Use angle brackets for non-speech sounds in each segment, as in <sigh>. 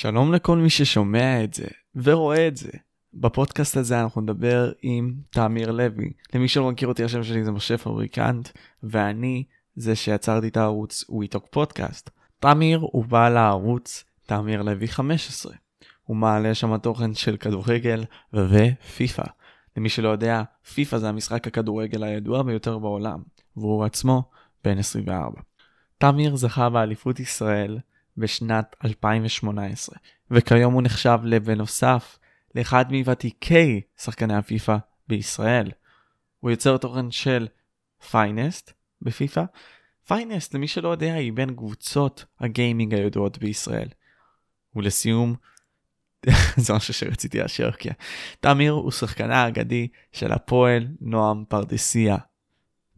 שלום לכל מי ששומע את זה ורואה את זה. בפודקאסט הזה אנחנו נדבר עם תמיר לוי. למי שלא מכיר אותי, השם שלי זה משה פבריקנט, ואני זה שיצרתי את הערוץ וויטוק פודקאסט. תמיר הוא בעל הערוץ תמיר לוי 15. הוא מעלה שם תוכן של כדורגל ופיפא. למי שלא יודע, פיפא זה המשחק הכדורגל הידוע ביותר בעולם, והוא עצמו בן 24. תמיר זכה באליפות ישראל בשנת 2018, וכיום הוא נחשב לבנוסף לאחד מוותיקי שחקני הפיפא בישראל. הוא יוצר תוכן של Finest בפיפא. Finest, למי שלא יודע, היא בין קבוצות הגיימינג הידועות בישראל. ולסיום, <laughs> זה משהו שרציתי לאשר, כי תמיר הוא שחקנה האגדי של הפועל נועם פרדסיה.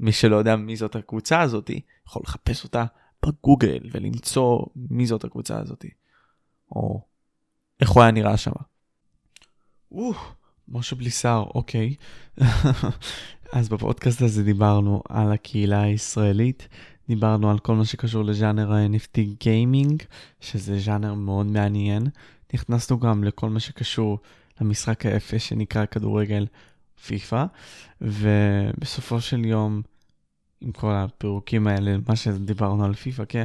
מי שלא יודע מי זאת הקבוצה הזאת, יכול לחפש אותה בגוגל ולמצוא מי זאת הקבוצה הזאת. או איך הוא היה נראה שם. משה בלי שיער, אוקיי. <laughs> אז בפודקאסט הזה דיברנו על הקהילה הישראלית, דיברנו על כל מה שקשור לז'אנר ה-NFT גיימינג, שזה ז'אנר מאוד מעניין. נכנסנו גם לכל מה שקשור למשחק האפס שנקרא כדורגל פיפא, ובסופו של יום, עם כל הפירוקים האלה, מה שדיברנו על פיפא, כן,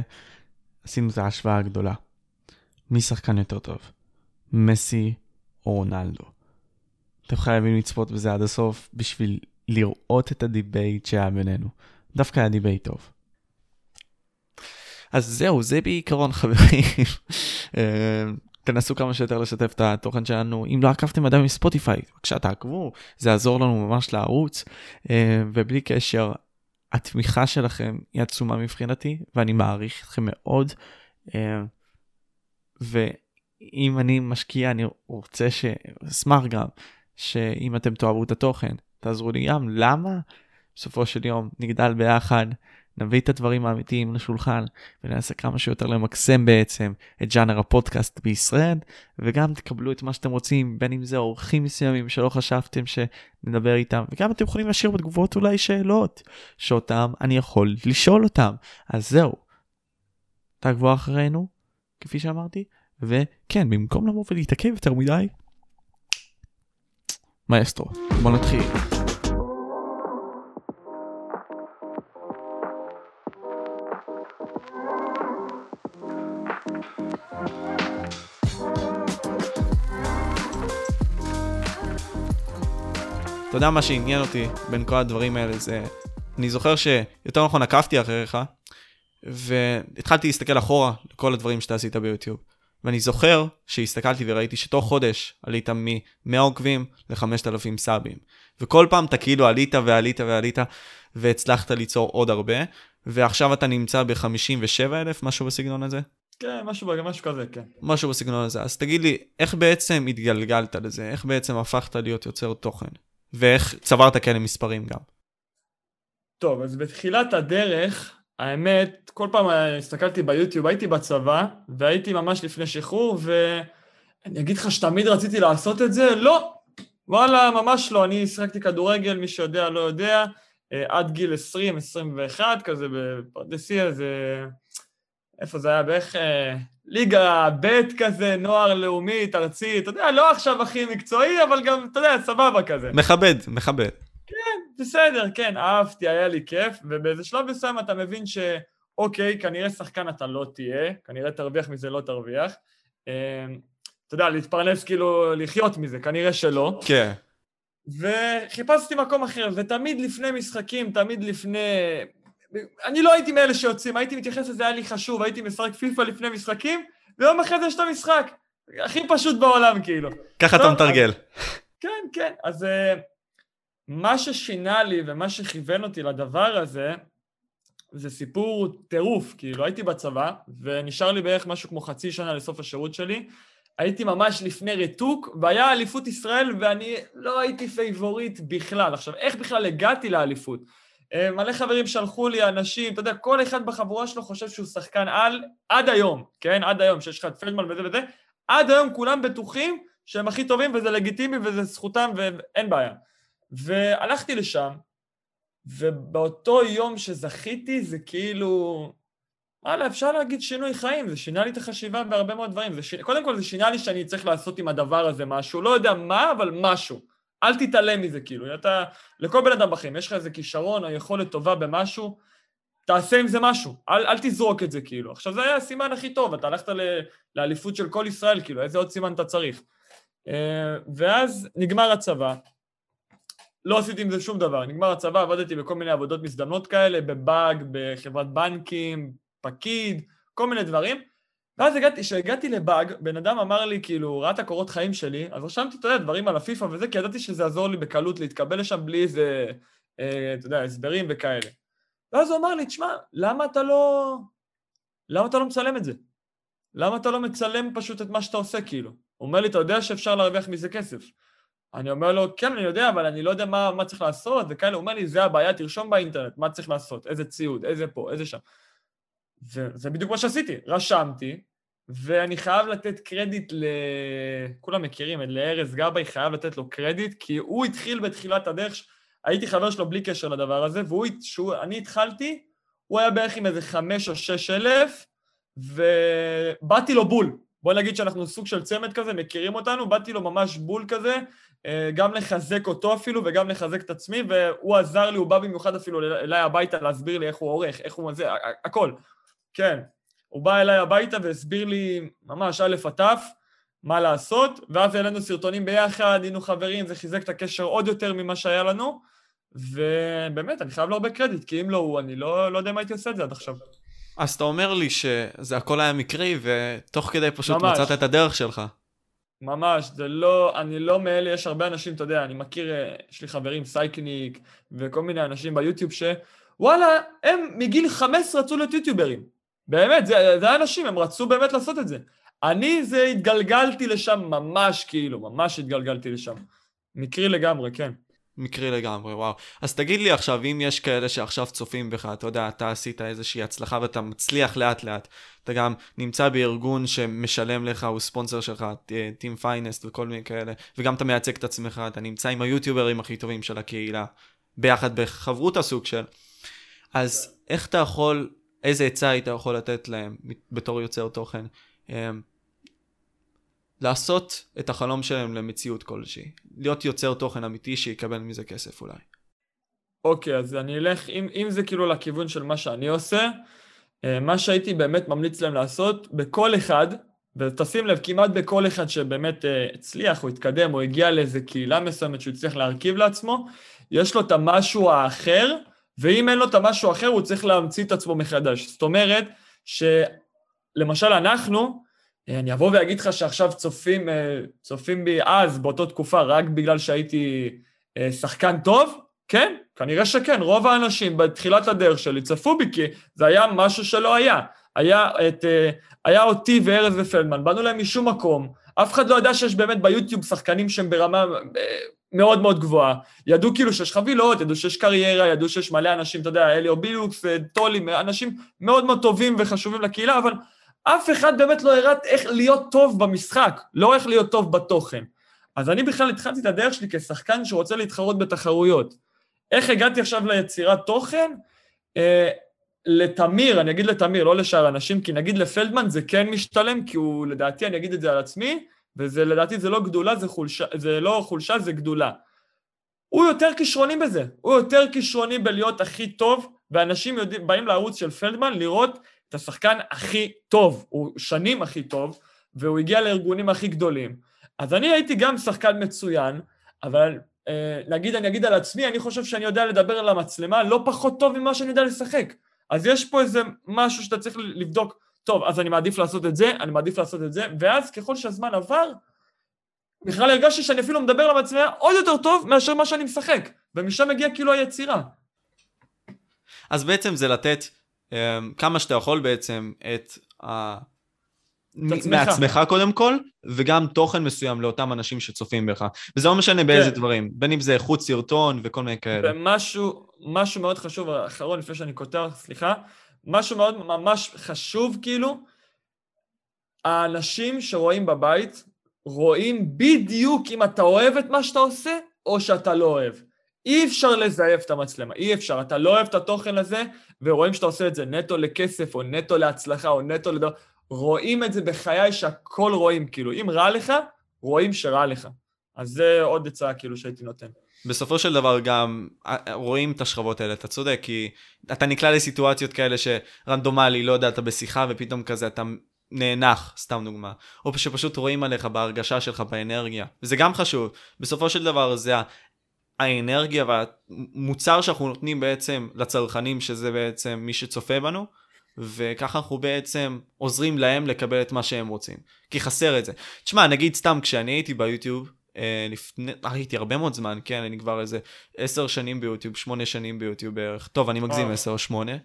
עשינו את ההשוואה הגדולה. מי שחקן יותר טוב? מסי או רונלדו? אתם חייבים לצפות בזה עד הסוף בשביל לראות את ה debate שהיה בינינו. דווקא היה debate טוב. אז זהו, זה בעיקרון חברים. אה, תנסו כמה שיותר לשתף את התוכן שלנו. אם לא עקבתם עדיין מספוטיפיי, בבקשה תעקבו, זה יעזור לנו ממש לערוץ. אה, ובלי קשר, התמיכה שלכם היא עצומה מבחינתי, ואני מעריך אתכם מאוד. אה, ואם אני משקיע, אני רוצה ש... אשמח גם, שאם אתם תאהבו את התוכן, תעזרו לי גם. למה? בסופו של יום נגדל ביחד, נביא את הדברים האמיתיים לשולחן וננסה כמה שיותר למקסם בעצם את ג'אנר הפודקאסט בישראל וגם תקבלו את מה שאתם רוצים בין אם זה אורחים מסוימים שלא חשבתם שנדבר איתם וגם אתם יכולים להשאיר בתגובות אולי שאלות שאותם אני יכול לשאול אותם אז זהו. תעקבו אחרינו כפי שאמרתי וכן במקום לבוא ולהתעכב יותר מדי מאסטרו בוא נתחיל. אתה יודע מה שעניין אותי בין כל הדברים האלה זה, אני זוכר שיותר נכון עקבתי אחריך, והתחלתי להסתכל אחורה לכל הדברים שאתה עשית ביוטיוב. ואני זוכר שהסתכלתי וראיתי שתוך חודש עלית מ-100 עוקבים ל-5,000 סאבים. וכל פעם אתה כאילו עלית ועלית ועלית, והצלחת ליצור עוד הרבה, ועכשיו אתה נמצא ב-57,000, משהו בסגנון הזה? כן, משהו, משהו כזה, כן. משהו בסגנון הזה. אז תגיד לי, איך בעצם התגלגלת לזה? איך בעצם הפכת להיות יוצר תוכן? ואיך צברת כאלה מספרים גם? טוב, אז בתחילת הדרך, האמת, כל פעם הסתכלתי ביוטיוב, הייתי בצבא, והייתי ממש לפני שחרור, ואני אגיד לך שתמיד רציתי לעשות את זה? לא. וואלה, ממש לא. אני שיחקתי כדורגל, מי שיודע, לא יודע, אה, עד גיל 20, 21, כזה בפרדסיה, זה... איפה זה היה? בערך אה, ליגה ב' כזה, נוער לאומית, ארצית, אתה יודע, לא עכשיו הכי מקצועי, אבל גם, אתה יודע, סבבה כזה. מכבד, מכבד. כן, בסדר, כן, אהבתי, היה לי כיף, ובאיזה שלב מסוים אתה מבין שאוקיי, כנראה שחקן אתה לא תהיה, כנראה תרוויח מזה, לא תרוויח. אמ, אתה יודע, להתפרנס כאילו, לחיות מזה, כנראה שלא. כן. וחיפשתי מקום אחר, ותמיד לפני משחקים, תמיד לפני... אני לא הייתי מאלה שיוצאים, הייתי מתייחס לזה, היה לי חשוב, הייתי משחק פיפא לפני משחקים, ויום אחרי זה יש את המשחק. הכי פשוט בעולם, כאילו. ככה אתה מתרגל. כן, כן. אז אה, מה ששינה לי ומה שכיוון אותי לדבר הזה, זה סיפור טירוף, כאילו הייתי בצבא, ונשאר לי בערך משהו כמו חצי שנה לסוף השירות שלי. הייתי ממש לפני ריתוק, והיה אליפות ישראל, ואני לא הייתי favorite בכלל. עכשיו, איך בכלל הגעתי לאליפות? אה, מלא חברים שלחו לי אנשים, אתה יודע, כל אחד בחבורה שלו חושב שהוא שחקן על עד היום, כן? עד היום, שיש לך את פלדמן וזה וזה, עד היום כולם בטוחים שהם הכי טובים וזה לגיטימי וזה זכותם ואין בעיה. והלכתי לשם, ובאותו יום שזכיתי זה כאילו... וואלה, אפשר להגיד שינוי חיים, זה שינה לי את החשיבה בהרבה מאוד דברים. ש... קודם כל, זה שינה לי שאני צריך לעשות עם הדבר הזה משהו, לא יודע מה, אבל משהו. אל תתעלם מזה, כאילו. אתה, לכל בן אדם בחיים, יש לך איזה כישרון או יכולת טובה במשהו, תעשה עם זה משהו, אל, אל תזרוק את זה, כאילו. עכשיו, זה היה הסימן הכי טוב, אתה הלכת ל, לאליפות של כל ישראל, כאילו, איזה עוד סימן אתה צריך? אה, ואז נגמר הצבא, לא עשיתי עם זה שום דבר, נגמר הצבא, עבדתי בכל מיני עבודות מזדמנות כאלה, בבאג, בחברת בנקים, פקיד, כל מיני דברים. ואז כשהגעתי לבאג, בן אדם אמר לי, כאילו, ראה את הקורות חיים שלי, אז רשמתי, אתה יודע, דברים על הפיפ"א וזה, כי ידעתי שזה יעזור לי בקלות להתקבל לשם בלי איזה, אה, אתה יודע, הסברים וכאלה. ואז הוא אמר לי, תשמע, למה אתה לא... למה אתה לא מצלם את זה? למה אתה לא מצלם פשוט את מה שאתה עושה, כאילו? הוא אומר לי, אתה יודע שאפשר להרוויח מזה כסף. אני אומר לו, כן, אני יודע, אבל אני לא יודע מה, מה צריך לעשות, וכאלה. הוא אומר לי, זה הבעיה, תרשום באינטרנט, מה צריך לעשות, איזה ציוד, איזה פה, איזה שם. וזה בדיוק מה שעשיתי, רשמתי, ואני חייב לתת קרדיט ל... כולם מכירים, לארז גבאי, חייב לתת לו קרדיט, כי הוא התחיל בתחילת הדרך, הייתי חבר שלו בלי קשר לדבר הזה, ואני התחלתי, הוא היה בערך עם איזה חמש או שש אלף, ובאתי לו בול. בוא נגיד שאנחנו סוג של צמד כזה, מכירים אותנו, באתי לו ממש בול כזה, אה, גם לחזק אותו אפילו וגם לחזק את עצמי, והוא עזר לי, הוא בא במיוחד אפילו אליי הביתה להסביר לי איך הוא עורך, איך הוא זה, הכל. כן. הוא בא אליי הביתה והסביר לי ממש א' עד ת' מה לעשות, ואז העלינו סרטונים ביחד, היינו חברים, זה חיזק את הקשר עוד יותר ממה שהיה לנו, ובאמת, אני חייב לו הרבה קרדיט, כי אם לא הוא, אני לא, לא יודע אם הייתי עושה את זה עד עכשיו. אז אתה אומר לי שזה הכל היה מקרי, ותוך כדי פשוט ממש. מצאת את הדרך שלך. ממש, זה לא, אני לא מאלה, יש הרבה אנשים, אתה יודע, אני מכיר, אה, יש לי חברים, סייקניק, וכל מיני אנשים ביוטיוב ש... וואלה, הם מגיל 15 רצו להיות יוטיוברים. באמת, זה, זה אנשים, הם רצו באמת לעשות את זה. אני זה התגלגלתי לשם ממש כאילו, ממש התגלגלתי לשם. מקרי לגמרי, כן. מקרי לגמרי, וואו. אז תגיד לי עכשיו, אם יש כאלה שעכשיו צופים בך, אתה יודע, אתה עשית איזושהי הצלחה ואתה מצליח לאט לאט, אתה גם נמצא בארגון שמשלם לך, הוא ספונסר שלך, Team Finest וכל מיני כאלה, וגם אתה מייצג את עצמך, אתה נמצא עם היוטיוברים הכי טובים של הקהילה, ביחד בחברות הסוג של. אז איך אתה יכול איזה עצה היית יכול לתת להם בתור יוצר תוכן? אמ, לעשות את החלום שלהם למציאות כלשהי. להיות יוצר תוכן אמיתי שיקבל מזה כסף אולי. אוקיי, okay, אז אני אלך, אם, אם זה כאילו לכיוון של מה שאני עושה, אה, מה שהייתי באמת ממליץ להם לעשות, בכל אחד, ותשים לב, כמעט בכל אחד שבאמת אה, הצליח או התקדם או הגיע לאיזה קהילה מסוימת שהוא הצליח להרכיב לעצמו, יש לו את המשהו האחר, ואם אין לו את המשהו אחר, הוא צריך להמציא את עצמו מחדש. זאת אומרת, שלמשל אנחנו, אני אבוא ואגיד לך שעכשיו צופים, אה, צופים בי אז, באותה תקופה, רק בגלל שהייתי אה, שחקן טוב? כן, כנראה שכן. רוב האנשים בתחילת הדרך שלי צפו בי, כי זה היה משהו שלא היה. היה, את, אה, היה אותי וארז ופלדמן, באנו להם משום מקום, אף אחד לא ידע שיש באמת ביוטיוב שחקנים שהם ברמה מאוד מאוד גבוהה. ידעו כאילו שיש חבילות, ידעו שיש קריירה, ידעו שיש מלא אנשים, אתה יודע, אליו ביוקס, טולי, אנשים מאוד מאוד טובים וחשובים לקהילה, אבל אף אחד באמת לא הראה איך להיות טוב במשחק, לא איך להיות טוב בתוכן. אז אני בכלל התחלתי את הדרך שלי כשחקן שרוצה להתחרות בתחרויות. איך הגעתי עכשיו ליצירת תוכן? אה, לתמיר, אני אגיד לתמיר, לא לשאר אנשים, כי נגיד לפלדמן זה כן משתלם, כי הוא, לדעתי, אני אגיד את זה על עצמי, וזה לדעתי זה לא גדולה, זה, חולשה, זה לא חולשה, זה גדולה. הוא יותר כישרוני בזה, הוא יותר כישרוני בלהיות הכי טוב, ואנשים יודעים, באים לערוץ של פלדמן לראות את השחקן הכי טוב, הוא שנים הכי טוב, והוא הגיע לארגונים הכי גדולים. אז אני הייתי גם שחקן מצוין, אבל אה, נגיד, אני אגיד על עצמי, אני חושב שאני יודע לדבר על המצלמה לא פחות טוב ממה שאני יודע לשחק. אז יש פה איזה משהו שאתה צריך לבדוק, טוב, אז אני מעדיף לעשות את זה, אני מעדיף לעשות את זה, ואז ככל שהזמן עבר, בכלל הרגשתי שאני אפילו מדבר למצלמה עוד יותר טוב מאשר מה שאני משחק, ומשם מגיע כאילו היצירה. אז בעצם זה לתת um, כמה שאתה יכול בעצם את ה... Uh, מעצמך קודם כל, וגם תוכן מסוים לאותם אנשים שצופים בך. וזה לא משנה באיזה כן. דברים, בין אם זה איכות סרטון וכל מיני כאלה. ומשהו משהו מאוד חשוב, אחרון לפני שאני כותב, סליחה, משהו מאוד ממש חשוב כאילו, האנשים שרואים בבית רואים בדיוק אם אתה אוהב את מה שאתה עושה או שאתה לא אוהב. אי אפשר לזייף את המצלמה, אי אפשר. אתה לא אוהב את התוכן הזה, ורואים שאתה עושה את זה נטו לכסף, או נטו להצלחה, או נטו לדבר. רואים את זה בחיי שהכל רואים, כאילו, אם רע לך, רואים שרע לך. אז זה עוד עצה, כאילו, שהייתי נותן. בסופו של דבר גם אה, רואים את השכבות האלה, אתה צודק, כי אתה נקלע לסיטואציות כאלה שרנדומלי, לא יודע, אתה בשיחה ופתאום כזה אתה נאנח, סתם דוגמה, או שפשוט רואים עליך בהרגשה שלך, באנרגיה, וזה גם חשוב, בסופו של דבר זה האנרגיה והמוצר שאנחנו נותנים בעצם לצרכנים, שזה בעצם מי שצופה בנו, וככה אנחנו בעצם עוזרים להם לקבל את מה שהם רוצים, כי חסר את זה. תשמע, נגיד סתם כשאני הייתי ביוטיוב, לפני, הייתי הרבה מאוד זמן, כן, אני כבר איזה עשר שנים ביוטיוב, שמונה שנים ביוטיוב בערך, טוב, אני מגזים עשר או שמונה.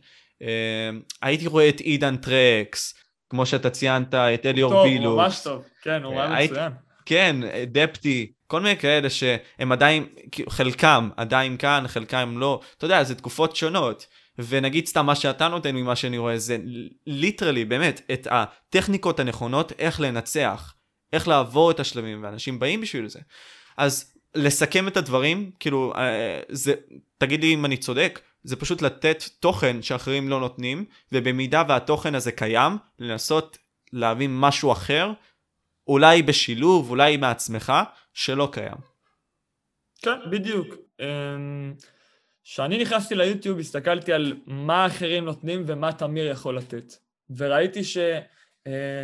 אה, הייתי רואה את עידן טרקס, כמו שאתה ציינת, את אליאור בילו. טוב, ממש טוב, כן, הוא היה מצוין. כן, דפטי, כל מיני כאלה שהם עדיין, חלקם עדיין כאן, חלקם לא, אתה יודע, זה תקופות שונות. ונגיד סתם מה שאתה נותן ממה שאני רואה זה literally באמת את הטכניקות הנכונות איך לנצח, איך לעבור את השלבים ואנשים באים בשביל זה. אז לסכם את הדברים כאילו אה, זה תגיד לי אם אני צודק זה פשוט לתת תוכן שאחרים לא נותנים ובמידה והתוכן הזה קיים לנסות להבין משהו אחר אולי בשילוב אולי מעצמך שלא קיים. כן בדיוק. כשאני נכנסתי ליוטיוב הסתכלתי על מה אחרים נותנים ומה תמיר יכול לתת וראיתי ש...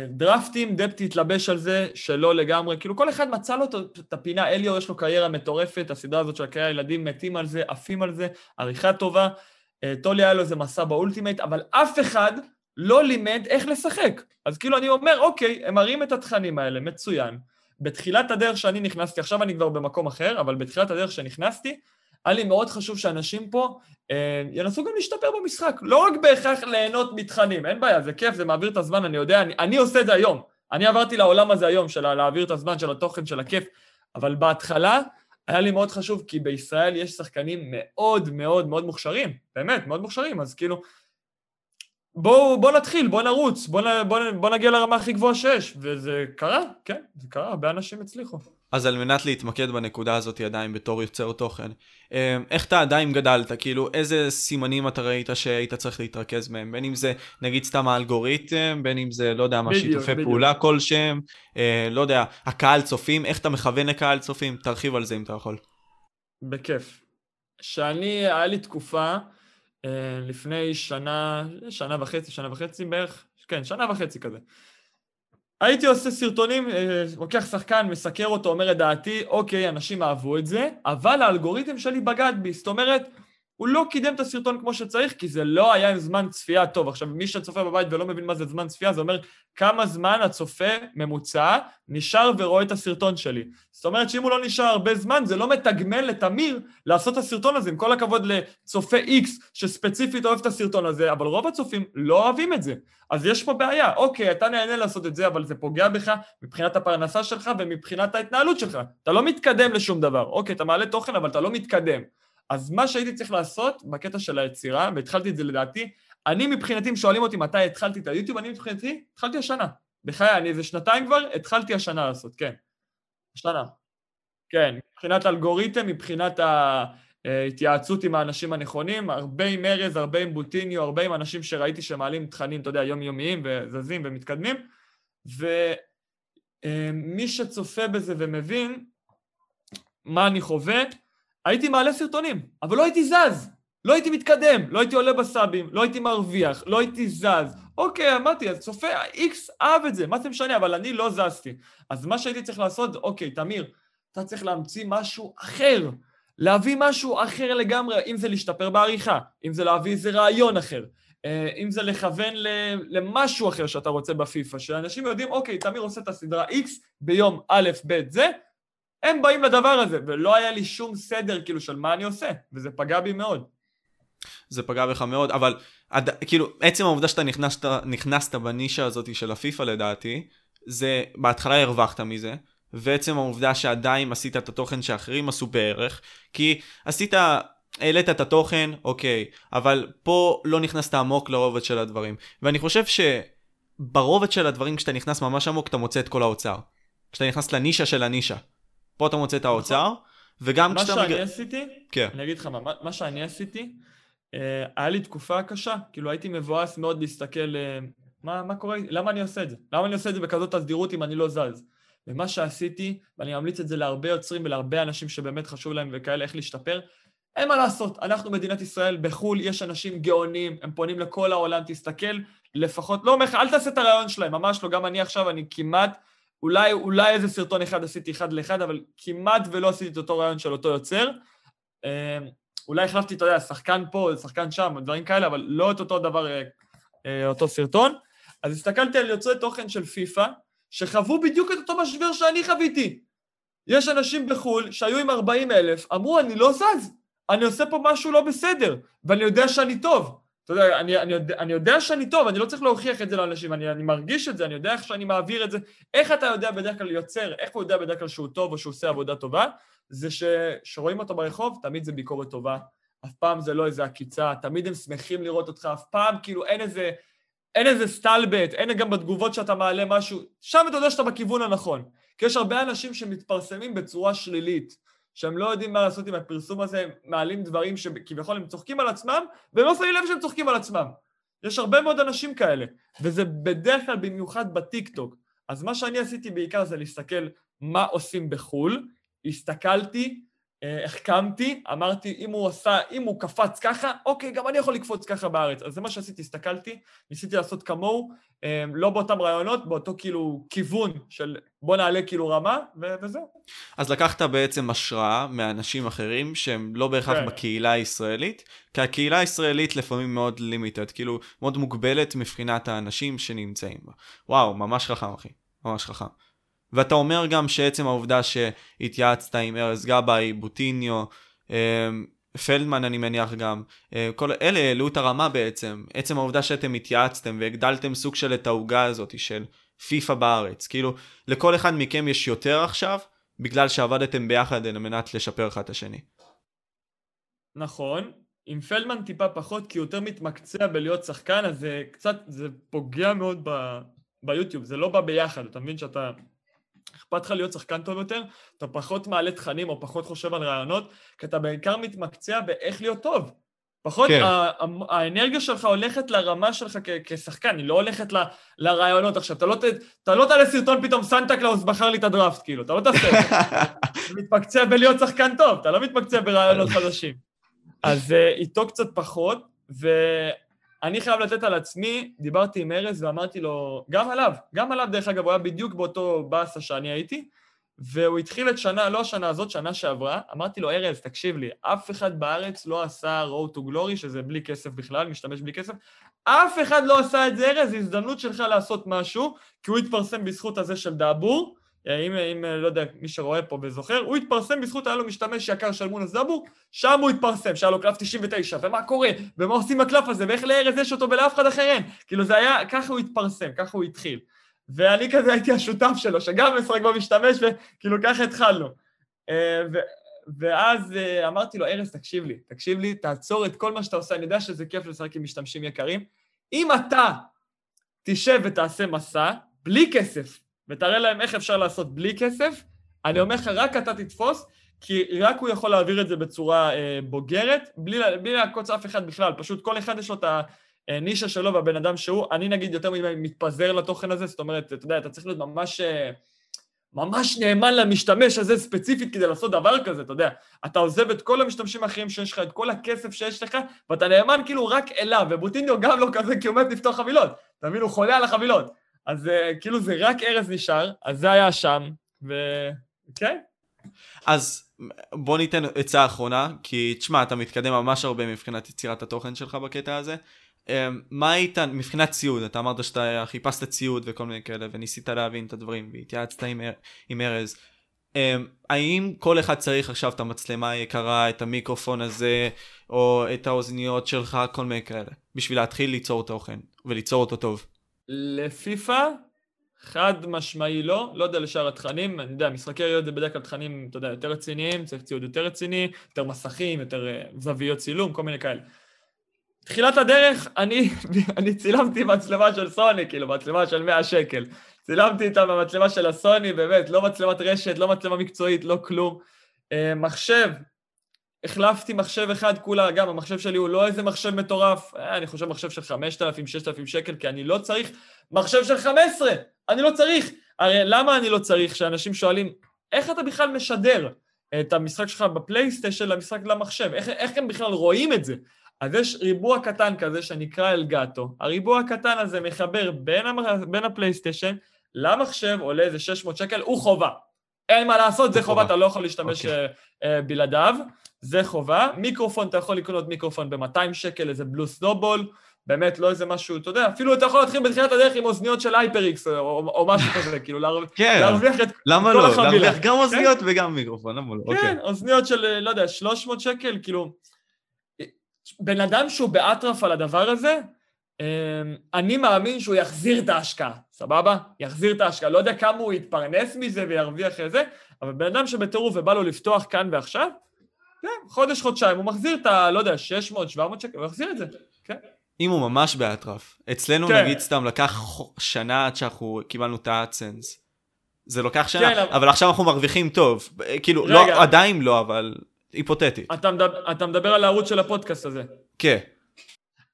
דרפטים, דפטי התלבש על זה, שלא לגמרי, כאילו כל אחד מצא לו את הפינה, אליו יש לו קריירה מטורפת, הסדרה הזאת של הקריירה, ילדים מתים על זה, עפים על זה, עריכה טובה, אה, טולי היה לו איזה מסע ב Ultimate, אבל אף אחד לא לימד איך לשחק. אז כאילו אני אומר, אוקיי, הם מראים את התכנים האלה, מצוין. בתחילת הדרך שאני נכנסתי, עכשיו אני כבר במקום אחר, אבל בתחילת הדרך שנכנסתי, היה לי מאוד חשוב שאנשים פה אה, ינסו גם להשתפר במשחק, לא רק בהכרח ליהנות מתכנים, אין בעיה, זה כיף, זה מעביר את הזמן, אני יודע, אני, אני עושה את זה היום. אני עברתי לעולם הזה היום, של להעביר את הזמן, של התוכן, של הכיף, אבל בהתחלה היה לי מאוד חשוב, כי בישראל יש שחקנים מאוד מאוד מאוד מוכשרים, באמת, מאוד מוכשרים, אז כאילו, בואו בוא נתחיל, בואו נרוץ, בואו בוא, בוא נגיע לרמה הכי גבוהה שיש, וזה קרה, כן, זה קרה, הרבה אנשים הצליחו. אז על מנת להתמקד בנקודה הזאת עדיין בתור יוצר תוכן, אמ, איך אתה עדיין גדלת? כאילו, איזה סימנים אתה ראית שהיית צריך להתרכז מהם? בין אם זה, נגיד סתם האלגוריתם, בין אם זה, לא יודע מה, שיתופי. פעולה כלשהם, אה, לא יודע, הקהל צופים, איך אתה מכוון לקהל צופים? תרחיב על זה אם אתה יכול. בכיף. שאני, היה לי תקופה, אה, לפני שנה, שנה וחצי, שנה וחצי בערך, כן, שנה וחצי כזה. הייתי עושה סרטונים, אה, לוקח שחקן, מסקר אותו, אומר את דעתי, אוקיי, אנשים אהבו את זה, אבל האלגוריתם שלי בגד בי, זאת אומרת, הוא לא קידם את הסרטון כמו שצריך, כי זה לא היה עם זמן צפייה טוב. עכשיו, מי שצופה בבית ולא מבין מה זה זמן צפייה, זה אומר כמה זמן הצופה ממוצע נשאר ורואה את הסרטון שלי. זאת אומרת שאם הוא לא נשאר הרבה זמן, זה לא מתגמל לתמיר לעשות את הסרטון הזה. עם כל הכבוד לצופה X שספציפית אוהב את הסרטון הזה, אבל רוב הצופים לא אוהבים את זה. אז יש פה בעיה. אוקיי, אתה נהנה לעשות את זה, אבל זה פוגע בך מבחינת הפרנסה שלך ומבחינת ההתנהלות שלך. אתה לא מתקדם לשום דבר. אוקיי, אתה מעלה תוכן, אבל אתה לא מתקדם. אז מה שהייתי צריך לעשות בקטע של היצירה, והתחלתי את זה לדעתי, אני מבחינתי, אם שואלים אותי מתי התחלתי את היוטיוב, אני מבחינתי, התחלתי השנה. בחיי, אני איזה שנתיים כבר, התחלתי השנה לעשות, כן. השנה. כן, מבחינת אלגוריתם, מבחינת ההתייעצות עם האנשים הנכונים, הרבה עם ארז, הרבה עם בוטיניו, הרבה עם אנשים שראיתי שמעלים תכנים, אתה יודע, יומיומיים וזזים ומתקדמים, ומי שצופה בזה ומבין מה אני חווה, הייתי מעלה סרטונים, אבל לא הייתי זז, לא הייתי מתקדם, לא הייתי עולה בסאבים, לא הייתי מרוויח, לא הייתי זז. אוקיי, אמרתי, אז צופה איקס אהב את זה, מה זה משנה, אבל אני לא זזתי. אז מה שהייתי צריך לעשות, אוקיי, תמיר, אתה צריך להמציא משהו אחר, להביא משהו אחר לגמרי, אם זה להשתפר בעריכה, אם זה להביא איזה רעיון אחר, אה, אם זה לכוון למשהו אחר שאתה רוצה בפיפא, שאנשים יודעים, אוקיי, תמיר עושה את הסדרה X ביום א', ב', זה, הם באים לדבר הזה, ולא היה לי שום סדר כאילו של מה אני עושה, וזה פגע בי מאוד. זה פגע בך מאוד, אבל עד, כאילו, עצם העובדה שאתה נכנסת, נכנסת בנישה הזאת של הפיפא לדעתי, זה, בהתחלה הרווחת מזה, ועצם העובדה שעדיין עשית את התוכן שאחרים עשו בערך, כי עשית, העלית את התוכן, אוקיי, אבל פה לא נכנסת עמוק לרובד של הדברים. ואני חושב שברובד של הדברים, כשאתה נכנס ממש עמוק, אתה מוצא את כל האוצר. כשאתה נכנס לנישה של הנישה. פה אתה מוצא את האוצר, וגם מה כשאתה... שאני מג- עשיתי, כן. אני אגיד לך מה, מה- מה שאני עשיתי, אה, היה לי תקופה קשה, כאילו הייתי מבואס מאוד להסתכל אה, מה, מה קורה, למה אני עושה את זה? למה אני עושה את זה בכזאת תדירות אם אני לא זז? ומה שעשיתי, ואני ממליץ את זה להרבה יוצרים ולהרבה אנשים שבאמת חשוב להם וכאלה איך להשתפר, אין מה לעשות, אנחנו מדינת ישראל, בחו"ל יש אנשים גאונים, הם פונים לכל העולם, תסתכל, לפחות, לא אומר לך, אל תעשה את הרעיון שלהם, ממש לא, גם אני עכשיו, אני כמעט, אולי, אולי איזה סרטון אחד עשיתי אחד לאחד, אבל כמעט ולא עשיתי את אותו רעיון של אותו יוצר. אה, אולי החלפתי, אתה יודע, שחקן פה, שחקן שם, דברים כאלה, אבל לא את אותו דבר, אה, אה, אותו סרטון. אז הסתכלתי על יוצרי תוכן של פיפא, שחוו בדיוק את אותו משבר שאני חוויתי. יש אנשים בחו"ל שהיו עם 40 אלף, אמרו, אני לא זז, אני עושה פה משהו לא בסדר, ואני יודע שאני טוב. אתה יודע, אני, אני, יודע, אני יודע שאני טוב, אני לא צריך להוכיח את זה לאנשים, אני, אני מרגיש את זה, אני יודע איך שאני מעביר את זה. איך אתה יודע בדרך כלל יוצר, איך הוא יודע בדרך כלל שהוא טוב או שהוא עושה עבודה טובה? זה ש, שרואים אותו ברחוב, תמיד זה ביקורת טובה. אף פעם זה לא איזה עקיצה, תמיד הם שמחים לראות אותך, אף פעם כאילו אין איזה, אין איזה סטלבט, אין גם בתגובות שאתה מעלה משהו, שם אתה יודע שאתה בכיוון הנכון. כי יש הרבה אנשים שמתפרסמים בצורה שלילית, שהם לא יודעים מה לעשות עם הפרסום הזה, הם מעלים דברים שכביכול הם צוחקים על עצמם, והם לא שמים לב שהם צוחקים על עצמם. יש הרבה מאוד אנשים כאלה, וזה בדרך כלל במיוחד בטיקטוק. אז מה שאני עשיתי בעיקר זה להסתכל מה עושים בחו"ל, הסתכלתי, החכמתי, אמרתי, אם הוא עשה, אם הוא קפץ ככה, אוקיי, גם אני יכול לקפוץ ככה בארץ. אז זה מה שעשיתי, הסתכלתי, ניסיתי לעשות כמוהו, אה, לא באותם רעיונות, באותו כאילו כיוון של בוא נעלה כאילו רמה, ו- וזהו. אז לקחת בעצם השראה מאנשים אחרים שהם לא בהכרח כן. בקהילה הישראלית, כי הקהילה הישראלית לפעמים מאוד לימיטד, כאילו מאוד מוגבלת מבחינת האנשים שנמצאים בה. וואו, ממש חכם אחי, ממש חכם. ואתה אומר גם שעצם העובדה שהתייעצת עם ארז גבאי, בוטיניו, אמ, פלדמן אני מניח גם, אה, כל אלה העלו את הרמה בעצם, עצם העובדה שאתם התייעצתם והגדלתם סוג של את העוגה הזאת של פיפא בארץ, כאילו לכל אחד מכם יש יותר עכשיו, בגלל שעבדתם ביחד על מנת לשפר אחד את השני. נכון, עם פלדמן טיפה פחות, כי הוא יותר מתמקצע בלהיות שחקן, אז זה קצת, זה פוגע מאוד ב, ביוטיוב, זה לא בא ביחד, אתה מבין שאתה... אכפת לך להיות שחקן טוב יותר, אתה פחות מעלה תכנים או פחות חושב על רעיונות, כי אתה בעיקר מתמקצע באיך להיות טוב. פחות, כן. האנרגיה שלך הולכת לרמה שלך כ- כשחקן, היא לא הולכת ל- לרעיונות. עכשיו, אתה לא, ת, אתה לא תעלה סרטון פתאום סנטה קלאוס בחר לי את הדראפט, כאילו, אתה לא תעשה את זה. <laughs> אתה מתמקצע בלהיות שחקן טוב, אתה לא מתמקצע ברעיונות חדשים. אז אה, איתו קצת פחות, ואני חייב לתת על עצמי, דיברתי עם ארז ואמרתי לו, גם עליו, גם עליו דרך אגב, הוא היה בדיוק באותו באסה שאני הייתי, והוא התחיל את שנה, לא השנה הזאת, שנה שעברה, אמרתי לו, ארז, תקשיב לי, אף אחד בארץ לא עשה road to glory, שזה בלי כסף בכלל, משתמש בלי כסף, אף אחד לא עשה את זה, ארז, הזדמנות שלך לעשות משהו, כי הוא התפרסם בזכות הזה של דאבור, אם, אם לא יודע, מי שרואה פה וזוכר, הוא התפרסם בזכות, היה לו משתמש יקר של מונס דאבור, שם הוא התפרסם, שהיה לו קלף 99, ומה קורה, ומה עושים עם הקלף הזה, ואיך לארז יש אותו ולאף אחד אחר אין. כאילו זה היה, ככה הוא התפרסם, ככה הוא התחיל. ואני כזה הייתי השותף שלו, שגם משחק במשתמש, וכאילו ככה התחלנו. אה, ו... ואז אה, אמרתי לו, ארז, תקשיב לי, תקשיב לי, תעצור את כל מה שאתה עושה, אני יודע שזה כיף לשחק עם משתמשים יקרים. אם אתה תשב ותעשה מסע, בלי כסף, ותראה להם איך אפשר לעשות בלי כסף, אני אומר לך, רק אתה תתפוס, כי רק הוא יכול להעביר את זה בצורה אה, בוגרת, בלי, בלי לעקוץ אף אחד בכלל, פשוט כל אחד יש לו את הנישה שלו והבן אדם שהוא, אני נגיד יותר מדי מתפזר לתוכן הזה, זאת אומרת, אתה יודע, אתה צריך להיות ממש... אה, ממש נאמן למשתמש הזה ספציפית כדי לעשות דבר כזה, אתה יודע. אתה עוזב את כל המשתמשים האחרים שיש לך, את כל הכסף שיש לך, ואתה נאמן כאילו רק אליו, ובוטיניו גם לא כזה, כי הוא מת לפתוח חבילות. אתה מבין? הוא חולה על החבילות. אז uh, כאילו זה רק ארז נשאר, אז זה היה שם, וכן. אז בוא ניתן עצה אחרונה, כי תשמע, אתה מתקדם ממש הרבה מבחינת יצירת התוכן שלך בקטע הזה. Um, מה היית, מבחינת ציוד, אתה אמרת שאתה חיפשת ציוד וכל מיני כאלה, וניסית להבין את הדברים, והתייעצת עם, עם ארז. Um, האם כל אחד צריך עכשיו את המצלמה היקרה, את המיקרופון הזה, או את האוזניות שלך, כל מיני כאלה, בשביל להתחיל ליצור תוכן, וליצור אותו טוב? לפיפא, חד משמעי לא, לא יודע לשאר התכנים, אני יודע, משחקי ראיות זה בדרך כלל תכנים, אתה יודע, יותר רציניים, צריך ציוד יותר רציני, יותר מסכים, יותר uh, זוויות צילום, כל מיני כאלה. תחילת הדרך, אני, <laughs> אני צילמתי מצלמה של סוני, כאילו, מצלמה של 100 שקל. צילמתי איתה במצלמה של הסוני, באמת, לא מצלמת רשת, לא מצלמה מקצועית, לא כלום. אה, מחשב, החלפתי מחשב אחד כולה, גם המחשב שלי הוא לא איזה מחשב מטורף, אה, אני חושב מחשב של 5,000, 6,000 שקל, כי אני לא צריך מחשב של 15, אני לא צריך. הרי למה אני לא צריך? שאנשים שואלים, איך אתה בכלל משדר את המשחק שלך בפלייסטיישן למשחק למחשב? איך, איך הם בכלל רואים את זה? אז יש ריבוע קטן כזה שנקרא אלגטו. הריבוע הקטן הזה מחבר בין, המ... בין הפלייסטיישן למחשב, עולה איזה 600 שקל, הוא חובה. אין מה לעשות, זה חובה, אתה לא יכול להשתמש okay. אוקיי. אה, אה, בלעדיו, זה חובה. מיקרופון, אתה יכול לקנות מיקרופון ב-200 שקל, איזה Blue Snowball, באמת לא איזה משהו, אתה יודע, אפילו אתה יכול להתחיל בתחילת הדרך עם אוזניות של HyperX או, או משהו כזה, <laughs> כאילו להרוויח כן, להרוויח את למה כל לא? החבילה. להרוויח גם אוזניות כן? וגם מיקרופון, למה לא? כן, אוקיי. אוזניות של, לא יודע, 300 שקל, כאילו... בן אדם שהוא באטרף על הדבר הזה, אמ, אני מאמין שהוא יחזיר את ההשקעה, סבבה? יחזיר את ההשקעה. לא יודע כמה הוא יתפרנס מזה וירוויח את זה, אבל בן אדם שבטירוף ובא לו לפתוח כאן ועכשיו, כן, חודש, חודשיים, הוא מחזיר את ה... לא יודע, 600, 700 שקל, הוא יחזיר את זה, כן. אם הוא ממש באטרף. אצלנו כן. נגיד סתם לקח שנה עד שאנחנו קיבלנו את האדסנס. זה לוקח שנה, כן, אבל עכשיו אנחנו מרוויחים טוב. כאילו, לא, רגע. לא, עדיין לא, אבל היפותטית. אתה מדבר, אתה מדבר על הערוץ של הפודקאסט הזה. כן.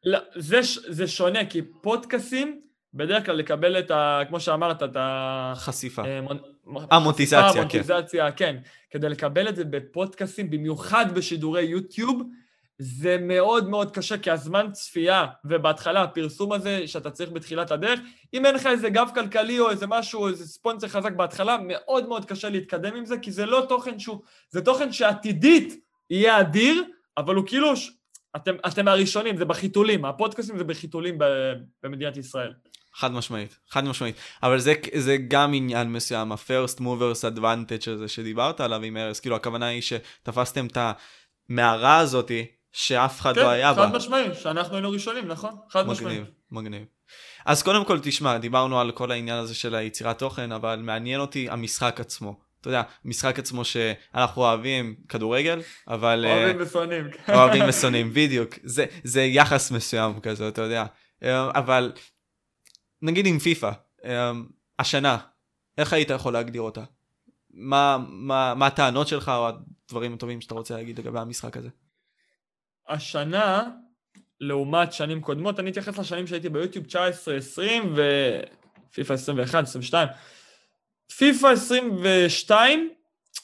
לא, זה, זה שונה, כי פודקאסים, בדרך כלל לקבל את ה... כמו שאמרת, את ה... חשיפה. המוטיזציה, כן. המוטיזציה, כן. כדי לקבל את זה בפודקאסים, במיוחד בשידורי יוטיוב, זה מאוד מאוד קשה, כי הזמן צפייה, ובהתחלה הפרסום הזה שאתה צריך בתחילת הדרך, אם אין לך איזה גב כלכלי או איזה משהו, או איזה ספונסר חזק בהתחלה, מאוד מאוד קשה להתקדם עם זה, כי זה לא תוכן שהוא, זה תוכן שעתידית יהיה אדיר, אבל הוא כאילו, אתם, אתם הראשונים, זה בחיתולים, הפודקאסטים זה בחיתולים במדינת ישראל. חד משמעית, חד משמעית. אבל זה, זה גם עניין מסוים, ה-first movers advantage הזה שדיברת עליו עם ארז, כאילו הכוונה היא שתפסתם את המערה הזאתי, שאף אחד כן, לא היה בה. כן, חד משמעי, שאנחנו היינו ראשונים, נכון? חד משמעי. מגניב, מגניב. אז קודם כל, תשמע, דיברנו על כל העניין הזה של היצירת תוכן, אבל מעניין אותי המשחק עצמו. אתה יודע, משחק עצמו שאנחנו אוהבים כדורגל, אבל... אוהבים אה, ושונאים. אוהבים ושונאים, בדיוק. זה, זה יחס מסוים כזה, אתה יודע. אה, אבל נגיד עם פיפא, אה, השנה, איך היית יכול להגדיר אותה? מה, מה, מה הטענות שלך או הדברים הטובים שאתה רוצה להגיד לגבי המשחק הזה? השנה, לעומת שנים קודמות, אני אתייחס לשנים שהייתי ביוטיוב 19, 20 ופיפא 21, 22. פיפא 22,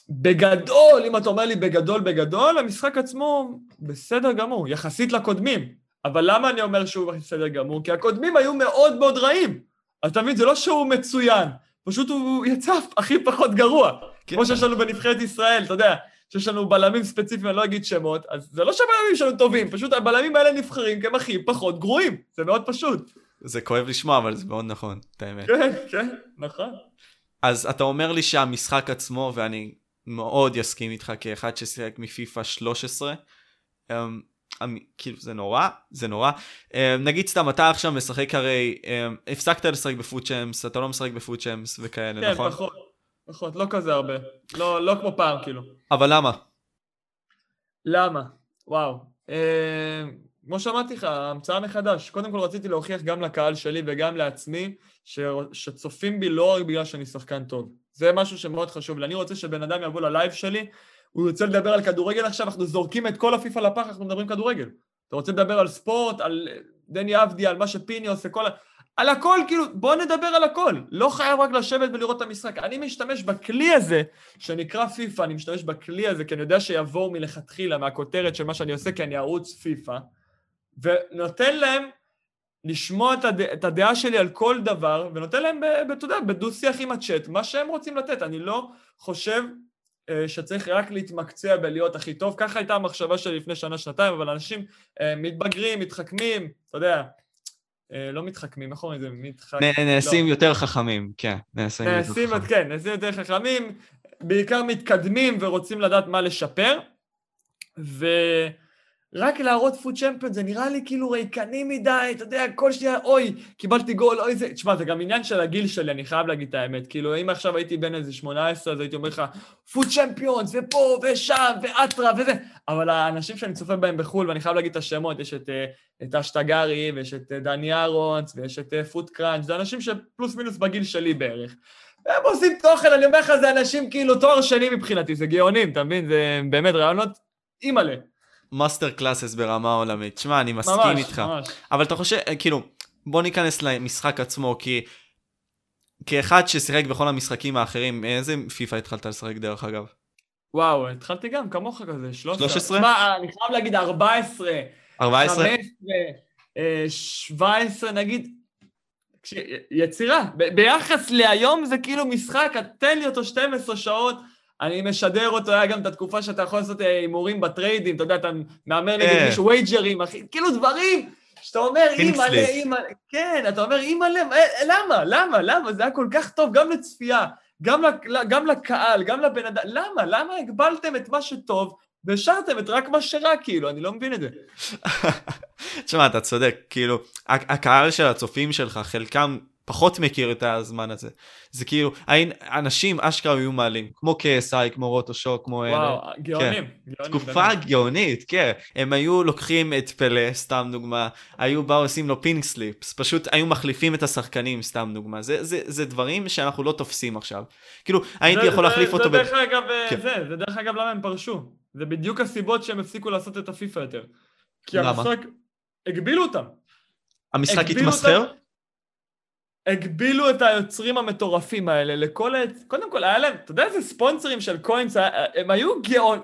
בגדול, אם אתה אומר לי בגדול בגדול, המשחק עצמו בסדר גמור, יחסית לקודמים. אבל למה אני אומר שהוא בסדר גמור? כי הקודמים היו מאוד מאוד רעים. אז אתה מבין, זה לא שהוא מצוין, פשוט הוא יצא הכי פחות גרוע. כן. כמו שיש לנו בנבחרת ישראל, אתה יודע, שיש לנו בלמים ספציפיים, אני לא אגיד שמות, אז זה לא שהבלמים שלנו טובים, פשוט הבלמים האלה נבחרים כי הם הכי פחות גרועים, זה מאוד פשוט. זה כואב לשמוע, אבל זה מאוד נכון, את האמת. כן, כן, נכון. אז אתה אומר לי שהמשחק עצמו, ואני מאוד אסכים איתך כאחד ששיחק מפיפא 13, um, um, כאילו זה נורא, זה נורא. Um, נגיד סתם, אתה עכשיו משחק הרי, um, הפסקת לשחק בפוט צ'מס, אתה לא משחק בפוט צ'מס וכאלה, כן, נכון? כן, פחות. פחות, לא כזה הרבה. לא, לא כמו פעם, כאילו. אבל למה? למה? וואו. אה, כמו שאמרתי לך, המצאה מחדש. קודם כל רציתי להוכיח גם לקהל שלי וגם לעצמי ש... שצופים בי לא רק בגלל שאני שחקן טוב. זה משהו שמאוד חשוב לי. אני רוצה שבן אדם יבוא ללייב שלי, הוא יוצא לדבר על כדורגל עכשיו, אנחנו זורקים את כל הפיפ"א לפח, אנחנו מדברים כדורגל. אתה רוצה לדבר על ספורט, על דני אבדי, על מה שפיני עושה, כל ה... על הכל, כאילו, בוא נדבר על הכל. לא חייב רק לשבת ולראות את המשחק. אני משתמש בכלי הזה, שנקרא פיפא, אני משתמש בכלי הזה, כי אני יודע שיבואו מלכתחילה, מהכותרת של מה שאני עושה, כי אני ערוץ פיפא, ונותן להם לשמוע את, הד... את הדעה שלי על כל דבר, ונותן להם, אתה יודע, בדו-שיח עם הצ'אט, מה שהם רוצים לתת. אני לא חושב שצריך רק להתמקצע בלהיות הכי טוב. ככה הייתה המחשבה שלי לפני שנה-שנתיים, אבל אנשים אה, מתבגרים, מתחכמים, אתה יודע, אה, לא מתחכמים, איך קוראים לזה? מתחכ... נעשים לא. יותר חכמים, כן. נעשים, נעשים יותר חכמים. כן, נעשים יותר חכמים, בעיקר מתקדמים ורוצים לדעת מה לשפר, ו... רק להראות FUT Champion זה נראה לי כאילו ריקני מדי, אתה יודע, כל שנייה, אוי, קיבלתי גול, אוי זה... תשמע, זה גם עניין של הגיל שלי, אני חייב להגיד את האמת. כאילו, אם עכשיו הייתי בן איזה 18, אז הייתי אומר לך, FUT Champion, ופה, ושם, ואטרה, וזה. אבל האנשים שאני צופה בהם בחו"ל, ואני חייב להגיד את השמות, יש את, אה, את אשטגרי, ויש את אה, Danny Aarons, ויש את FUT אה, Crunch, זה אנשים שפלוס מינוס בגיל שלי בערך. הם עושים תוכן, אני אומר לך, זה אנשים כאילו תואר שני מבחינתי, זה גאונים, אתה מבין? זה באמת רעיונות אימא'לה. masterclass ברמה עולמית. שמע, אני מסכים ממש, איתך. ממש. אבל אתה חושב, אה, כאילו, בוא ניכנס למשחק עצמו, כי כאחד ששיחק בכל המשחקים האחרים, איזה פיפא התחלת לשחק דרך אגב? וואו, התחלתי גם כמוך כזה, 13. 13? תשמע, אני חייב להגיד 14, 14? 15, אה, 17 נגיד. יצירה, ב- ביחס להיום זה כאילו משחק, תן לי אותו 12 שעות, אני משדר אותו, היה גם את התקופה שאתה יכול לעשות אה, הימורים בטריידים, אתה יודע, אתה מהמר נגד אה. מישהו, וייג'רים, אחי, כאילו דברים שאתה אומר. אימא'לה, אימא'לה, כן, אתה אומר, אימא'לה, אה, למה, למה, למה, זה היה כל כך טוב גם לצפייה, גם, לק- גם לקהל, גם לבן אדם, למה, למה הגבלתם את מה שטוב והשארתם את רק מה שרע, כאילו, אני לא מבין את זה. <laughs> תשמע, אתה צודק, כאילו, הקהל של הצופים שלך, חלקם פחות מכיר את הזמן הזה. זה כאילו, אנשים אשכרה היו מעלים, כמו KSI, כמו רוטושוק, כמו אלה. וואו, גאונים, גאונים. תקופה באמת. גאונית, כן. הם היו לוקחים את פלא, סתם דוגמה, היו באו עושים לו פינק סליפס, פשוט היו מחליפים את השחקנים, סתם דוגמה. זה, זה, זה דברים שאנחנו לא תופסים עכשיו. כאילו, הייתי זה- יכול זה- להחליף אותו זה ב... דרך אגב, אה, כן. זה, זה דרך אגב למה הם פרשו. זה בדיוק הסיבות שהם הפסיקו לעשות את הפיפא יותר. כי למה? המשחק, הגבילו אותם. המשחק התמסחר? הגבילו את היוצרים המטורפים האלה לכל ה... קודם כל, היה להם, אתה יודע איזה ספונסרים של קוינס, הם היו גאון...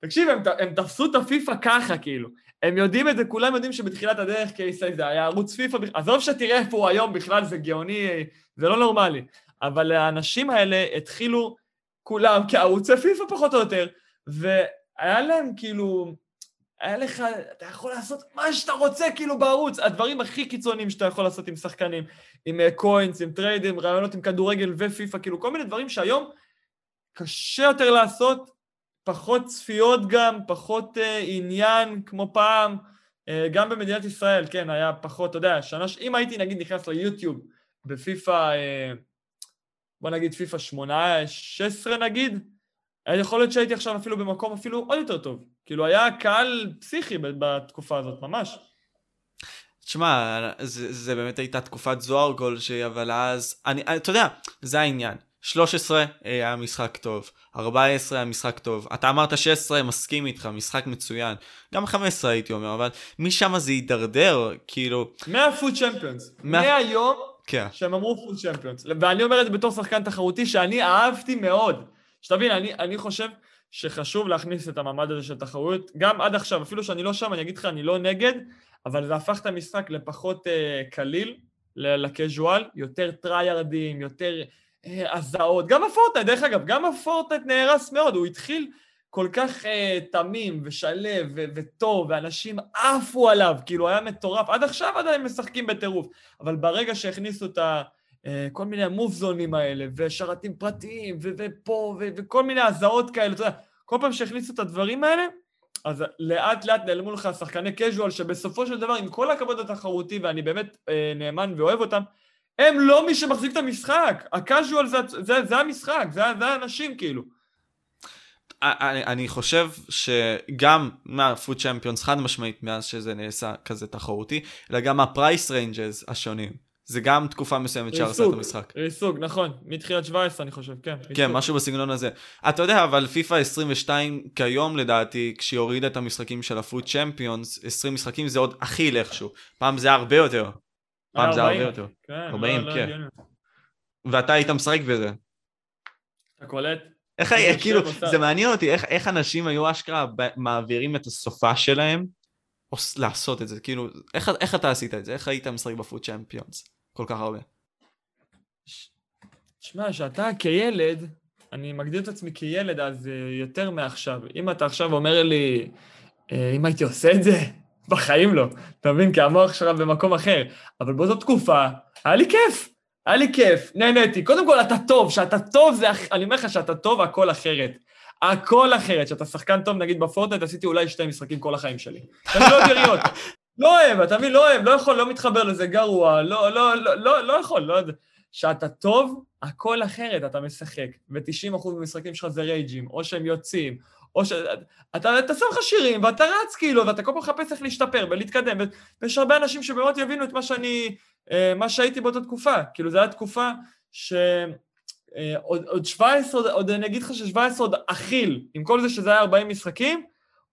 תקשיב, הם, הם תפסו את הפיפא ככה, כאילו. הם יודעים את זה, כולם יודעים שבתחילת הדרך קייסי זה היה ערוץ פיפא, עזוב שתראה איפה הוא היום בכלל, זה גאוני, זה לא נורמלי. אבל האנשים האלה התחילו כולם כערוצי פיפא פחות או יותר, והיה להם כאילו, היה לך, אתה יכול לעשות מה שאתה רוצה כאילו בערוץ, הדברים הכי קיצוניים שאתה יכול לעשות עם שחקנים, עם אה, coins, עם טריידים, רעיונות עם כדורגל ופיפא, כאילו כל מיני דברים שהיום קשה יותר לעשות, פחות צפיות גם, פחות אה, עניין כמו פעם, אה, גם במדינת ישראל, כן, היה פחות, אתה יודע, שנה, אם הייתי נגיד נכנס ליוטיוב בפיפא, אה, בוא נגיד פיפא 18 נגיד, יכול להיות שהייתי עכשיו אפילו במקום אפילו עוד יותר טוב. כאילו היה קהל פסיכי בתקופה הזאת, ממש. תשמע, זה, זה באמת הייתה תקופת זוהר כלשהי, אבל אז, אני, אתה יודע, זה העניין. 13 היה משחק טוב, 14 היה משחק טוב, אתה אמרת 16, מסכים איתך, משחק מצוין. גם 15 הייתי אומר, אבל משם זה הידרדר, כאילו, מה FUT Champions. מה- מהיום כן. שהם אמרו FUT Champions. ואני אומר את זה בתור שחקן תחרותי שאני אהבתי מאוד. שתבין, אני, אני חושב שחשוב להכניס את המעמד הזה של תחרויות, גם עד עכשיו, אפילו שאני לא שם, אני אגיד לך, אני לא נגד, אבל זה הפך את המשחק לפחות אה, קליל, ל- ל casual, יותר tryhard ים, יותר אה, הזעות. גם הפורטנייט, דרך אגב, גם הפורטנייט נהרס מאוד, הוא התחיל כל כך אה, תמים ושלב וטוב, ואנשים עפו עליו, כאילו היה מטורף. עד עכשיו עדיין משחקים בטירוף, אבל ברגע שהכניסו את ה... אה, כל מיני המובזונים האלה, ושרתים פרטיים, ו- ופה, ו- וכל מיני הזעות כאלה, אתה יודע, כל פעם שהכניסו את הדברים האלה, אז לאט לאט נעלמו לך שחקני קז'ואל, שבסופו של דבר, עם כל הכבוד התחרותי, ואני באמת אה, נאמן ואוהב אותם, הם לא מי שמחזיק את המשחק. הקז'ואל זה, זה, זה המשחק, זה, זה האנשים כאילו. אני, אני חושב שגם מה FUT Champions חד משמעית מאז שזה נעשה כזה תחרותי, אלא גם ה price ranges השונים. זה גם תקופה מסוימת שהרסה את המשחק. ריסוג, נכון. מתחילת 17 אני חושב, כן. כן, ריסוג. משהו בסגנון הזה. אתה יודע, אבל פיפא 22 כיום לדעתי, כשהיא הורידה את המשחקים של ה FUT Champions, 20 משחקים זה עוד הכי איכשהו. פעם זה הרבה יותר. פעם זה הרבה 40. יותר. כן, 40, לא, לא כן. הגיוני. ואתה היית משחק בזה. אתה קולט? איך, היה- כאילו. זה מעניין אותי, איך, איך אנשים היו אשכרה מעבירים את הסופה שלהם, או לעשות את זה, כאילו, איך, איך אתה עשית את זה? איך היית משחק בפוד צ'מפיונס? כל כך הרבה. שמע, שאתה כילד, אני מגדיר את עצמי כילד אז אה, יותר מעכשיו. אם אתה עכשיו אומר לי, אה, אם הייתי עושה את זה, <laughs> בחיים לא. אתה מבין? כי המוח שלך במקום אחר. אבל באותה תקופה, היה לי כיף. היה לי כיף, נהניתי. קודם כל, אתה טוב. שאתה טוב זה... אח- אני אומר לך שאתה טוב, הכל אחרת. הכל אחרת. שאתה שחקן טוב, נגיד בפורטנט, עשיתי אולי שתי משחקים כל החיים שלי. אני לא אוהב יריות. לא אוהב, אתה מבין? לא אוהב, לא יכול, לא מתחבר לזה, גרוע, לא, לא, לא, לא, לא יכול, לא יודע. שאתה טוב, הכל אחרת, אתה משחק. ו-90% מהמשחקים שלך זה רייג'ים, או שהם יוצאים, או ש... אתה, אתה שם לך שירים, ואתה רץ כאילו, ואתה כל פעם מחפש איך להשתפר ולהתקדם, ויש הרבה אנשים שבאמת יבינו את מה שאני... אה, מה שהייתי באותה תקופה. כאילו, זו הייתה תקופה ש... אה, עוד, עוד 17, עוד, עוד אני אגיד לך ש-17 עוד אכיל, עם כל זה שזה היה 40 משחקים,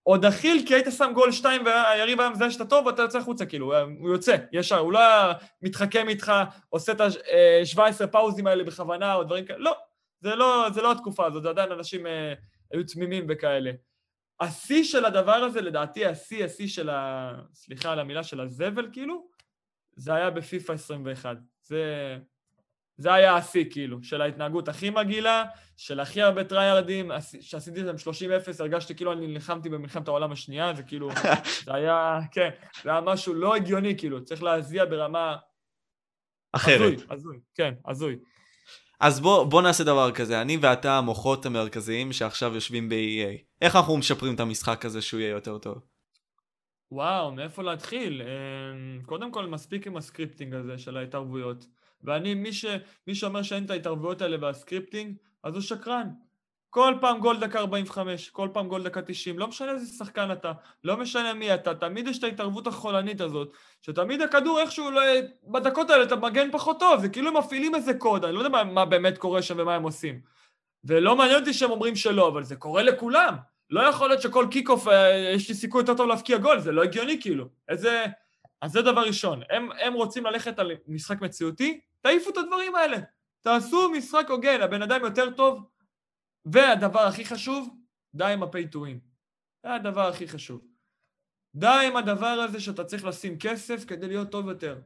עוד אכיל כי היית שם גול 2 והיריב היה מזהה שאתה טוב ואתה יוצא החוצה, כאילו, הוא יוצא, ישר, הוא לא היה מתחכם איתך, עושה את ה-17 פאוזים האלה בכוונה או דברים כאלה, לא, זה לא, זה לא התקופה הזאת, זה עדיין אנשים אה, היו תמימים וכאלה. השיא של הדבר הזה, לדעתי השיא, השיא של ה... סליחה על המילה, של הזבל, כאילו, זה היה בפיפא 21. זה... זה היה השיא, כאילו, של ההתנהגות הכי מגעילה, של הכי הרבה טריירדים, שעשיתי את זה עם 30-0, הרגשתי כאילו אני נלחמתי במלחמת העולם השנייה, זה כאילו, <laughs> זה היה, כן, זה היה משהו לא הגיוני, כאילו, צריך להזיע ברמה... אחרת. הזוי, הזוי, כן, הזוי. אז בוא, בוא נעשה דבר כזה, אני ואתה המוחות המרכזיים שעכשיו יושבים ב-EA. איך אנחנו משפרים את המשחק הזה שהוא יהיה יותר טוב? וואו, מאיפה להתחיל? אמ, קודם כל, מספיק עם ה scripting הזה של ההתערבויות. ואני, מי, ש, מי שאומר שאין את ההתערבויות האלה וה scripting, אז הוא שקרן. כל פעם גול דקה 45, כל פעם גול דקה 90, לא משנה איזה שחקן אתה, לא משנה מי אתה, תמיד יש את ההתערבות החולנית הזאת, שתמיד הכדור איכשהו, לא, בדקות האלה אתה מגן פחות טוב, זה כאילו מפעילים איזה קוד, אני לא יודע מה, מה באמת קורה שם ומה הם עושים. ולא מעניין אותי שהם אומרים שלא, אבל זה קורה לכולם. לא יכול להיות שכל kick-off אה, יש לי סיכוי יותר טוב להבקיע גול, זה לא הגיוני כאילו. איזה... אז זה דבר ראשון. הם, הם רוצים ללכת על משחק מציאותי, תעיפו את הדברים האלה. תעשו משחק הוגן, הבן אדם יותר טוב. והדבר הכי חשוב, די עם win. זה הדבר הכי חשוב. די עם הדבר הזה שאתה צריך לשים כסף כדי להיות טוב יותר.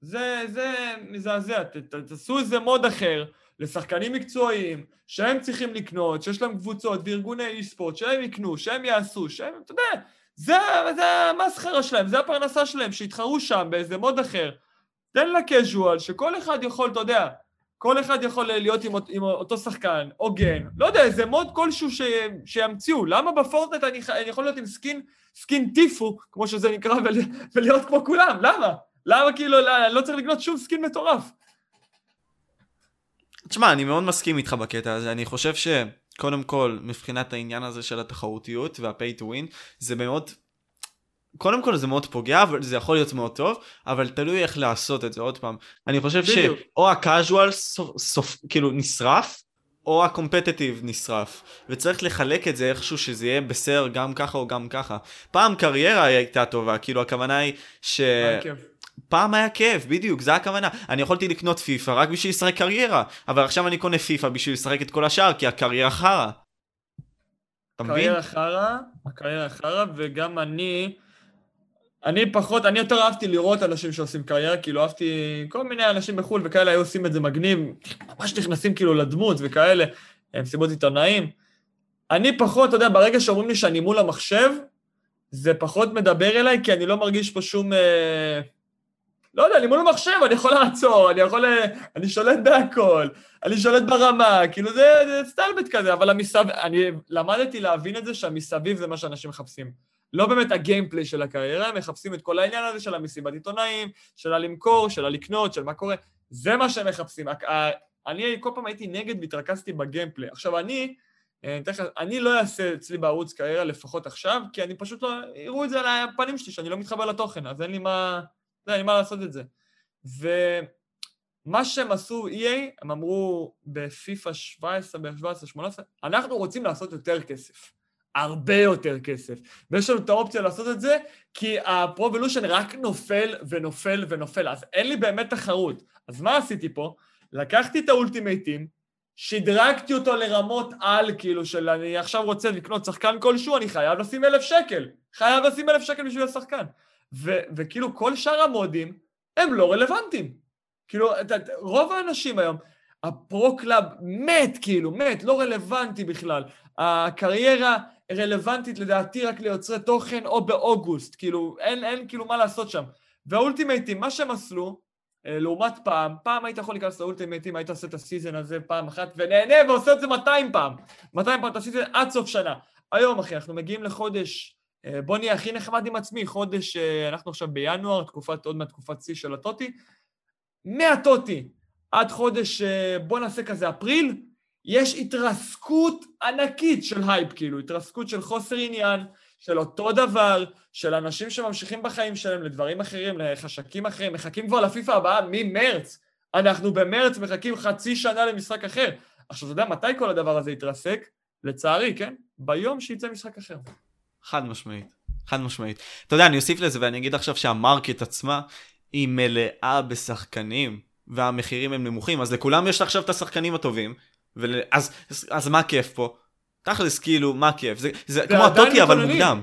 זה, זה מזעזע, תעשו איזה mode אחר לשחקנים מקצועיים שהם צריכים לקנות, שיש להם קבוצות וארגוני e-sport, שהם יקנו, שהם יעשו, שהם, אתה יודע, זה, זה המסחרה שלהם, זה הפרנסה שלהם, שיתחרו שם באיזה mode אחר. תן לה casual, שכל אחד יכול, אתה יודע, כל אחד יכול להיות עם, עם אותו שחקן, הוגן, לא יודע, איזה mode כלשהו ש, שימציאו. למה בפורטנייט אני, אני יכול להיות עם skin, skin default, כמו שזה נקרא, ול, <laughs> ולהיות כמו כולם? למה? למה כאילו, לא, לא צריך לקנות שום סקין מטורף? תשמע, אני מאוד מסכים איתך בקטע הזה, אני חושב שקודם כל, מבחינת העניין הזה של התחרותיות וה-pay to win, זה מאוד קודם כל זה מאוד פוגע, אבל זה יכול להיות מאוד טוב, אבל תלוי איך לעשות את זה עוד פעם. אני חושב בדיוק. שאו הקאז'ואל סוף, סוף, כאילו נשרף, או הקומפטטיב נשרף, וצריך לחלק את זה איכשהו שזה יהיה בסדר גם ככה או גם ככה. פעם קריירה הייתה טובה, כאילו הכוונה היא ש... פעם היה כיף, בדיוק, זה הכוונה. אני יכולתי לקנות פיפא רק בשביל לשחק קריירה, אבל עכשיו אני קונה פיפא בשביל לשחק את כל השאר, כי הקריירה חרא. אתה מבין? הקריירה חרא, הקריירה חרא, וגם אני... אני פחות, אני יותר אהבתי לראות אנשים שעושים קריירה, כאילו אהבתי כל מיני אנשים בחו"ל וכאלה היו עושים את זה מגניב, ממש נכנסים כאילו לדמות וכאלה, מסיבות עיתונאים. אני פחות, אתה יודע, ברגע שאומרים לי שאני מול המחשב, זה פחות מדבר אליי, כי אני לא מרגיש פה שום... אה... לא יודע, אני מול המחשב, אני יכול לעצור, אני יכול... אה, אני שולט בהכל, אני שולט ברמה, כאילו זה, זה סטלבט כזה, אבל המסביב... אני למדתי להבין את זה שהמסביב זה מה שאנשים מחפשים. לא באמת הגיימפליי של הקריירה, הם מחפשים את כל העניין הזה של המסיבת עיתונאים, של הלמכור, של הלקנות, של מה קורה, זה מה שהם מחפשים. אני כל פעם הייתי נגד והתרכזתי בגיימפליי. עכשיו אני, אה, אני לא אעשה אצלי בערוץ קריירה לפחות עכשיו, כי אני פשוט לא, יראו את זה על הפנים שלי, שאני לא מתחבר לתוכן, אז אין לי מה, אין לי מה לעשות את זה. ומה שהם עשו EA, הם אמרו בפיפא 17, ב-17, 18, אנחנו רוצים לעשות יותר כסף. הרבה יותר כסף. ויש לנו את האופציה לעשות את זה, כי ה Pro Evolution רק נופל ונופל ונופל, אז אין לי באמת תחרות. אז מה עשיתי פה? לקחתי את ה Ultimate Team, שדרגתי אותו לרמות על, כאילו, של אני עכשיו רוצה לקנות שחקן כלשהו, אני חייב לשים אלף שקל. חייב לשים אלף שקל בשביל השחקן. ו- וכאילו, כל שאר המודים הם לא רלוונטיים. כאילו, רוב האנשים היום, ה Pro Club מת, כאילו, מת, לא רלוונטי בכלל. הקריירה רלוונטית לדעתי רק ליוצרי תוכן או באוגוסט, כאילו, אין, אין כאילו מה לעשות שם. והאולטימייטים, מה שהם עשו, אה, לעומת פעם, פעם היית יכול להיכנס לאולטימייטים, היית עושה את הסיזן הזה פעם אחת ונהנה ועושה את זה 200 פעם. 200 פעם את הסיזן עד סוף שנה. היום, אחי, אנחנו מגיעים לחודש, אה, בוא נהיה הכי נחמד עם עצמי, חודש, אה, אנחנו עכשיו בינואר, תקופת, עוד מהתקופת שיא של הטוטי. מהטוטי עד חודש, בוא נעשה כזה אפריל, יש התרסקות ענקית של הייפ, כאילו, התרסקות של חוסר עניין, של אותו דבר, של אנשים שממשיכים בחיים שלהם לדברים אחרים, למשחקים אחרים, מחכים כבר לפיפ"א הבאה ממרץ. אנחנו במרץ מחכים חצי שנה למשחק אחר. עכשיו, אתה יודע מתי כל הדבר הזה יתרסק? לצערי, כן? ביום שיצא משחק אחר. חד משמעית, חד משמעית. אתה יודע, אני אוסיף לזה ואני אגיד עכשיו שה market עצמה היא מלאה בשחקנים, והמחירים הם נמוכים, אז לכולם יש עכשיו את השחקנים הטובים, ול... אז, אז מה הכיף פה? תכלס, כאילו, מה הכיף? זה, זה כמו הטוקי, אבל מוקדם.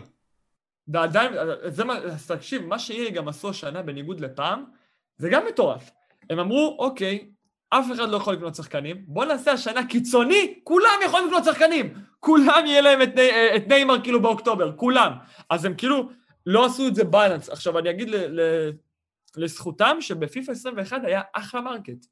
ועדיין, זה מה, אז תקשיב, מה שיהיה גם עשו השנה בניגוד לפעם, זה גם מטורף. הם אמרו, אוקיי, אף אחד לא יכול לקנות שחקנים, בוא נעשה השנה קיצוני, כולם יכולים לקנות שחקנים, כולם יהיה להם את, ני, את ניימר כאילו באוקטובר, כולם. אז הם כאילו לא עשו את זה balance. עכשיו אני אגיד ל, ל, לזכותם שבפיפ"א 21 היה אחלה market.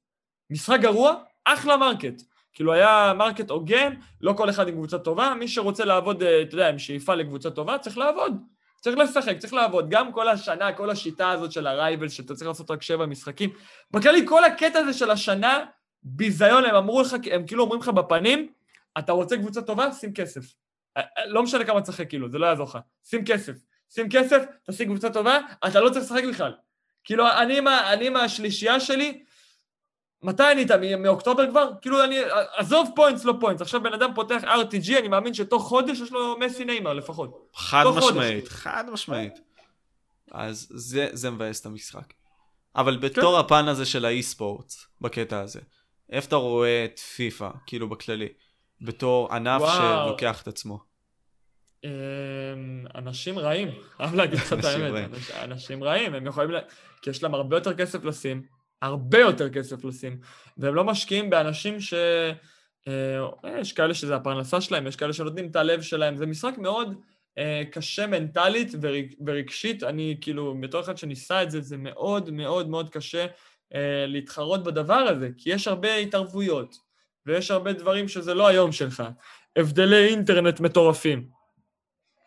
משחק גרוע, אחלה market. כאילו היה market הוגן, לא כל אחד עם קבוצה טובה, מי שרוצה לעבוד, אה, אתה יודע, עם שאיפה לקבוצה טובה, צריך לעבוד. צריך לשחק, צריך לעבוד. גם כל השנה, כל השיטה הזאת של ה Rivals, שאתה צריך לעשות רק שבע משחקים. בכללי, כל הקטע הזה של השנה, ביזיון, הם אמרו לך, הם כאילו אומרים לך בפנים, אתה רוצה קבוצה טובה? שים כסף. אה, אה, לא משנה כמה תשחק, כאילו, זה לא יעזור לך. שים כסף. שים כסף, תשיג קבוצה טובה, אתה לא צריך לשחק בכלל. כאילו, אני, אני מהשלישייה שלי, מתי ענית? מאוקטובר כבר? כאילו אני, עזוב points לא points, עכשיו בן אדם פותח RTG, אני מאמין שתוך חודש יש לו מסי ניימר לפחות. חד משמעית. חד משמעית. אז זה, זה מבאס את המשחק. אבל. בתור כן. הפן הזה של ה esports, בקטע הזה, איפה אתה רואה את פיפא, כאילו בכללי, בתור ענף וואו. שלוקח את עצמו? אמ, אנשים רעים, <laughs> חייב להגיד לך את האמת, אנשים רעים, הם יכולים, כי יש להם הרבה יותר כסף לשים, הרבה יותר כסף לשים, והם לא משקיעים באנשים ש... אה, יש כאלה שזה הפרנסה שלהם, יש כאלה שנותנים את הלב שלהם, זה משחק מאוד אה, קשה מנטלית ורגשית, אני כאילו, בתור אחד שניסה את זה, זה מאוד מאוד מאוד קשה אה, להתחרות בדבר הזה, כי יש הרבה התערבויות, ויש הרבה דברים שזה לא היום שלך, הבדלי אינטרנט מטורפים,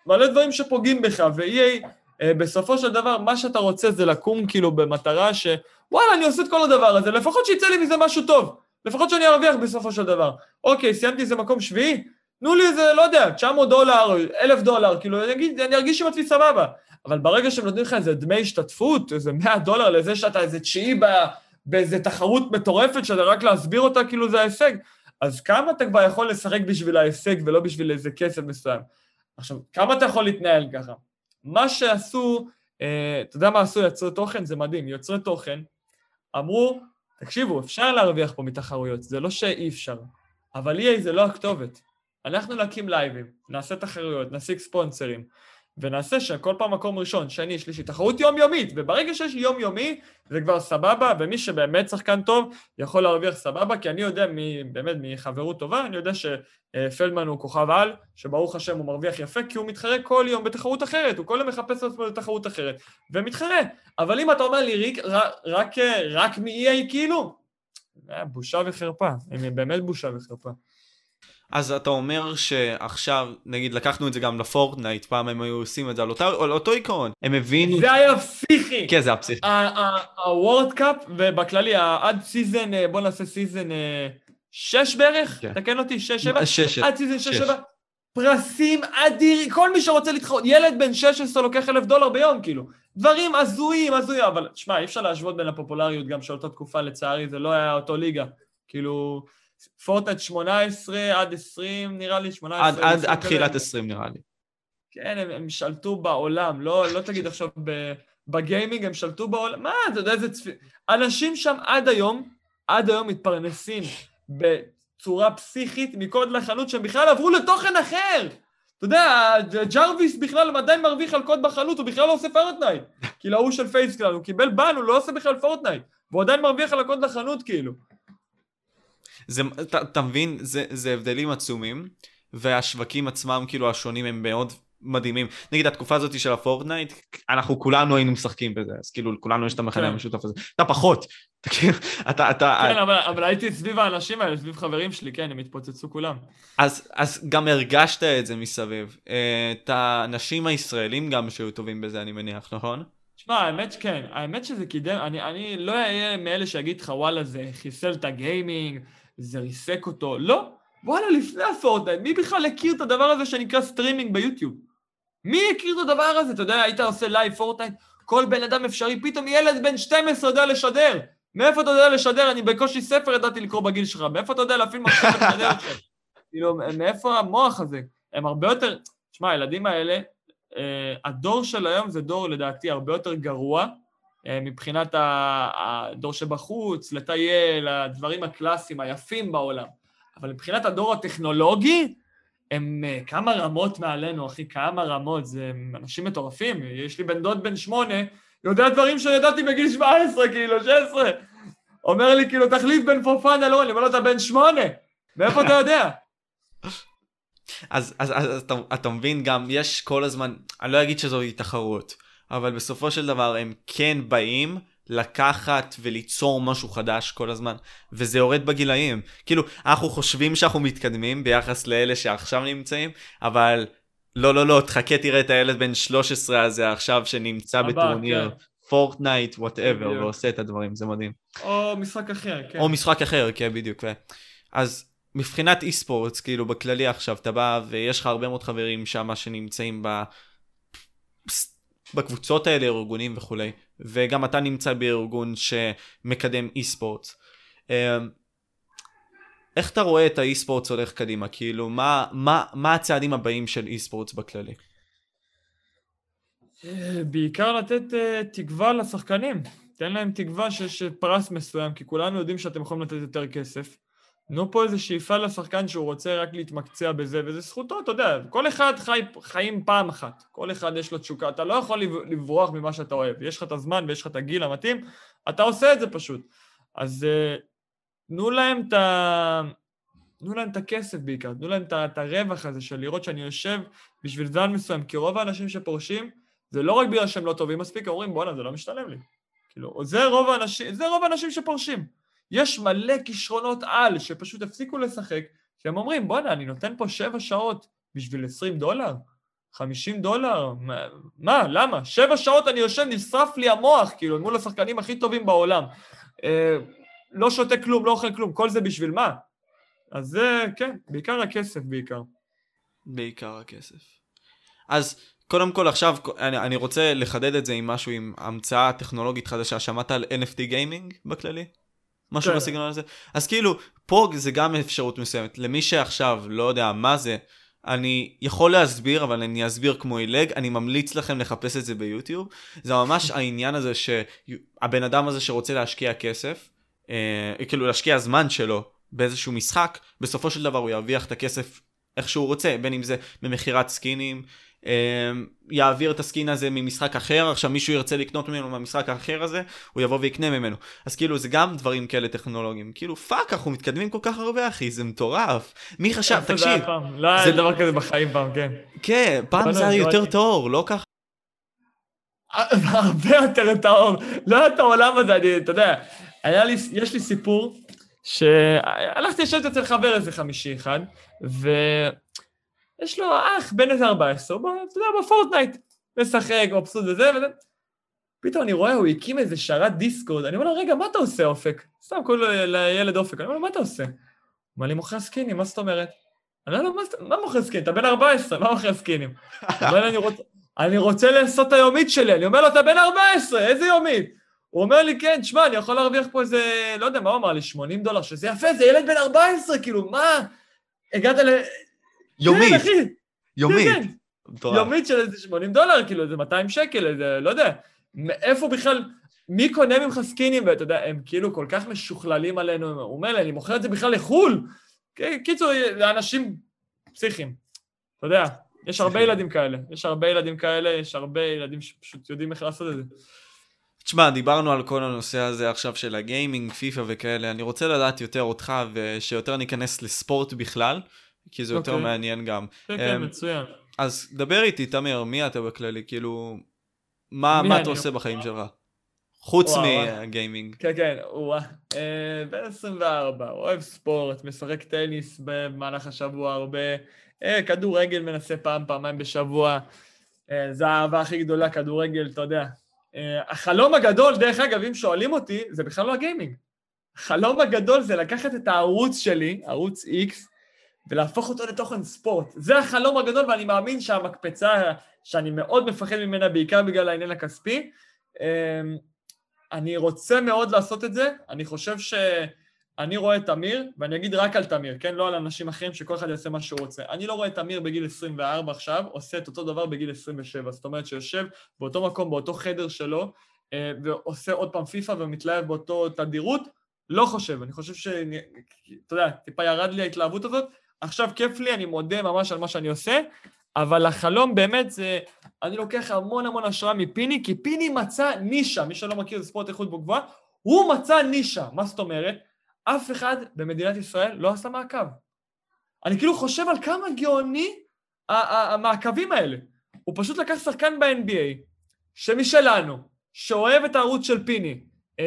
מלא דברים שפוגעים בך, ו-EA בסופו של דבר, מה שאתה רוצה זה לקום כאילו במטרה ש... וואלה, אני עושה את כל הדבר הזה, לפחות שיצא לי מזה משהו טוב. לפחות שאני ארוויח בסופו של דבר. אוקיי, סיימתי איזה מקום שביעי, תנו לי איזה, לא יודע, 900 דולר, 1,000 דולר, כאילו, אני, אגיד, אני ארגיש עם עצמי סבבה. אבל ברגע שהם נותנים לך איזה דמי השתתפות, איזה 100 דולר לזה שאתה איזה תשיעי באיזה תחרות מטורפת, שאתה רק להסביר אותה, כאילו זה ההישג, אז כמה אתה כבר יכול לשחק בשביל ההישג ולא בשביל איזה כסף מסוים? עכשיו, כמה אתה יכול להתנהל ככה? מה שעשו, אה, אתה יודע מה עשו יוצרי תוכן? זה מדהים, יוצרי תוכן, אמרו, תקשיבו, אפשר להרוויח פה מתחרויות, זה לא שאי אפשר, אבל EA זה לא הכתובת. אנחנו נקים לייבים, נעשה תחרויות, נשיג ספונסרים, ונעשה שכל פעם מקום ראשון, שני, שלישי, תחרות יומיומית, וברגע שיש יומיומי זה כבר סבבה, ומי שבאמת שחקן טוב יכול להרוויח סבבה, כי אני יודע מ, באמת מחברות טובה, אני יודע שפלדמן הוא כוכב על, שברוך השם הוא מרוויח יפה, כי הוא מתחרה כל יום בתחרות אחרת, הוא כל יום מחפש עצמו בתחרות אחרת, ומתחרה. אבל אם אתה אומר לי ריק, רק, רק, רק מ-EA כאילו, בושה וחרפה, באמת בושה וחרפה. אז אתה אומר שעכשיו, נגיד לקחנו את זה גם לפורטנייט, פעם הם היו עושים את זה על, אותה, על אותו עיקרון, הם הבינו... זה היה פסיכי! כן, זה היה פסיכי. ה World Cup, ובכללי, עד season, אה, בוא נעשה season 6 אה, בערך, כן. תקן אותי, 6-7? 6. עד season 6-7. פרסים אדירים, כל מי שרוצה להתחרות, ילד בן 16 לוקח אלף דולר ביום, כאילו. דברים הזויים, הזויים, אבל שמע, אי אפשר להשוות בין הפופולריות גם של אותה תקופה, לצערי, זה לא היה אותו ליגה. כאילו, פורטנייט 18 עד 20 נראה לי, 18. עד, עד, עד תחילת 20 נראה לי. כן, הם, הם שלטו בעולם, לא, לא תגיד עכשיו ב gaming, הם שלטו בעולם, מה, אתה יודע איזה צפי... אנשים שם עד היום, עד היום מתפרנסים בצורה פסיכית מקוד לחנות שהם בכלל עברו לתוכן אחר. אתה יודע, ג'רוויס בכלל עדיין מרוויח על קוד בחנות, הוא בכלל לא עושה פורטנייט. <laughs> כאילו ההוא של FaZe Clan, הוא קיבל ban, הוא לא עושה בכלל פורטנייט. והוא עדיין מרוויח על הקוד לחנות, כאילו. זה, אתה, אתה מבין, זה, זה הבדלים עצומים, והשווקים עצמם, כאילו, השונים הם מאוד מדהימים. נגיד, התקופה הזאת של הפורטנייט, אנחנו כולנו היינו משחקים בזה, אז כאילו, לכולנו יש את המחנה כן. המשותף הזה. אתה פחות, <laughs> תקשיב, אתה, אתה... כן, אבל, אבל הייתי סביב האנשים האלה, סביב חברים שלי, כן, הם התפוצצו כולם. אז, אז גם הרגשת את זה מסביב. אה, את האנשים הישראלים גם שהיו טובים בזה, אני מניח, נכון? תשמע, האמת שכן, האמת שזה קידם, אני, אני לא אהיה מאלה שיגיד לך וואלה זה חיסל את ה gaming, זה ריסק אותו. לא, וואלה, לפני הפורטנייט, מי בכלל הכיר את הדבר הזה שנקרא סטרימינג ביוטיוב? מי הכיר את הדבר הזה? אתה יודע, היית עושה live פורטנייט, כל בן אדם אפשרי, פתאום ילד בן 12 יודע לשדר. מאיפה אתה יודע לשדר? אני בקושי ספר ידעתי לקרוא בגיל שלך, מאיפה אתה יודע להפעיל מחשב זה? כאילו, מאיפה המוח הזה? הם הרבה יותר... תשמע, הילדים האלה, אה, הדור של היום זה דור לדעתי הרבה יותר גרוע מבחינת הדור שבחוץ, לטייל, הדברים הקלאסיים, היפים בעולם. אבל מבחינת הדור הטכנולוגי, הם אה, כמה רמות מעלינו, אחי, כמה רמות, זה אנשים מטורפים. יש לי בן דוד בן שמונה, יודע דברים שידעתי בגיל 17, כאילו, 16. אומר לי, כאילו, תחליף בין פופנה לא, אני אומר לו, אתה בן שמונה, מאיפה אתה יודע? אז, אז, אז, אז אתה, אתה מבין גם, יש כל הזמן, אני לא אגיד שזוהי תחרות, אבל בסופו של דבר הם כן באים לקחת וליצור משהו חדש כל הזמן, וזה יורד בגילאים. כאילו, אנחנו חושבים שאנחנו מתקדמים ביחס לאלה שעכשיו נמצאים, אבל לא, לא, לא, תחכה תראה את הילד בן 13 הזה עכשיו שנמצא בטורניר. כן. פורטנייט, whatever, ועושה את הדברים, זה מדהים. או משחק אחר, כן. או משחק אחר, כן, בדיוק. אז מבחינת אי ספורטס, כאילו בכללי עכשיו, אתה בא ויש לך הרבה מאוד חברים שם שנמצאים ב... בקבוצות האלה, ארגונים וכולי, וגם אתה נמצא בארגון שמקדם אי. אמ, איך אתה רואה את האי ספורטס הולך קדימה? כאילו, מה, מה, מה הצעדים הבאים של אי ספורטס בכללי? בעיקר לתת uh, תקווה לשחקנים. תן להם תקווה שיש פרס מסוים, כי כולנו יודעים שאתם יכולים לתת יותר כסף. תנו פה איזו שאיפה לשחקן שהוא רוצה רק להתמקצע בזה, וזה זכותו, אתה יודע, כל אחד חי חיים פעם אחת, כל אחד יש לו תשוקה, אתה לא יכול לברוח ממה שאתה אוהב, יש לך את הזמן ויש לך את הגיל המתאים, אתה עושה את זה פשוט. אז uh, תנו להם את ה... תנו להם את הכסף בעיקר, תנו להם את הרווח הזה של לראות שאני יושב בשביל זמן מסוים, כי רוב האנשים שפורשים, זה לא רק בגלל שהם לא טובים מספיק, אומרים בואנה זה לא משתלם לי. כאילו, זה רוב האנשים, זה רוב האנשים שפורשים. יש מלא כישרונות על שפשוט הפסיקו לשחק, שהם אומרים בואנה אני נותן פה שבע שעות בשביל 20 דולר? 50 דולר? מה, מה, למה? שבע שעות אני יושב, נשרף לי המוח, כאילו, מול השחקנים הכי טובים בעולם. אה, לא שותה כלום, לא אוכל כלום, כל זה בשביל מה? אז זה, כן, בעיקר הכסף בעיקר. בעיקר הכסף. אז קודם כל עכשיו אני, אני רוצה לחדד את זה עם משהו עם המצאה טכנולוגית חדשה שמעת על NFT גיימינג בכללי? משהו כן. בסגנון הזה? אז כאילו פה זה גם אפשרות מסוימת למי שעכשיו לא יודע מה זה אני יכול להסביר אבל אני אסביר כמו עילג אני ממליץ לכם לחפש את זה ביוטיוב זה ממש <laughs> העניין הזה שהבן אדם הזה שרוצה להשקיע כסף אה, כאילו להשקיע זמן שלו באיזשהו משחק בסופו של דבר הוא ירוויח את הכסף איך שהוא רוצה בין אם זה במכירת סקינים יעביר את ה skin הזה ממשחק אחר, עכשיו מישהו ירצה לקנות ממנו מהמשחק האחר הזה, הוא יבוא ויקנה ממנו. אז כאילו זה גם דברים כאלה טכנולוגיים. כאילו fuck, אנחנו מתקדמים כל כך הרבה אחי, זה מטורף. מי חשב, תקשיב. לא היה דבר כזה בחיים פעם, כן. כן, פעם זה היה יותר טהור, לא ככה? <laughs> הרבה יותר טהור. לא היה את העולם הזה, אני, אתה יודע, לי, יש לי סיפור שהלכתי לשבת אצל חבר איזה חמישי אחד, ו... יש לו אח בן איזה 14, הוא, אתה יודע, בפורטנייט, משחק, מבסוט וזה וזה. פתאום אני רואה, הוא הקים איזה שרת דיסקורד, אני אומר לו, רגע, מה אתה עושה, אופק? סתם קוראים לילד אופק, אני אומר לו, מה אתה עושה? הוא אומר לי, מוכר סקינים, מה זאת אומרת? אני אומר לו, מה מוכר סקינים? אתה בן 14, מה מוכר סקינים? הוא אומר לי, אני רוצה לעשות את היומית שלי. אני אומר לו, אתה בן 14, איזה יומית? הוא אומר לי, כן, תשמע, אני יכול להרוויח פה איזה, לא יודע, מה הוא אמר לי, 80 דולר, שזה יפה, זה ילד בן 14, כאילו, מה? הגעת ל... יומית. כן, אחי. יומית. כן, כן. יומית של איזה 80 דולר, כאילו, איזה 200 שקל, איזה, לא יודע. מאיפה בכלל, מי קונה ממך סקינים, ואתה יודע, הם כאילו כל כך משוכללים עלינו, הוא אומר לי, אני מוכר את זה בכלל לחו"ל. קיצור, לאנשים פסיכיים. אתה יודע, יש הרבה ילדים כאלה, יש הרבה ילדים כאלה, יש הרבה ילדים שפשוט יודעים איך לעשות את זה. תשמע, דיברנו על כל הנושא הזה עכשיו של הגיימינג, פיפא וכאלה, אני רוצה לדעת יותר אותך ושיותר ניכנס לספורט בכלל. כי זה יותר okay. אוקיי. מעניין גם. כן, כן, um, מצוין. אז דבר איתי, תמיר, מי אתה בכללי? כאילו, מה, מה אתה עושה בחיים שלך? חוץ מהגיימינג. כן, כן, וואה. אה, בן 24, אוהב ספורט, משחק טניס במהלך השבוע הרבה, אה, כדורגל מנסה פעם, פעמיים בשבוע. אה, זה האהבה הכי גדולה, כדורגל, אתה יודע. החלום הגדול, דרך אגב, אם שואלים אותי, זה בכלל לא הגיימינג. החלום הגדול זה לקחת את הערוץ שלי, ערוץ X, ולהפוך אותו לתוכן ספורט. זה החלום הגדול, ואני מאמין שהמקפצה, שאני מאוד מפחד ממנה, בעיקר בגלל העניין הכספי, אמ, אני רוצה מאוד לעשות את זה, אני חושב שאני רואה את תמיר, ואני אגיד רק על תמיר, כן? לא על אנשים אחרים שכל אחד יעשה מה שהוא רוצה. אני לא רואה את תמיר בגיל 24 עכשיו, עושה את אותו דבר בגיל 27. זאת אומרת שיושב באותו מקום, באותו חדר שלו, אה, ועושה עוד פעם פיפא ומתלהב באותו תדירות, לא חושב. אני חושב ש... אתה יודע, טיפה ירד לי ההתלהבות הזאת. עכשיו כיף לי, אני מודה ממש על מה שאני עושה, אבל החלום באמת זה, אני לוקח המון המון השראה מפיני, כי פיני מצא נישה, מי שלא מכיר זה ספורט איכות בו גבוהה, הוא מצא נישה. מה זאת אומרת? אף אחד במדינת ישראל לא עשה מעקב. אני כאילו חושב על כמה גאוני המעקבים האלה. הוא פשוט לקח שחקן ב-NBA, שמשלנו, שאוהב את הערוץ של פיני, אמ,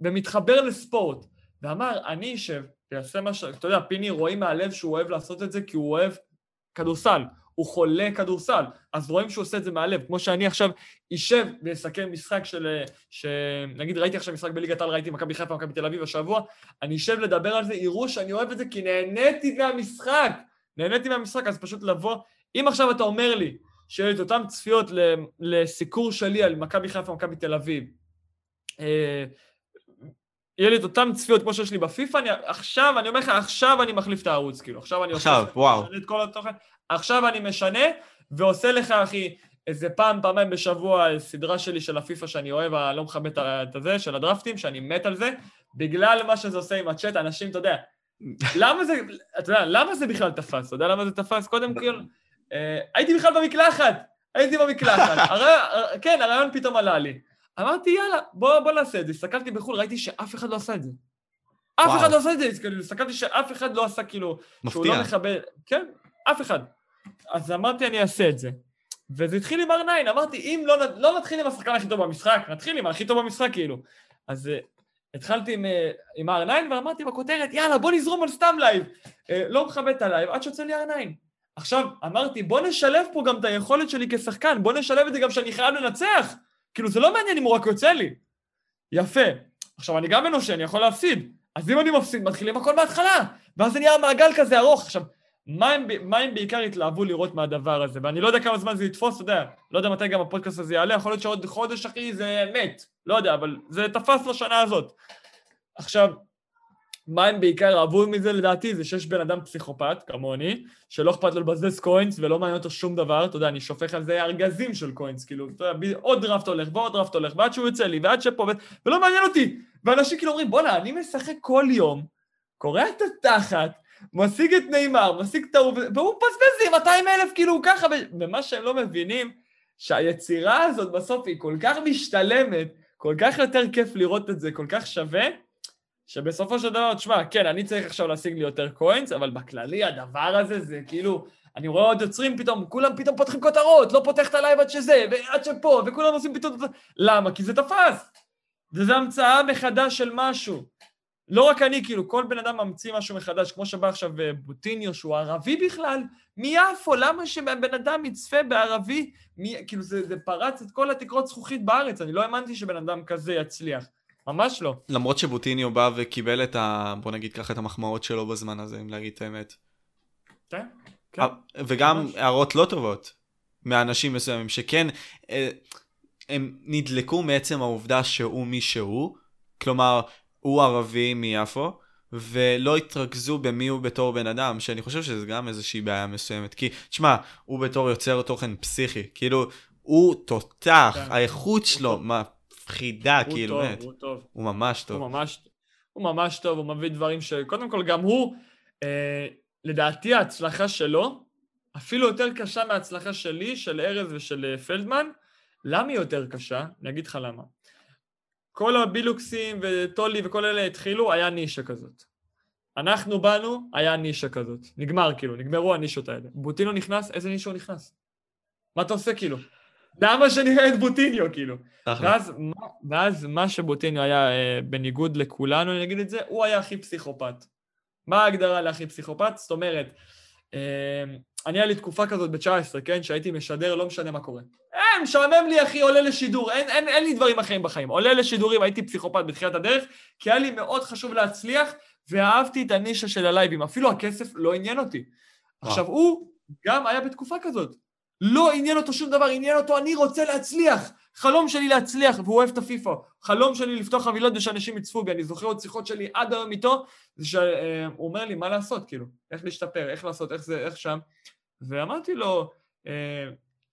ומתחבר לספורט, ואמר, אני אשב ויעשה מה ש... אתה יודע, פיני רואים מהלב שהוא אוהב לעשות את זה כי הוא אוהב כדורסל. הוא חולה כדורסל, אז רואים שהוא עושה את זה מהלב. כמו שאני עכשיו אשב ואסכם משחק של... ש... נגיד ראיתי עכשיו משחק בליגת העל, ראיתי מכבי חיפה, מכבי תל אביב השבוע, אני אשב לדבר על זה, יראו שאני אוהב את זה כי נהניתי מהמשחק. נהניתי מהמשחק, אז פשוט לבוא... אם עכשיו אתה אומר לי שיהיו את אותן צפיות לסיקור שלי על מכבי חיפה, מכבי תל אביב, אה, יהיה לי את אותן צפיות כמו שיש לי בפיפ"א, אני, עכשיו, אני אומר לך, עכשיו אני מחליף את הערוץ, כאילו, עכשיו אני עכשיו, עושה, וואו. את כל התוכן, עכשיו אני משנה, ועושה לך, אחי, איזה פעם, פעמיים בשבוע, סדרה שלי של הפיפ"א שאני אוהב, אני לא מכבד את הזה, של הדרפטים, שאני מת על זה, בגלל מה שזה עושה עם הצ'אט, אנשים, אתה יודע, <laughs> למה זה, אתה יודע, למה זה בכלל תפס? אתה יודע למה זה תפס? קודם כל, אה, הייתי בכלל במקלחת, הייתי במקלחת, <laughs> הרי, כן, הרעיון פתאום עלה לי. אמרתי, יאללה, בוא, בוא נעשה את זה. הסתכלתי בחו"ל, ראיתי שאף אחד לא עשה את זה. אף וואו. אחד לא עשה את זה, כאילו, הסתכלתי שאף אחד לא עשה, כאילו, מפתיע. שהוא לא מכבד, כן, אף אחד. אז אמרתי, אני אעשה את זה. וזה התחיל עם R9, אמרתי, אם לא, לא נתחיל עם השחקן הכי טוב במשחק, נתחיל עם הכי טוב במשחק, כאילו. אז uh, התחלתי עם, uh, עם R9 ואמרתי בכותרת, יאללה, בוא נזרום על סתם live. Uh, לא מכבד את ה live, עד שיוצא לי R9. עכשיו, אמרתי, בוא נשלב פה גם את היכולת שלי כשחקן, בוא נשלב את זה גם שאני חייב לנצח. כאילו, זה לא מעניין אם הוא רק יוצא לי. יפה. עכשיו, אני גם אנושי, אני יכול להפסיד. אז אם אני מפסיד, מתחילים הכל מההתחלה. ואז זה נהיה מעגל כזה ארוך. עכשיו, מה הם, מה הם בעיקר התלהבו לראות מהדבר הזה? ואני לא יודע כמה זמן זה יתפוס, אתה יודע, לא יודע מתי גם הפודקאסט הזה יעלה, יכול להיות שעוד חודש, אחי, זה מת. לא יודע, אבל זה תפס לשנה הזאת. עכשיו, מה הם בעיקר אהבו מזה לדעתי זה שיש בן אדם פסיכופת, כמוני, שלא אכפת לו לבזבז קוינס ולא מעניין אותו שום דבר, אתה יודע, אני שופך על זה ארגזים של קוינס, כאילו, אתה יודע, עוד דראפט הולך ועוד דראפט הולך, ועד שהוא יוצא לי, ועד שפה, ו... ולא מעניין אותי. ואנשים כאילו אומרים, בואנה, אני משחק כל יום, קורע את התחת, משיג את נאמר, משיג את ההוא, והוא מבזבז לי 200 אלף, כאילו, ככה, ומה שהם לא מבינים, שהיצירה הזאת בסוף היא כל כך משתלמת, כל כך יותר כיף לראות את זה, כל כך שווה, שבסופו של דבר, תשמע, כן, אני צריך עכשיו להשיג לי יותר coins, אבל בכללי הדבר הזה זה כאילו, אני רואה עוד יוצרים פתאום, כולם פתאום פותחים כותרות, לא פותח את ה-live עד שזה, ועד שפה, וכולם עושים פתאום... למה? כי זה תפס. וזה המצאה מחדש של משהו. לא רק אני, כאילו, כל בן אדם ממציא משהו מחדש, כמו שבא עכשיו אה, בוטיניו, שהוא ערבי בכלל, מיפו, למה שבן אדם יצפה בערבי? מי, כאילו, זה, זה פרץ את כל התקרות זכוכית בארץ, אני לא האמנתי שבן אדם כזה יצליח. ממש לא. למרות שבוטיניו בא וקיבל את ה... בוא נגיד ככה את המחמאות שלו בזמן הזה, אם להגיד את האמת. כן, כן. וגם ממש. הערות לא טובות מאנשים מסוימים, שכן, אה, הם נדלקו מעצם העובדה שהוא מי שהוא, כלומר, הוא ערבי מיפו, ולא התרכזו במי הוא בתור בן אדם, שאני חושב שזה גם איזושהי בעיה מסוימת. כי, תשמע, הוא בתור יוצר תוכן פסיכי, כאילו, הוא תותח, כן. האיכות שלו, מה, מפחידה, כאילו, באמת. הוא טוב, הוא ממש טוב. הוא ממש, הוא ממש טוב, הוא מביא דברים ש... קודם כל, גם הוא, אה, לדעתי ההצלחה שלו, אפילו יותר קשה מההצלחה שלי, של ארז ושל אה, פלדמן. למה היא יותר קשה? אני אגיד לך למה. כל הבילוקסים וטולי וכל אלה התחילו, היה נישה כזאת. אנחנו באנו, היה נישה כזאת. נגמר כאילו, נגמרו הנישות האלה. בוטינו נכנס, איזה נישה הוא נכנס? מה אתה עושה כאילו? למה שנראה את בוטיניו, כאילו? ואז, ואז מה שבוטיניו היה, אה, בניגוד לכולנו, אני אגיד את זה, הוא היה הכי פסיכופת. מה ההגדרה להכי פסיכופת? זאת אומרת, אה, אני היה לי תקופה כזאת ב-19, כן? שהייתי משדר, לא משנה מה קורה. אין, משעמם לי, אחי, עולה לשידור, אין, אין, אין לי דברים אחרים בחיים. עולה לשידורים, הייתי פסיכופת בתחילת הדרך, כי היה לי מאוד חשוב להצליח, ואהבתי את הנישה של הלייבים. אפילו הכסף לא עניין אותי. עכשיו, הוא גם היה בתקופה כזאת. לא עניין אותו שום דבר, עניין אותו, אני רוצה להצליח. חלום שלי להצליח, והוא אוהב את הפיפ"א, חלום שלי לפתוח חבילות ושאנשים יצפו בי, אני זוכר עוד שיחות שלי עד היום איתו, זה שהוא אומר לי, מה לעשות, כאילו, איך להשתפר, איך לעשות, איך זה, איך שם, ואמרתי לו, אה,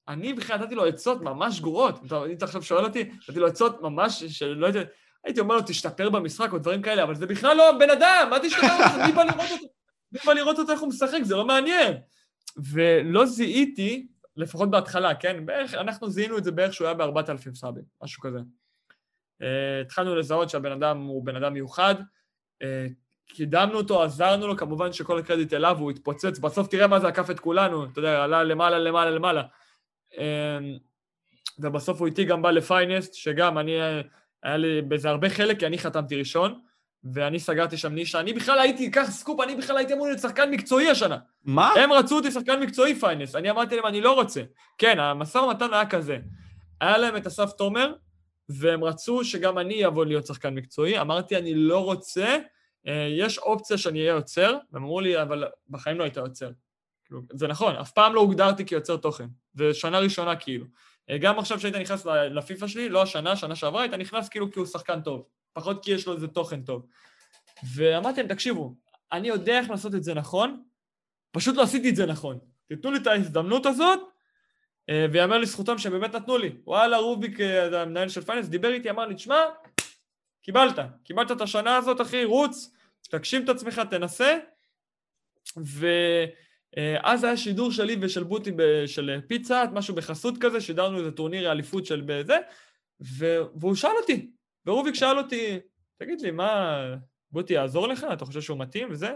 אני בכלל נתתי לו עצות ממש גרועות, אם אתה עכשיו שואל אותי, נתתי לו עצות ממש, שלא יודע, הייתי אומר לו, תשתפר במשחק או דברים כאלה, אבל זה בכלל לא בן אדם, מה תשתפר? מי בא לראות אותו? מי בא לראות אותו איך הוא משחק? זה לא מעניין. ולא זיהיתי, לפחות בהתחלה, כן? בערך, אנחנו זיהינו את זה בערך שהוא היה ב-4,000 סאבים, משהו כזה. Uh, התחלנו לזהות שהבן אדם הוא בן אדם מיוחד, uh, קידמנו אותו, עזרנו לו, כמובן שכל הקרדיט אליו, הוא התפוצץ, בסוף תראה מה זה עקף את כולנו, אתה יודע, עלה למעלה, למעלה, למעלה. Uh, ובסוף הוא איתי גם בא ל-Finest, שגם אני, היה לי בזה הרבה חלק, כי אני חתמתי ראשון, ואני סגרתי שם נישה. אני בכלל הייתי, קח סקופ, אני בכלל הייתי אמור להיות שחקן מקצועי השנה. מה? הם רצו אותי שחקן מקצועי Finest, אני אמרתי להם, אני לא רוצה. כן, המשא ומתן היה כזה. היה להם את אסף תומר, והם רצו שגם אני אבוא להיות שחקן מקצועי. אמרתי, אני לא רוצה, אה, יש אופציה שאני אהיה יוצר, והם אמרו לי, אבל בחיים לא היית יוצר. כאילו, זה נכון, אף פעם לא הוגדרתי כיוצר תוכן. זה שנה ראשונה כאילו. אה, גם עכשיו שהיית נכנס לפיפ"א שלי, לא השנה, שנה שעברה, היית נכנס כאילו כי הוא שחקן טוב. פחות כי יש לו איזה תוכן טוב. ואמרתי להם, תקשיבו, אני יודע איך לעשות את זה נכון, פשוט לא עשיתי את זה נכון. תיתנו לי את ההזדמנות הזאת, אה, ויאמר לזכותם שהם באמת נתנו לי. וואלה, רוביק, אה, המנהל של פייננס, דיבר איתי, אמר לי, תשמע, קיבלת, קיבלת את השנה הזאת, אחי, רוץ, תגשים את עצמך, תנסה. ואז היה שידור שלי ושל בוטי של פיצה, משהו בחסות כזה, שידרנו איזה טורניר אליפות של בזה, והוא שאל אותי, ורוביק שאל אותי, תגיד לי, מה, בוטי יעזור לך? אתה חושב שהוא מתאים וזה?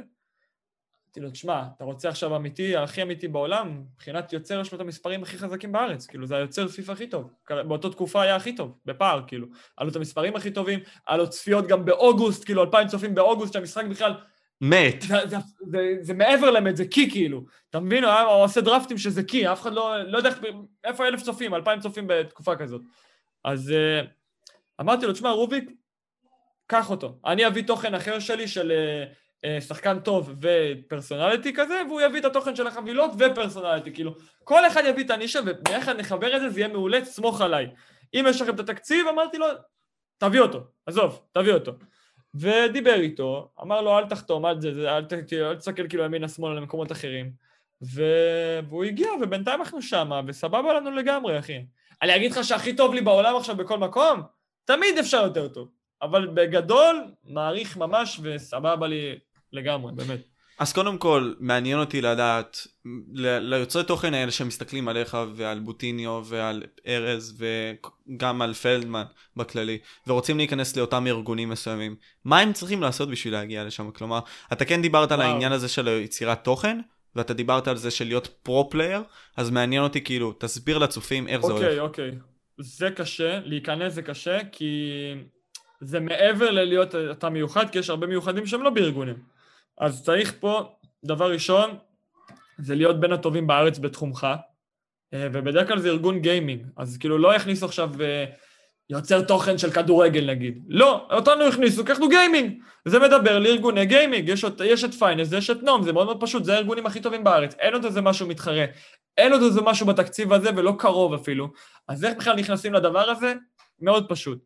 אמרתי לו, תשמע, אתה רוצה עכשיו אמיתי, הכי אמיתי בעולם, מבחינת יוצר יש לו את המספרים הכי חזקים בארץ, כאילו זה היוצר פיפ"א הכי טוב, באותה תקופה היה הכי טוב, בפער, כאילו, היה לו את המספרים הכי טובים, היה לו צפיות גם באוגוסט, כאילו אלפיים צופים באוגוסט, שהמשחק בכלל... מת. זה, זה, זה, זה מעבר למת, זה קי כאילו, אתה מבין? הוא, הוא עושה דרפטים שזה קי, אף אחד לא, לא יודע איפה אלף צופים, אלפיים צופים בתקופה כזאת. אז uh, אמרתי לו, תשמע, רוביק, קח אותו. אני אביא תוכן אחר שלי של uh, uh, שחקן טוב ופרסונליטי כזה, והוא יביא את התוכן של החבילות ופרסונליטי, כאילו, כל אחד יביא את הנישה וביחד נחבר את זה, זה יהיה מעולה, סמוך עליי. אם יש לכם את התקציב, אמרתי לו, תביא אותו, עזוב, תביא אותו. ודיבר איתו, אמר לו, אל תחתום, אל, זה, אל, אל תסתכל כאילו ימינה-שמאלה למקומות אחרים. והוא הגיע, ובינתיים אנחנו שמה, וסבבה לנו לגמרי, אחי. אני אגיד לך שהכי טוב לי בעולם עכשיו בכל מקום? תמיד אפשר יותר טוב. אבל בגדול, מעריך ממש וסבבה לי לגמרי, באמת. אז קודם כל, מעניין אותי לדעת, ליוצרי תוכן האלה שמסתכלים עליך ועל בוטיניו ועל ארז וגם על פלדמן בכללי, ורוצים להיכנס לאותם ארגונים מסוימים, מה הם צריכים לעשות בשביל להגיע לשם? כלומר, אתה כן דיברת וואו. על העניין הזה של יצירת תוכן, ואתה דיברת על זה של להיות pro player, אז מעניין אותי כאילו, תסביר לצופים איך אוקיי, זה הולך. אוקיי, אוקיי. זה קשה, להיכנס זה קשה, כי זה מעבר ללהיות אתה מיוחד, כי יש הרבה מיוחדים שהם לא בארגונים. אז צריך פה, דבר ראשון, זה להיות בין הטובים בארץ בתחומך, אה, ובדרך כלל זה ארגון גיימינג, אז כאילו לא יכניסו עכשיו אה, יוצר תוכן של כדורגל נגיד. לא, אותנו הכניסו, כי אנחנו גיימינג. זה מדבר לארגוני גיימינג, יש, יש את Finest, יש את NOM, זה מאוד מאוד פשוט, זה הארגונים הכי טובים בארץ, אין עוד איזה משהו מתחרה, אין עוד איזה משהו בתקציב הזה ולא קרוב אפילו. אז איך בכלל נכנסים לדבר הזה? מאוד פשוט.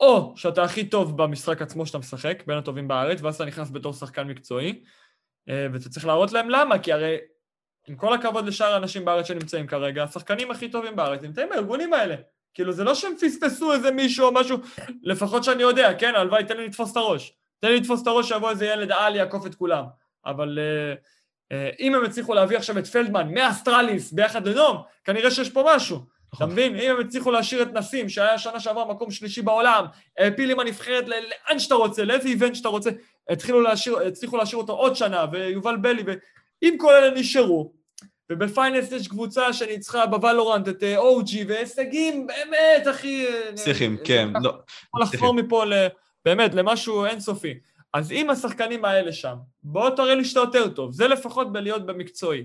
או שאתה הכי טוב במשחק עצמו שאתה משחק, בין הטובים בארץ, ואז אתה נכנס בתור שחקן מקצועי, אה, ואתה צריך להראות להם למה, כי הרי עם כל הכבוד לשאר האנשים בארץ שנמצאים כרגע, השחקנים הכי טובים בארץ נמצאים בארגונים האלה. כאילו זה לא שהם פספסו איזה מישהו או משהו, לפחות שאני יודע, כן, הלוואי, תן לי לתפוס את הראש. תן לי לתפוס את הראש שיבוא איזה ילד על שיעקוף את כולם. אבל אה, אם הם הצליחו להביא עכשיו את פלדמן מ-Astralis ביחד ל-NOM, כנראה שיש פה משהו. אתה מבין? אם הם הצליחו להשאיר את נסים, שהיה שנה שעברה מקום שלישי בעולם, העפיל עם הנבחרת לאן שאתה רוצה, לאיזה event שאתה רוצה, הצליחו להשאיר, הצליחו להשאיר אותו עוד שנה, ויובל בלי, ואם כל אלה נשארו, ובפיינלס יש קבוצה שניצחה בוולורנט את אוג'י, והישגים באמת, הכי... צריכים, כן, לא. יכול לחפור מפה באמת למשהו אינסופי. אז אם השחקנים האלה שם, בוא תראה לי שאתה יותר טוב, זה לפחות בלהיות במקצועי.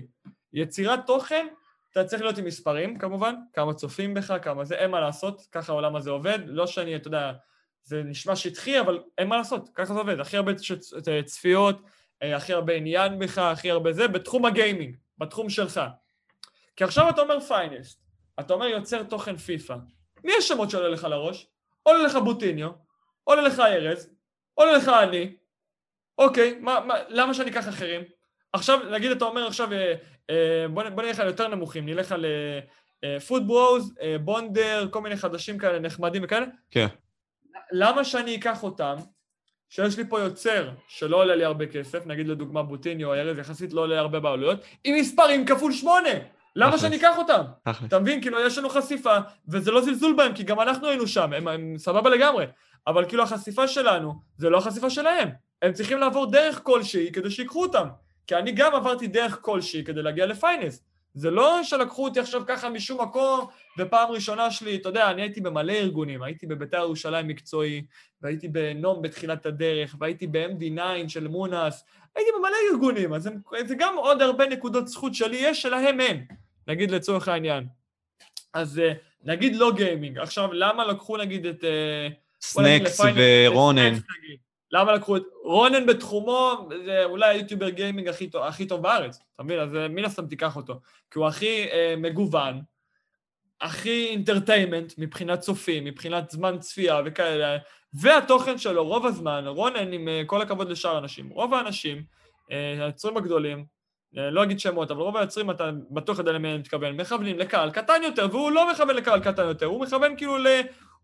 יצירת תוכן, אתה צריך להיות עם מספרים כמובן, כמה צופים בך, כמה זה, אין מה לעשות, ככה העולם הזה עובד, לא שאני, אתה יודע, זה נשמע שטחי, אבל אין מה לעשות, ככה זה עובד, הכי הרבה צפיות, אה, הכי הרבה עניין בך, הכי הרבה זה, בתחום הגיימינג, בתחום שלך. כי עכשיו אתה אומר Finest, אתה אומר יוצר תוכן פיפא, מי השמות שעולה לך לראש? עולה לך בוטיניו, עולה לך ארז, עולה לך אני, אוקיי, מה, מה, למה שאני אקח אחרים? עכשיו, נגיד אתה אומר עכשיו, אה, אה, בוא, בוא נלך על יותר נמוכים, נלך על אה, אה, בונדר, כל מיני חדשים כאלה נחמדים וכאלה. כן. למה שאני אקח אותם, שיש לי פה יוצר שלא עולה לי הרבה כסף, נגיד לדוגמה בוטיניו או ארז, יחסית לא עולה הרבה בעלויות, עם מספרים כפול שמונה! למה. שאני אקח אותם? אתה מבין? כאילו, יש לנו חשיפה, וזה לא זלזול בהם, כי גם אנחנו היינו שם, הם, הם סבבה לגמרי. אבל כאילו, החשיפה שלנו, זה לא החשיפה שלהם. הם צריכים לעבור דרך כלשהי כדי שיקחו אותם. כי אני גם עברתי דרך כלשהי כדי להגיע לפיינס. זה לא שלקחו אותי עכשיו ככה משום מקום, ופעם ראשונה שלי, אתה יודע, אני הייתי במלא ארגונים, הייתי בביתר ירושלים מקצועי, והייתי ב-NOM בתחילת הדרך, והייתי ב-MD9 של מונס, הייתי במלא ארגונים, אז הם, זה גם עוד הרבה נקודות זכות שלי יש, שלהם אין, נגיד לצורך העניין. אז אה, נגיד לא גיימינג, עכשיו למה לקחו נגיד את... אה, סנקס לפיינל- ורונן. למה לקחו את... רונן בתחומו, זה אולי היוטיובר גיימינג הכי טוב, הכי טוב בארץ, אתה מבין? אז אה, מן הסתם תיקח אותו. כי הוא הכי אה, מגוון, הכי אינטרטיימנט מבחינת צופים, מבחינת זמן צפייה וכאלה, והתוכן שלו, רוב הזמן, רונן, עם אה, כל הכבוד לשאר האנשים, רוב האנשים, אה, היוצרים הגדולים, אה, לא אגיד שמות, אבל רוב היוצרים, אתה בטוח יודע למי אני מתכוון, מכוונים לקהל קטן יותר, והוא לא מכוון לקהל קטן יותר, הוא מכוון כאילו ל...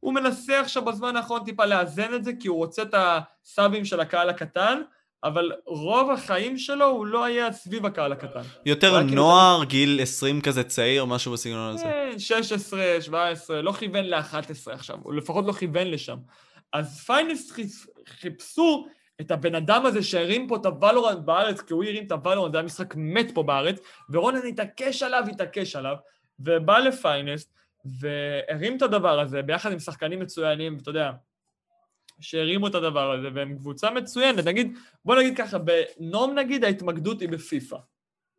הוא מנסה עכשיו בזמן האחרון טיפה לאזן את זה, כי הוא רוצה את הסאבים של הקהל הקטן, אבל רוב החיים שלו הוא לא היה סביב הקהל הקטן. יותר כאילו נוער, גיל 20 כזה צעיר, משהו בסגנון הזה. כן, 16, 17, לא כיוון ל-11 עכשיו, הוא לפחות לא כיוון לשם. אז פיינס חיפשו את הבן אדם הזה שהרים פה את הוולורנט בארץ, כי הוא הרים את הוולורנט, זה היה משחק מת פה בארץ, ורונן התעקש עליו, התעקש עליו, ובא לפיינסט, והרים את הדבר הזה ביחד עם שחקנים מצוינים, ואתה יודע, שהרימו את הדבר הזה, והם קבוצה מצוינת. נגיד, בוא נגיד ככה, ב-NOM נגיד ההתמקדות היא בפיפא.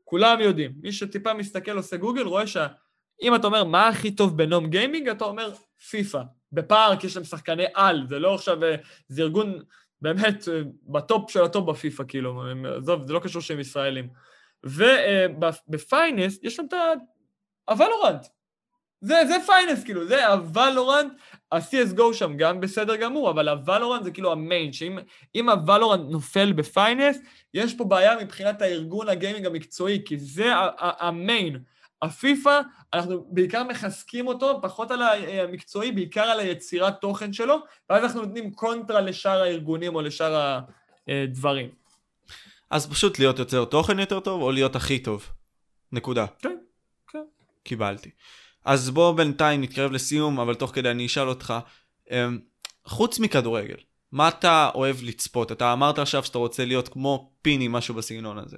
כולם יודעים. מי שטיפה מסתכל, עושה גוגל, רואה שאם אתה אומר מה הכי טוב ב-NOM גיימינג, אתה אומר פיפא. בפארק יש להם שחקני על, זה לא עכשיו, אה, זה ארגון באמת אה, ב-top של ה-top בפיפא, כאילו, עזוב, זה לא קשור שהם ישראלים. וב-Finest יש שם את ה-Valorant. זה, זה Finest, כאילו, זה ה-Valorant, ה-CSGO שם גם בסדר גמור, אבל ה-Valorant זה כאילו ה-main, שאם אם ה-Valorant נופל ב-Finest, יש פה בעיה מבחינת הארגון הגיימינג המקצועי, כי זה ה-main. הפיפא, אנחנו בעיקר מחזקים אותו, פחות על המקצועי, בעיקר על היצירת תוכן שלו, ואז אנחנו נותנים קונטרה לשאר הארגונים או לשאר הדברים. אז פשוט להיות יוצר תוכן יותר טוב, או להיות הכי טוב. נקודה. כן, כן. קיבלתי. אז בוא בינתיים נתקרב לסיום, אבל תוך כדי אני אשאל אותך, אמ, חוץ מכדורגל, מה אתה אוהב לצפות? אתה אמרת עכשיו שאתה רוצה להיות כמו פיני, משהו בסגנון הזה.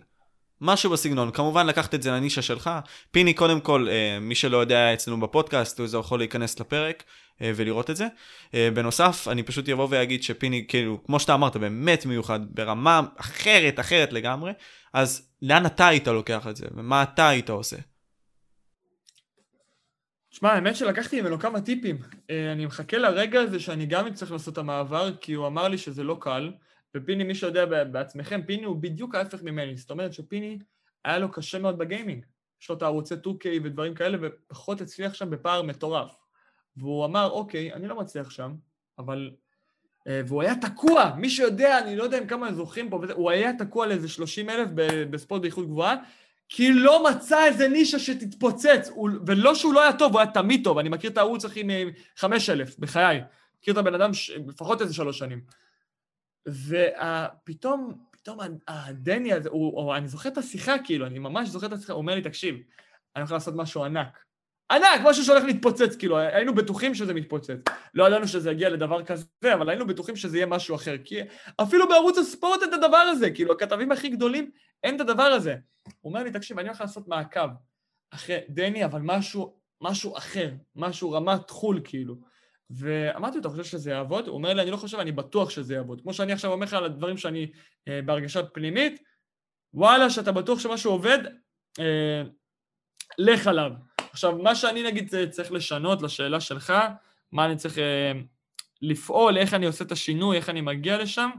משהו בסגנון, כמובן לקחת את זה לנישה שלך. פיני, קודם כל, אה, מי שלא יודע אצלנו בפודקאסט, הוא יכול להיכנס לפרק אה, ולראות את זה. אה, בנוסף, אני פשוט אבוא ואגיד שפיני, כאילו, כמו שאתה אמרת, באמת מיוחד, ברמה אחרת, אחרת לגמרי, אז לאן אתה היית לוקח את זה, ומה אתה היית עושה? שמע, האמת שלקחתי ממנו כמה טיפים. אני מחכה לרגע הזה שאני גם אצטרך לעשות את המעבר, כי הוא אמר לי שזה לא קל, ופיני, מי שיודע בעצמכם, פיני הוא בדיוק ההפך ממני. זאת אומרת שפיני, היה לו קשה מאוד בגיימינג. יש לו את הערוצי 2K ודברים כאלה, ופחות הצליח שם בפער מטורף. והוא אמר, אוקיי, אני לא מצליח שם, אבל... אה, והוא היה תקוע, מי שיודע, אני לא יודע אם כמה זוכרים פה, הוא היה תקוע לאיזה 30 אלף בספורט באיכות גבוהה, כי לא מצא איזה נישה שתתפוצץ, ולא שהוא לא היה טוב, הוא היה תמיד טוב, אני מכיר את הערוץ הכי מ-5,000 בחיי, מכיר את הבן אדם. לפחות איזה שלוש שנים. ופתאום, פתאום הדני הזה, הוא, הוא, אני זוכר את השיחה כאילו, אני ממש זוכר את השיחה, הוא אומר לי, תקשיב, אני הולך לעשות משהו ענק. ענק, משהו שהולך להתפוצץ, כאילו, היינו בטוחים שזה מתפוצץ. לא ידענו שזה יגיע לדבר כזה, אבל היינו בטוחים שזה יהיה משהו אחר. כי אפילו בערוץ הספורט אין את הדבר הזה, כאילו, הכתבים הכי גדולים, אין את הדבר הזה. הוא אומר לי, תקשיב, אני הולך לעשות מעקב אחרי דני, אבל משהו, משהו אחר, משהו רמת חו"ל, כאילו. ואמרתי לו, אתה חושב שזה יעבוד? הוא אומר לי, אני לא חושב, אני בטוח שזה יעבוד. כמו שאני עכשיו אומר לך על הדברים שאני אה, בהרגשה פנימית, וואלה, שאתה בטוח שמשהו עובד, אה, לך עליו. עכשיו, מה שאני נגיד צריך לשנות לשאלה שלך, מה אני צריך אה, לפעול, איך אני עושה את השינוי, איך אני מגיע לשם,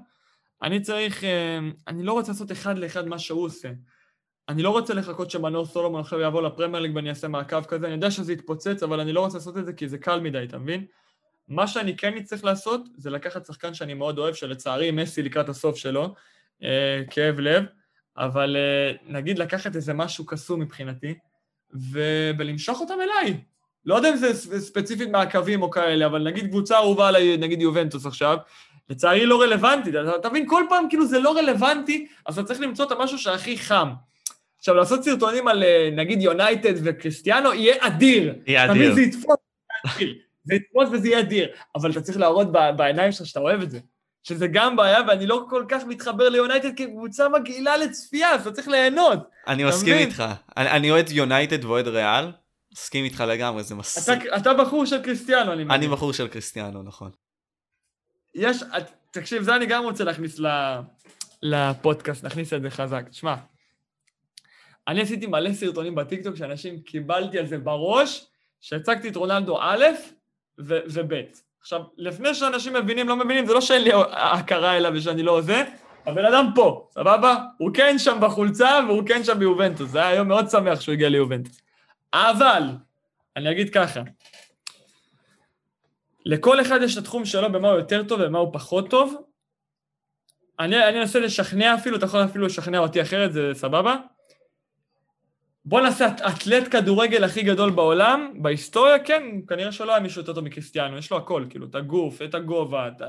אני צריך, אה, אני לא רוצה לעשות אחד לאחד מה שהוא עושה. אני לא רוצה לחכות שמנור סולומון עכשיו יבוא לפרמייר ליג ואני אעשה מעקב כזה, אני יודע שזה יתפוצץ, אבל אני לא רוצה לעשות את זה כי זה קל מדי, אתה מבין? מה שאני כן אצטרך לעשות, זה לקחת שחקן שאני מאוד אוהב, שלצערי מסי לקראת הסוף שלו, אה, כאב לב, אבל אה, נגיד לקחת איזה משהו קסום מבחינתי. ולמשוך אותם אליי. לא יודע אם זה ספציפית מעקבים או כאלה, אבל נגיד קבוצה אהובה עליי, נגיד יובנטוס עכשיו, לצערי לא רלוונטית. אתה מבין, כל פעם כאילו זה לא רלוונטי, אז אתה צריך למצוא את המשהו שהכי חם. עכשיו, לעשות סרטונים על אה, נגיד יונייטד וקריסטיאנו, יהיה אדיר. יהיה אדיר. תמיד זה יתפוס, זה יתפוס וזה יהיה אדיר. אבל אתה צריך להראות בעיניים שלך שאתה אוהב את זה. שזה גם בעיה, ואני לא כל כך מתחבר ליונייטד כקבוצה מגעילה לצפייה, אז אתה צריך ליהנות. אני מסכים איתך. אני, אני אוהד יונייטד ואוהד ריאל, מסכים איתך לגמרי, זה מסכים. אתה, אתה בחור של קריסטיאנו, אני מבין. אני בחור של קריסטיאנו, נכון. יש, תקשיב, זה אני גם רוצה להכניס לפודקאסט, נכניס את זה חזק. תשמע, אני עשיתי מלא סרטונים בטיקטוק שאנשים קיבלתי על זה בראש, שהצגתי את רונלדו א' וב'. עכשיו, לפני שאנשים מבינים, לא מבינים, זה לא שאין לי הכרה אליו ושאני לא זה, הבן אדם פה, סבבה? הוא כן שם בחולצה והוא כן שם ביובנטוס. זה היה יום מאוד שמח שהוא הגיע ליובנטוס. אבל, אני אגיד ככה, לכל אחד יש את התחום שלו במה הוא יותר טוב ומה הוא פחות טוב. אני, אנסה לשכנע אפילו, אתה יכול אפילו לשכנע אותי אחרת, זה סבבה? בוא נעשה אתלט כדורגל הכי גדול בעולם, בהיסטוריה, כן, כנראה שלא היה מישהו יותר טוב מקריסטיאנו, יש לו הכל, כאילו, את הגוף, את הגובה, את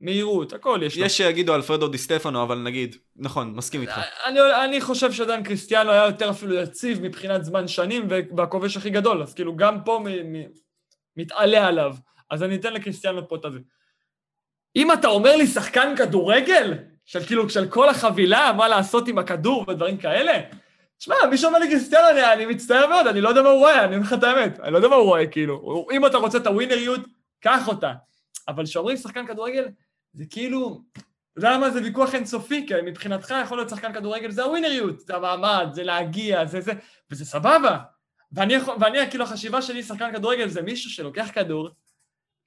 המהירות, הכל יש לו. יש שיגידו אלפרדו די סטפנו, אבל נגיד, נכון, מסכים איתך. אני, אני חושב שעדיין קריסטיאנו היה יותר אפילו יציב מבחינת זמן שנים, והכובש הכי גדול, אז כאילו, גם פה מ, מ, מתעלה עליו. אז אני אתן לקריסטיאנו פה את הזה. אם אתה אומר לי שחקן כדורגל, של כאילו, של כל החבילה, מה לעשות עם הכדור ודברים כאלה, תשמע, מי שאומר לי קריסטיאנו, אני, אני מצטער מאוד, אני לא יודע מה הוא רואה, אני אומר לך את האמת, אני לא יודע מה הוא רואה, כאילו. אם אתה רוצה את הווינריות, קח אותה. אבל כשאומרים שחקן כדורגל, זה כאילו, אתה יודע מה זה ויכוח אינסופי, כי מבחינתך יכול להיות שחקן כדורגל, זה הווינריות, זה המעמד, זה להגיע, זה זה, וזה סבבה. ואני, ואני כאילו, החשיבה שלי, שחקן כדורגל, זה מישהו שלוקח כדור,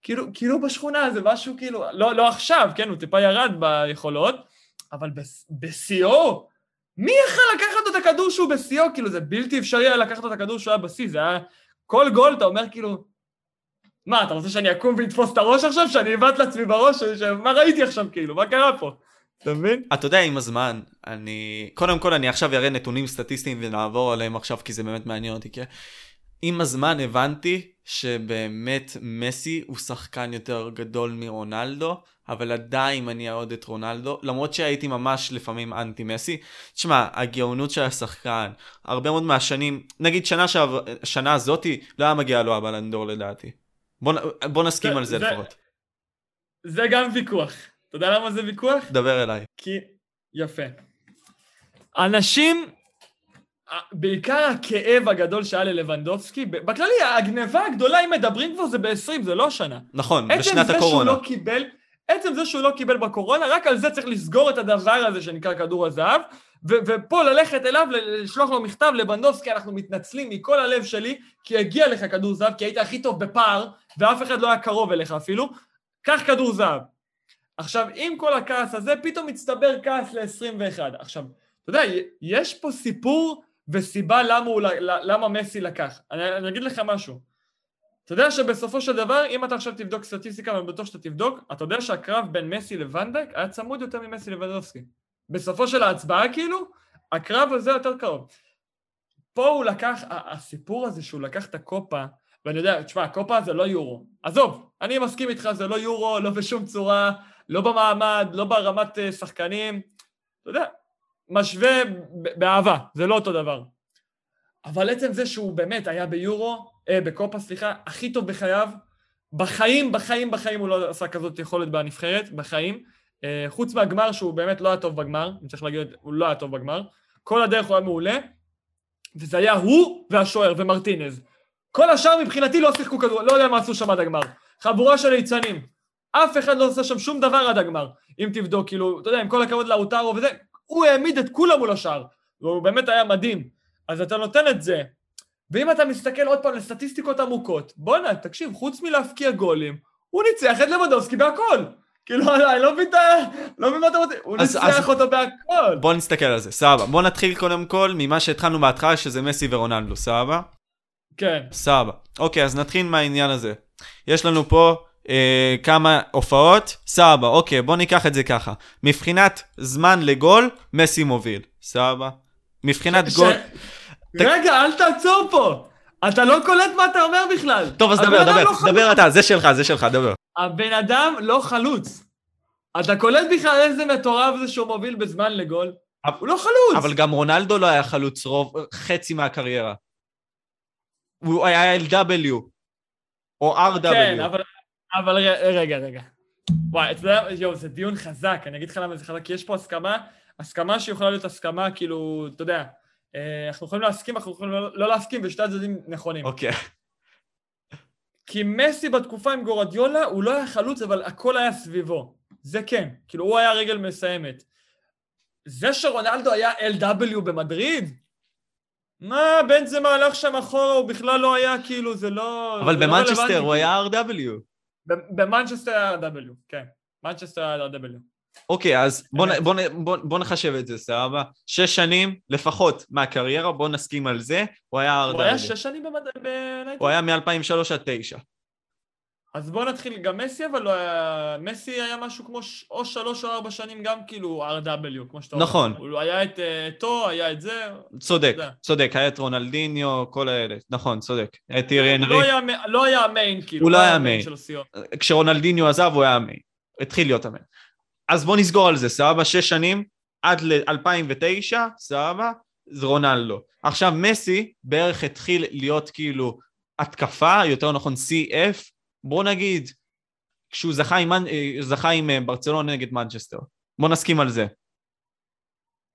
כאילו, כאילו בשכונה, זה משהו כאילו, לא, לא עכשיו, כן, הוא טיפה ירד ביכולות, אבל בשיאו, מי יכל לקחת את הכדור שהוא בשיאו? כאילו, זה בלתי אפשרי היה לקחת את הכדור שהוא היה בשיא, זה היה... כל גול, אתה אומר כאילו... מה, אתה רוצה שאני אקום ואתפוס את הראש עכשיו? שאני אבעט לעצמי בראש? ש... מה ראיתי עכשיו, כאילו? מה קרה פה? אתה מבין? אתה יודע, עם הזמן, אני... קודם כל, אני עכשיו אראה נתונים סטטיסטיים ונעבור עליהם עכשיו, כי זה באמת מעניין אותי, כי... עם הזמן הבנתי שבאמת מסי הוא שחקן יותר גדול מרונלדו, אבל עדיין אני אעוד את רונלדו, למרות שהייתי ממש לפעמים אנטי מסי. תשמע, הגאונות של השחקן, הרבה מאוד מהשנים, נגיד שנה, שעב, שנה הזאתי, לא היה מגיע לו הבלנדור לדעתי. בוא, בוא נסכים זה, על זה, זה לפחות. זה גם ויכוח. אתה יודע למה זה ויכוח? דבר אליי. כי... יפה. אנשים בעיקר הכאב הגדול שהיה ללבנדובסקי, בכללי הגניבה הגדולה, אם מדברים כבר זה ב-20, זה לא השנה. נכון, בשנת הקורונה. לא קיבל, עצם זה שהוא לא קיבל בקורונה, רק על זה צריך לסגור את הדבר הזה שנקרא כדור הזהב, ו- ופה ללכת אליו, לשלוח לו מכתב, לבנדובסקי, אנחנו מתנצלים מכל הלב שלי, כי הגיע לך כדור זהב, כי היית הכי טוב בפער, ואף אחד לא היה קרוב אליך אפילו, קח כדור זהב. עכשיו, עם כל הכעס הזה, פתאום מצטבר כעס ל-21. עכשיו, אתה יודע, יש פה סיפור וסיבה למה, הוא, למה מסי לקח. אני, אני אגיד לך משהו. אתה יודע שבסופו של דבר, אם אתה עכשיו תבדוק סטטיסטיקה, ואני בטוח שאתה תבדוק, אתה יודע שהקרב בין מסי לוונדק היה צמוד יותר ממסי לוונדובסקי. בסופו של ההצבעה כאילו, הקרב הזה יותר קרוב. פה הוא לקח, הסיפור הזה שהוא לקח את הקופה, ואני יודע, תשמע, הקופה זה לא יורו. עזוב, אני מסכים איתך, זה לא יורו, לא בשום צורה, לא במעמד, לא ברמת אה, שחקנים. אתה יודע, משווה באהבה, זה לא אותו דבר. אבל עצם זה שהוא באמת היה ביורו, אה, בקופה, סליחה, הכי טוב בחייו, בחיים, בחיים, בחיים הוא לא עשה כזאת יכולת בנבחרת, בחיים. אה, חוץ מהגמר שהוא באמת לא היה טוב בגמר, אני צריך להגיד, הוא לא היה טוב בגמר. כל הדרך הוא היה מעולה, וזה היה הוא והשוער ומרטינז. כל השאר מבחינתי לא שיחקו כדור, לא יודע מה עשו שם עד הגמר. חבורה של ליצנים. אף אחד לא עושה שם שום דבר עד הגמר. אם תבדוק, כאילו, אתה יודע, עם כל הכבוד לאוטרו וזה, הוא העמיד את כולם מול השאר, והוא באמת היה מדהים. אז אתה נותן את זה. ואם אתה מסתכל עוד פעם לסטטיסטיקות עמוקות, בואנה, תקשיב, חוץ מלהפקיע גולים, הוא ניצח את לבדובסקי בהכל. כאילו, <laughs> אני לא מבין. לא מבין מה אתה רוצה, הוא ניצח אז- אותו בהכל. בוא נסתכל על זה, סבבה. בוא נתחיל קודם כל ממה שהתחלנו בהתחלה, שזה מסי ורונלדו, סבבה? כן. סבבה. אוקיי, אז נתחיל מהעניין הזה. יש לנו פה אה, כמה הופעות, סבבה, אוקיי, בוא ניקח את זה ככה. מבחינת זמן לגול, מסי מוביל, סבבה? מבחינת ש- גול... רגע, אל תעצור פה. אתה לא קולט מה אתה אומר בכלל. טוב, אז דבר, דבר, לא חלוץ. דבר אתה, זה שלך, זה שלך, דבר. הבן אדם לא חלוץ. אתה קולט בכלל איזה מטורף זה שהוא מוביל בזמן לגול? אבל- הוא לא חלוץ. אבל גם רונלדו לא היה חלוץ רוב, חצי מהקריירה. הוא היה LW, או RW. כן, אבל, אבל רגע, רגע. וואי, אתה יודע, יואו, זה דיון חזק, אני אגיד לך למה זה חזק, כי יש פה הסכמה, הסכמה שיכולה להיות הסכמה, כאילו, אתה יודע, אה, אנחנו יכולים להסכים, אנחנו יכולים לא, לא להסכים, ושתי הצדדים נכונים. אוקיי. כי מסי בתקופה עם גורדיולה, הוא לא היה חלוץ, אבל הכל היה סביבו. זה כן, כאילו, הוא היה רגל מסיימת. זה שרונלדו היה LW במדריד? מה, בנזמה הלך שם אחורה, הוא בכלל לא היה, כאילו, זה לא... אבל זה לא במנצ'סטר הוא היה RW. במנצ'סטר היה RW, כן. מנצ'סטר היה RW. אוקיי, אז בוא, נ- אמת. בוא, נ- בוא, בוא נחשב את זה, סבבה? שש שנים לפחות מהקריירה, בוא נסכים על זה, הוא היה הוא היה RW. שש שנים במד- ביונייטד? הוא היה מ-2003 עד 9. אז בוא נתחיל, גם מסי אבל לא היה... מסי היה משהו כמו ש... או שלוש או ארבע שנים גם כאילו RW, כמו שאתה אומר. נכון. הוא היה את אה, אתו, היה את זה. צודק, תודה. צודק, היה את רונלדיניו, כל האלה, נכון, צודק. את אנרי. לא היה, מ- לא היה המיין, כאילו. הוא לא היה המיין. הסיום. כשרונלדיניו עזב הוא היה המיין, התחיל להיות המיין. אז בוא נסגור על זה, סבבה? שש שנים, עד ל-2009, סבבה? זה רונלדו. עכשיו מסי בערך התחיל להיות כאילו התקפה, יותר נכון CF, בוא נגיד, כשהוא זכה עם, אה, זכה עם אה, ברצלונה נגד מנצ'סטר. בוא נסכים על זה.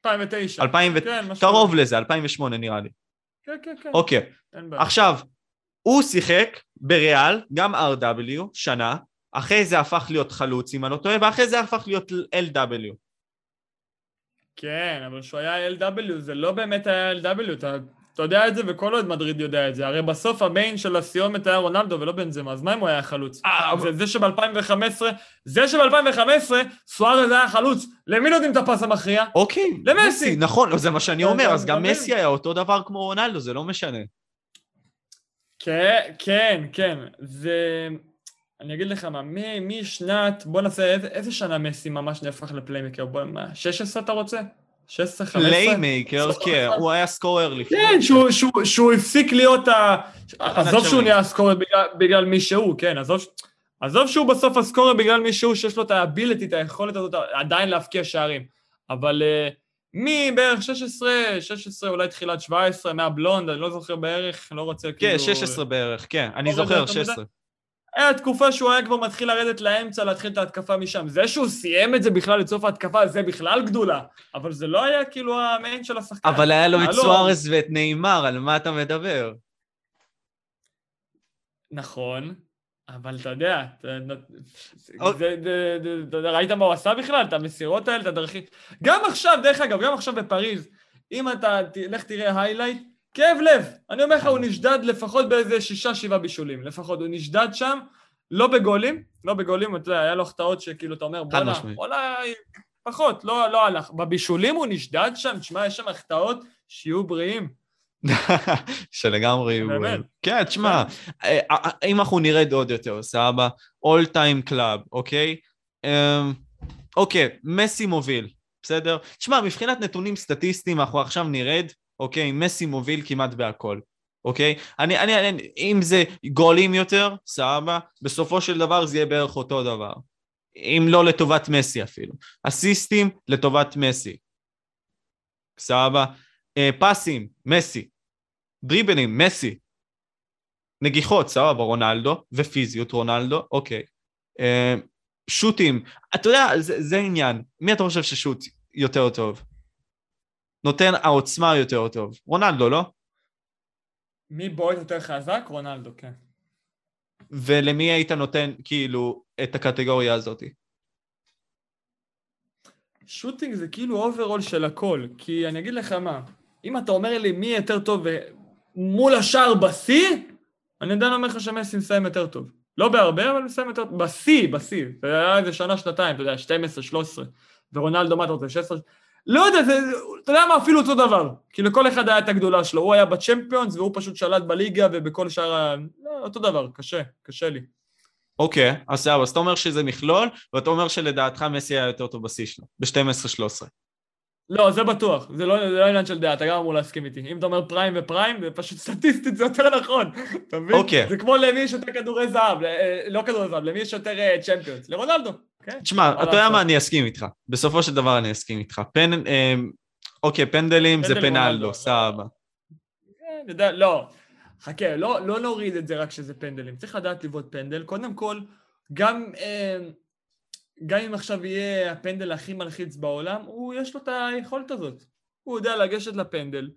2009. 2000 ו... כן, משהו קרוב כזה. לזה, 2008 נראה לי. כן, כן, כן. אוקיי, בעיה. עכשיו, הוא שיחק בריאל, גם RW, שנה, אחרי זה הפך להיות חלוץ, אם אני לא טועה, ואחרי זה הפך להיות LW. כן, אבל כשהוא היה LW, זה לא באמת היה LW, אתה, אתה יודע את זה וכל אוהד מדריד יודע את זה. הרי בסוף המיין של הסיומת היה רונלדו ולא בנזמה, אז מה אם הוא היה חלוץ? אה, זה, זה שב-2015, זה שב-2015 סוארז היה חלוץ, למי נותנים את הפס המכריע? אוקיי, למסי. נכון, זה מה שאני אתה- אומר, אתה אז גם? מסי היה אותו דבר כמו רונלדו, זה לא משנה. כן, כן, כן. זה... אני אגיד לך מה, משנת, בוא נעשה, איזה, איזה שנה מסי ממש נהפך ל-playmaker? בוא, מה, 16 אתה רוצה? 16, 15? playmaker, כן, הוא היה scorer לפני. כן, שהוא, שהוא, שהוא הפסיק להיות ה... עזוב שהוא. נהיה scorer בגלל, בגלל מי שהוא, כן, עזוב, עזוב שהוא בסוף הסקורר בגלל מי שהוא, שיש לו את האביליטי, את היכולת הזאת עדיין להבקיע שערים. אבל uh, מבערך 16, 16, אולי תחילת 17, מהבלונד, אני לא זוכר בערך, לא רוצה כן, כאילו... 16 בערך, כן, אני לא זוכר, אתה יודע? 16. היה תקופה שהוא היה כבר מתחיל לרדת לאמצע, להתחיל את ההתקפה משם. זה שהוא סיים את זה בכלל לסוף ההתקפה, זה בכלל גדולה. אבל זה לא היה כאילו המיין של השחקן. אבל היה לו את. סוארס ואת נאמר, על מה אתה מדבר? נכון, אבל אתה יודע, ראית מה הוא עשה בכלל? את המסירות האלה, את הדרכים... גם עכשיו, דרך אגב, גם עכשיו בפריז, אם אתה תלך תראה היילייט, כאב לב. אני אומר לך, הוא נשדד לפחות באיזה שישה, שבעה בישולים. לפחות, הוא נשדד שם, לא בגולים, לא בגולים, אתה יודע, היה לו החטאות שכאילו, אתה אומר, בואנה. וואלה, פחות, לא לא הלך. בבישולים הוא נשדד שם, תשמע, יש שם החטאות שיהיו בריאים. <laughs> שלגמרי הוא... באמת. כן, תשמע, אה, אה, אם אנחנו נרד עוד יותר, סבבה? all time club, אוקיי? אמ, אוקיי, מסי מוביל, בסדר? תשמע, מבחינת נתונים סטטיסטיים, אנחנו עכשיו נרד, אוקיי? מסי מוביל כמעט בהכל. אוקיי? אני, אני, אני, אם זה גולים יותר, סבבה, בסופו של דבר זה יהיה בערך אותו דבר. אם לא לטובת מסי אפילו. אסיסטים לטובת מסי. סבבה? אה, פסים, מסי. דריבלים, מסי. נגיחות, סבבה, רונלדו, ופיזיות, רונלדו, אוקיי. אה, שוטים, אתה יודע, זה, זה העניין. מי אתה חושב ששוט יותר טוב? נותן העוצמה יותר טוב. רונלדו, לא? מי בועט יותר חזק? רונלדו, כן. ולמי היית נותן, כאילו, את הקטגוריה הזאת? shooting זה כאילו overall של הכל, כי אני אגיד לך מה, אם אתה אומר לי מי יותר טוב ו- מול השאר בשיא, אני עדיין אומר לך שמסי מסיים יותר טוב. לא בהרבה, אבל מסיים יותר, בשיא, בשיא. זה היה איזה שנה, שנתיים, אתה יודע, 12, 13. ורונלדו, מה אתה רוצה, 16? לא יודע, זה, אתה יודע מה, אפילו אותו דבר. כי לכל אחד היה את הגדולה שלו. הוא היה בצ'מפיונס, והוא פשוט שלט בליגה ובכל שאר ה... לא, אותו דבר, קשה, קשה לי. אוקיי, אז סבבה, אז אתה אומר שזה מכלול, ואתה אומר שלדעתך מסי היה יותר טוב בשיא שלו, ב-12-13. לא, זה בטוח, זה לא, זה לא עניין של דעה, אתה גם אמור להסכים איתי. אם אתה אומר פריים ופריים, זה פשוט סטטיסטית, זה יותר נכון, אתה מבין? אוקיי. זה כמו למי יש יותר כדורי זהב, אה, לא כדורי זהב, למי יש יותר אה, צ'מפיונס, לרונלדו. כן? תשמע, אתה יודע מה, אני אסכים איתך. בסופו של דבר אני אסכים איתך. פן, אה, אוקיי, פנדלים זה פנלדו, רונלדו, סבבה. כן, לא, חכה, לא, לא נוריד את זה רק שזה פנדלים, צריך לדעת לבעוט פנדל. קודם כל, גם, גם אם עכשיו יהיה הפנדל הכי מלחיץ בעולם, הוא, יש לו את היכולת הזאת. הוא יודע לגשת לפנדל,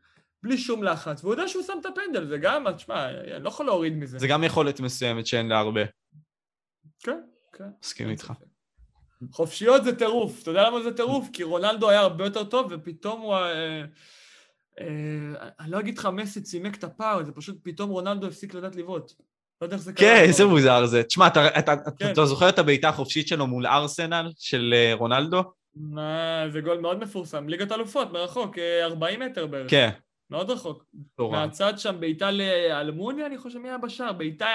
בלי שום לחץ, והוא יודע שהוא שם את הפנדל, זה גם, תשמע, אני לא יכול להוריד מזה. זה גם יכולת מסוימת שאין לה הרבה. כן, כן. מסכים איתך. חופשיות זה טירוף, אתה יודע למה זה טירוף? כי רונלדו היה הרבה יותר טוב, ופתאום הוא... אה, אה, אני לא אגיד לך מסי צימק את הפער, זה פשוט פתאום רונלדו הפסיק לדעת לבעוט. לא יודע איך זה קרה. כן, איזה מוזר זה. תשמע, אתה- אתה- כן. אתה זוכר את הבעיטה החופשית שלו מול ארסנל, של אה, רונלדו? זה גול מאוד מפורסם. ליגת אלופות, מרחוק, אה, 40 מטר בערך. כן, מאוד רחוק. מטורף. מהצד שם בעיטה לאלמוניה, אני חושב מי היה בשער, בעיטה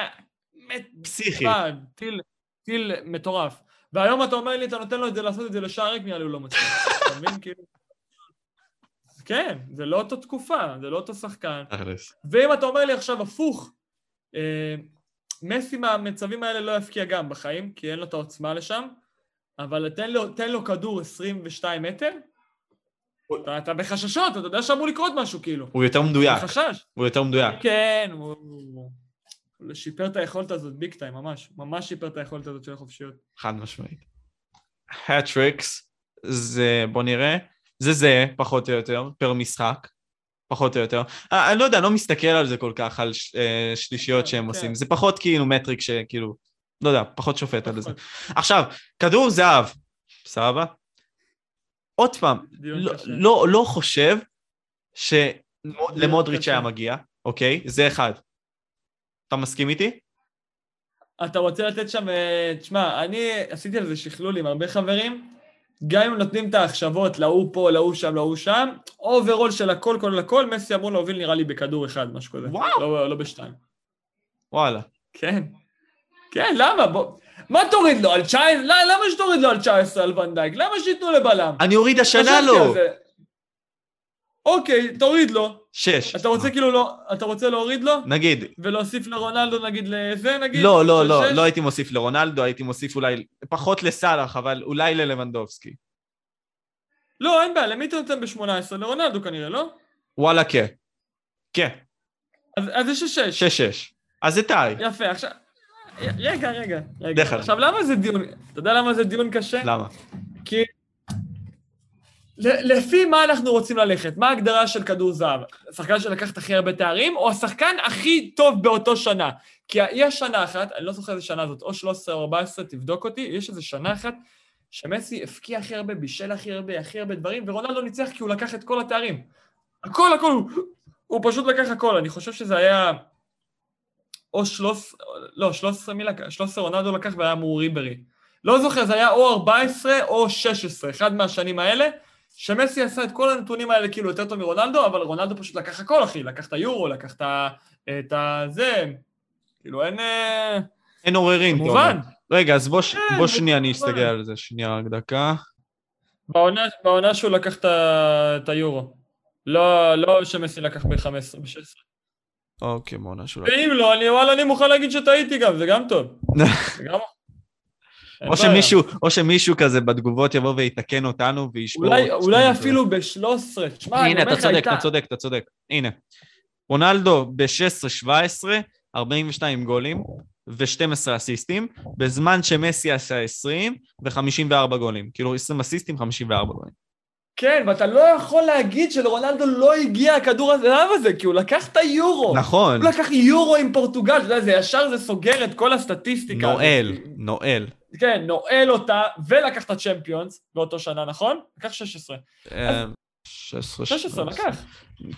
מת... פסיכי. אחד, טיל, טיל מטורף. והיום אתה אומר לי, אתה נותן לו את זה לעשות את זה לשער ריק, נראה לי הוא לא מצליח. אתה מבין? כאילו... כן, זה לא אותו תקופה, זה לא אותו שחקן. ואם אתה אומר לי עכשיו הפוך, אה, מסי מהמצבים האלה לא יפקיע גם בחיים, כי אין לו את העוצמה לשם, אבל תן לו, תן לו כדור 22 מטר, אתה, אתה בחששות, אתה יודע שאמור לקרות משהו כאילו. הוא יותר מדויק. חשש. הוא יותר מדויק. כן, הוא, הוא, הוא שיפר את היכולת הזאת ביג טיים, ממש. ממש שיפר את היכולת הזאת של החופשיות. חד משמעית. הטריקס זה, בוא נראה, זה זה, פחות או יותר, פר משחק, פחות או יותר. אה, אני לא יודע, אני לא מסתכל על זה כל כך, על אה, שלישיות שהם כן. עושים. זה פחות כאילו מטריק שכאילו, לא יודע, פחות שופט על זה. פחות. עכשיו, כדור זהב, סבבה? עוד פעם, לא-. לא לא חושב שלמודריץ'. היה מגיע, אוקיי? זה אחד. אתה מסכים איתי? אתה רוצה לתת שם, אה, תשמע, אני עשיתי על זה שקלול עם הרבה חברים, גם אם נותנים את ההתחשבות להוא פה, להוא שם, להוא שם, overall של הכל, כולל הכל, מסי אמור להוביל נראה לי בכדור אחד, משהו כזה. וואו. לא, לא בשתיים. וואלה. כן. כן, למה? בוא... מה תוריד לו? על 19? לא, למה שתוריד לו על 19 על ונדייק? למה שייתנו לבלם? אני אוריד השנה לו. אוקיי, תוריד לו. שש. אתה רוצה כאילו לא... אתה רוצה להוריד לו? נגיד, ולהוסיף לרונלדו נגיד לזה נגיד? לא, לא, לא, שש? לא הייתי מוסיף לרונלדו, הייתי מוסיף אולי, פחות לסאלח, אבל אולי ללבנדובסקי. לא, אין בעיה, למי אתה נותן ב-18? לרונלדו כנראה, לא? וואלה, כן. כן, אז, אז זה שש-שש. שש-שש. אז זה טאי. יפה, עכשיו... רגע, רגע, רגע. עכשיו, למה זה דיון... אתה יודע למה זה דיון קשה? למה? כי... לפי מה אנחנו רוצים ללכת? מה ההגדרה של כדור זהב? השחקן שלקח את הכי הרבה תארים, או השחקן הכי טוב באותו שנה? כי יש שנה אחת, אני לא זוכר איזה שנה זאת, או 13 או 14, תבדוק אותי, יש איזה שנה אחת שמסי הפקיע הכי הרבה, בישל הכי הרבה, הכי הרבה דברים, ורונלדו ניצח כי הוא לקח את כל התארים. הכל, הכל, הוא, הוא פשוט לקח הכל. אני חושב שזה היה או 13, לא, 13 מי לקח? 13 רונלדו לקח והיה מור ריברי. לא זוכר, זה היה או 14 או 16, אחד מהשנים האלה, שמסי עשה את כל הנתונים האלה כאילו יותר טוב מרונלדו, אבל רונלדו פשוט לקח הכל, אחי. לקח את היורו, לקח את ה... את הזה... כאילו, אין... אה, אין עוררין, כמובן. רגע, אז בוא ש- כן, בוא שנייה אני. אסתכל על זה, שנייה רק דקה. בעונה, בעונה שהוא לקח את, ה- את היורו. לא, לא שמסי לקח ב-15, ב-16. אוקיי, בוא נשאול. ואם לא, אני, וואלה, אני מוכן להגיד שטעיתי גם, זה גם טוב. <laughs> זה גם... או. שמישהו, או שמישהו כזה בתגובות יבוא ויתקן אותנו וישבור. אולי, אולי. אפילו ב-13. תשמע, אני הנה, אומר אתה לך, צודק, הייתה... אתה צודק, אתה צודק. הנה. רונלדו ב-16-17, 42 גולים ו-12 אסיסטים, בזמן שמסי עשה 20 ו-54 גולים. כאילו 20 אסיסטים, 54 גולים. כן, ואתה לא יכול להגיד שלרונלדו לא הגיע הכדור הזהב הזה, כי הוא לקח את היורו. נכון, הוא לקח יורו עם פורטוגל, אתה יודע, זה ישר זה סוגר את כל הסטטיסטיקה. נועל, הזאת. נועל. כן, נועל אותה, ולקח את הצ'מפיונס באותו שנה, נכון? לקח 16. אה, 16, 16, לקח.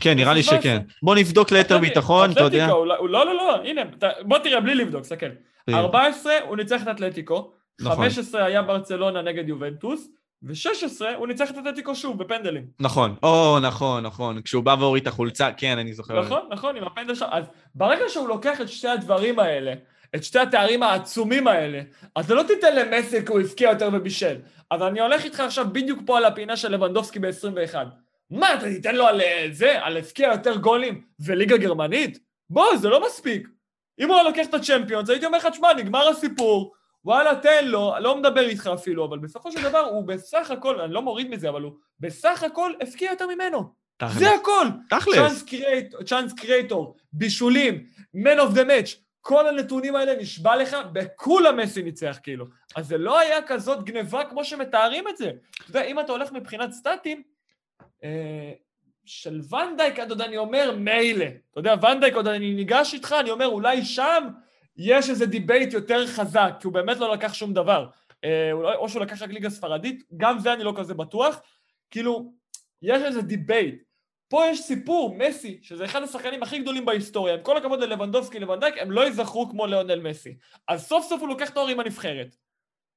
כן, נראה לי 17. שכן. בוא נבדוק ליתר אתלטיקו, ביטחון, אתה יודע. לא, לא, לא, הנה, בוא תראה, בלי לבדוק, תסתכל. כן. 14 הוא ניצח את אתלטיקו, נכון. 15 היה ברצלונה נגד יובנטוס, ו-16 הוא ניצח את אתלטיקו שוב בפנדלים. נכון, או, נכון, נכון. כשהוא בא והוריד את החולצה, כן, אני זוכר. נכון, נכון, עם הפנדל שם. אז ברגע שהוא לוקח את שתי הדברים האלה, את שתי התארים העצומים האלה, אז לא תיתן למסי כי הוא הבקיע יותר ובישל. אז אני הולך איתך עכשיו בדיוק פה על הפינה של לבנדובסקי ב-21. מה, אתה תיתן לו על אה, זה, על הבקיע יותר גולים וליגה גרמנית? בוא, זה לא מספיק. אם הוא היה לוקח את הצ'מפיונס, הייתי אומר לך, תשמע, נגמר הסיפור, וואלה, תן לו, לא מדבר איתך אפילו, אבל בסופו של דבר הוא בסך הכל, אני לא מוריד מזה, אבל הוא בסך הכל הבקיע יותר ממנו. תכלס. זה הכל. תכלס. צ'אנס קריאטור, בישולים, man of the match, כל הנתונים האלה נשבע לך, בכולם מסי ניצח כאילו. אז זה לא היה כזאת גניבה כמו שמתארים את זה. אתה יודע, אם אתה הולך מבחינת סטטים, אה, של ונדייק, יודע, אני אומר, מילא. אתה יודע, ונדייק, עוד אני ניגש איתך, אני אומר, אולי שם יש איזה debate יותר חזק, כי הוא באמת לא לקח שום דבר. אה, אולי- או שהוא לקח רק ליגה ספרדית, גם זה אני לא כזה בטוח. כאילו, יש איזה debate. פה יש סיפור, מסי, שזה אחד השחקנים הכי גדולים בהיסטוריה, עם כל הכבוד ללבנדובסקי ולוונדייק, הם לא ייזכרו כמו ליאונל מסי. אז סוף סוף הוא לוקח תואר עם הנבחרת.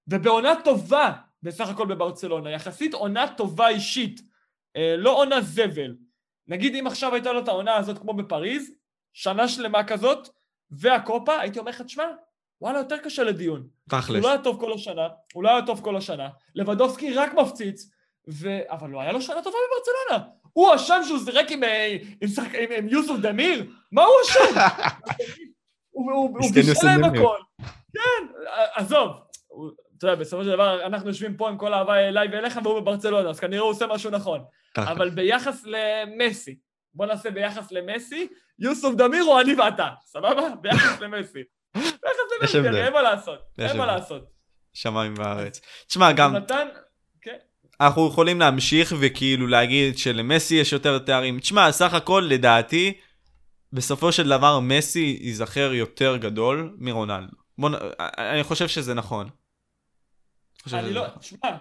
ובעונה טובה, בסך הכל בברצלונה, יחסית עונה טובה אישית, אה, לא עונה זבל. נגיד אם עכשיו הייתה לו את העונה הזאת כמו בפריז, שנה שלמה כזאת, והקופה, הייתי אומר לך, תשמע, וואלה, יותר קשה לדיון. הוא תכלס. לא היה טוב כל השנה, הוא לא היה טוב כל השנה, לבדובסקי רק מפציץ, ו... אבל לא היה לו שנה טובה בברצלונה. הוא אשם שהוא שיחק עם, אה, עם, שחק... עם, עם יוסוף דמיר? מה הוא אשם? <laughs> הוא, הוא, הוא בישל להם. הכל. כן, עזוב. הוא- אתה יודע, בסופו של דבר, אנחנו יושבים פה עם כל האהבה אליי ואליך, והוא בברצלונה, אז כנראה הוא עושה משהו נכון. אבל ביחס למסי, בוא נעשה ביחס למסי, יוסוף דמיר או אני ואתה, סבבה? ביחס למסי. ביחס למסי, אין מה לעשות, אין מה. לעשות. שמיים וארץ. תשמע, גם נתן, כן, אנחנו יכולים להמשיך וכאילו להגיד שלמסי יש יותר תארים. תשמע, סך הכל, לדעתי, בסופו של דבר מסי ייזכר יותר גדול מרונלדו. בוא, נ- אני חושב שזה נכון. אני לא, נכון.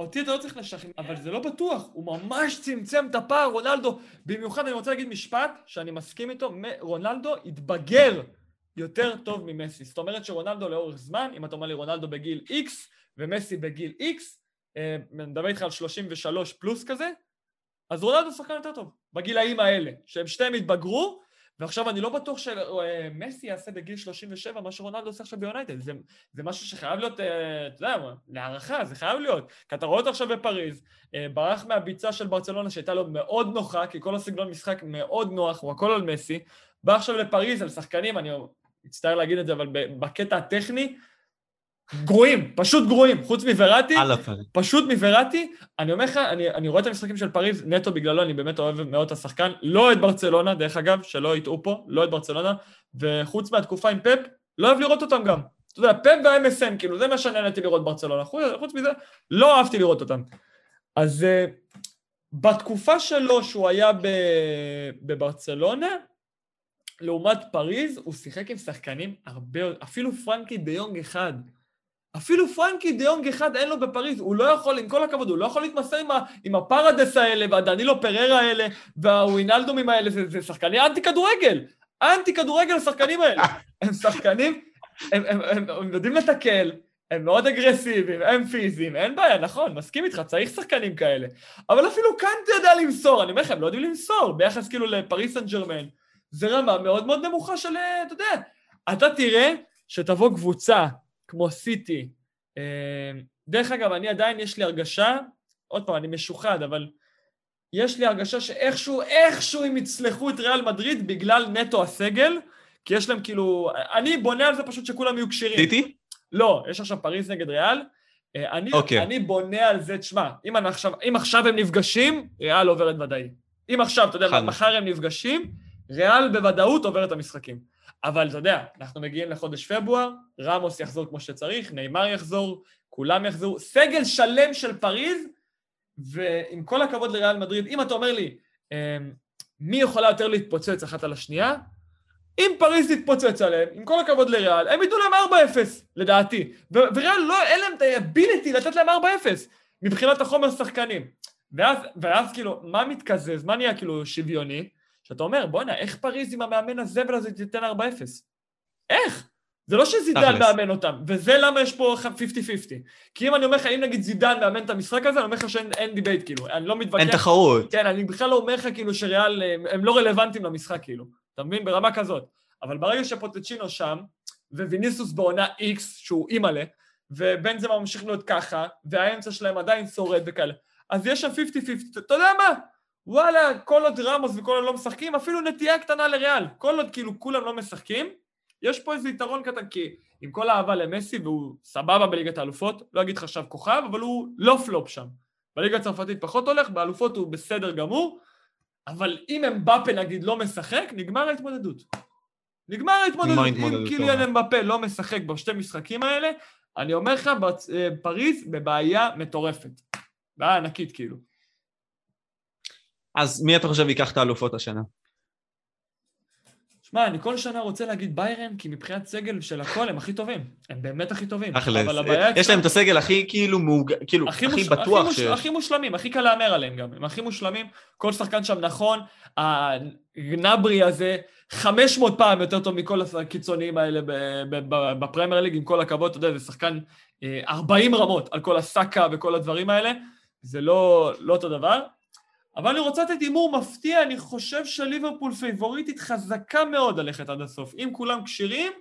אותי אתה לא צריך לשכנע, אבל זה לא בטוח, הוא ממש צמצם את הפער, רונלדו. במיוחד אני רוצה להגיד משפט שאני מסכים איתו, רונלדו התבגר יותר טוב ממסי. זאת אומרת שרונלדו לאורך זמן, אם אתה אומר לי רונלדו בגיל X ומסי בגיל X, אה, אני מדבר איתך על 33 פלוס כזה, אז רונלדו שחקן יותר טוב, בגילאים האלה, שהם שתיהם התבגרו, ועכשיו אני לא בטוח שמסי יעשה בגיל 37 מה שרונלדו עושה עכשיו ביונייטד, זה, זה משהו שחייב להיות, אה, אתה יודע, להערכה, זה חייב להיות. כי אתה רואה אותו עכשיו בפריז, אה, ברח מהביצה של ברצלונה שהייתה לו מאוד נוחה, כי כל הסגנון משחק מאוד נוח, הוא הכל על מסי, בא עכשיו לפריז, על שחקנים, אני מצטער להגיד את זה, אבל בקטע הטכני, גרועים, פשוט גרועים, חוץ מווראטי, הפנים. פשוט מווראטי, אני אומר לך, אני, אני רואה את המשחקים של פריז נטו בגללו, אני באמת אוהב מאוד את השחקן, לא את ברצלונה, דרך אגב, שלא יטעו פה, לא את ברצלונה, וחוץ מהתקופה עם פפ, לא אוהב לראות אותם גם. אתה יודע, פפ וה-MSN, כאילו, זה מה שנהניתי לראות ברצלונה, חוץ, חוץ מזה, לא אהבתי לראות אותם. אז uh, בתקופה שלו, שהוא היה בברצלונה, לעומת פריז, הוא שיחק עם שחקנים הרבה, אפילו פרנקי דה יונג אחד. אפילו פרנקי דה יונג אחד אין לו בפריז, הוא לא יכול, עם כל הכבוד, הוא לא יכול להתמסר עם, ה, עם הפרדס האלה והדנילו פררה האלה והווינלדומים האלה, זה, זה שחקני אנטי כדורגל, אנטי כדורגל השחקנים האלה. <laughs> הם שחקנים, הם, הם, הם, הם יודעים לתקל, הם מאוד אגרסיביים, הם פיזיים, אין בעיה, נכון, מסכים איתך, צריך שחקנים כאלה. אבל אפילו קנטה יודע למסור, אני אומר לך, הם לא יודעים למסור, ביחס כאילו לפריס סן ג'רמן. זה רמה מאוד מאוד נמוכה של, אה, אתה יודע, אתה תראה שתבוא קבוצה כמו סיטי, אה, דרך אגב, אני עדיין, יש לי הרגשה, עוד פעם, אני משוחד, אבל יש לי הרגשה שאיכשהו, איכשהו הם יצלחו את ריאל מדריד בגלל נטו הסגל, כי יש להם כאילו, אני בונה על זה פשוט שכולם יהיו כשירים. סיטי? לא, יש עכשיו פריז נגד ריאל. אה, אני, אוקיי. אני בונה על זה, תשמע, אם, עכשיו, אם עכשיו הם נפגשים, ריאל עוברת ודאי. אם עכשיו, אתה יודע, מחר הם נפגשים, ריאל בוודאות עובר את המשחקים. אבל אתה יודע, אנחנו מגיעים לחודש פברואר, רמוס יחזור כמו שצריך, נאמר יחזור, כולם יחזרו, סגל שלם של פריז, ועם כל הכבוד לריאל מדריד, אם אתה אומר לי, אמ, מי יכולה יותר להתפוצץ אחת על השנייה? אם פריז תתפוצץ עליהם, עם כל הכבוד לריאל, הם ייתנו להם 4-0, לדעתי. ו- וריאל, לא, אין להם את ה-ability לתת להם 4-0, מבחינת החומר שחקנים. ואז, ואז כאילו, מה מתקזז? מה נהיה כאילו שוויוני? שאתה אומר, בואנה, איך פריז עם המאמן הזבל הזה תיתן 4-0? איך? זה לא שזידן מאמן אותם, וזה למה יש פה 50-50. כי אם אני אומר לך, אם נגיד זידן מאמן את המשחק הזה, אני אומר לך שאין debate, כאילו, אני לא מתווכח. אין תחרות. כן, אני בכלל לא אומר לך כאילו שריאל, הם לא רלוונטיים למשחק, כאילו. אתה מבין? ברמה כזאת. אבל ברגע שפוצ'טינו שם, וויניסיוס בעונה X, שהוא אימא'לה, ובן זה ממשיך להיות ככה, והאמצע שלהם עדיין שורד וכאלה, אז יש שם 50-50, אתה יודע מה? וואלה, כל עוד רמוס וכל עוד לא משחקים, אפילו נטייה קטנה לריאל. כל עוד כאילו כולם לא משחקים, יש פה איזה יתרון קטן, כי עם כל האהבה למסי, והוא סבבה בליגת האלופות, לא אגיד לך עכשיו כוכב, אבל הוא לא פלופ שם. בליגה הצרפתית פחות הולך, באלופות הוא בסדר גמור, אבל אם אמבפה נגיד לא משחק, נגמר ההתמודדות. נגמר ההתמודדות. אם קיליאן אמבפה לא משחק בשתי משחקים האלה, אני אומר לך, אה, פריז בבעיה מטורפת. בעיה ענקית כאילו. אז מי אתה חושב ייקח את האלופות השנה? שמע, אני כל שנה רוצה להגיד ביירן, כי מבחינת סגל של הכל הם הכי טובים. הם באמת הכי טובים. אחלה. יש להם את הסגל הכי כאילו, מוג... כאילו הכי, הכי מוש... בטוח הכי, שיש. הכי מושלמים, הכי קל להמר עליהם גם. הם הכי מושלמים, כל שחקן שם נכון. הגנברי הזה, 500 פעם יותר טוב מכל הקיצוניים האלה בפרמייר ליג, עם כל הכבוד, אתה יודע, זה שחקן 40 אה, רמות על כל הסאקה וכל הדברים האלה. זה לא, לא אותו דבר. אבל אני רוצה לתת הימור מפתיע, אני חושב שליברפול פייבוריטית חזקה מאוד ללכת עד הסוף. אם כולם כשירים,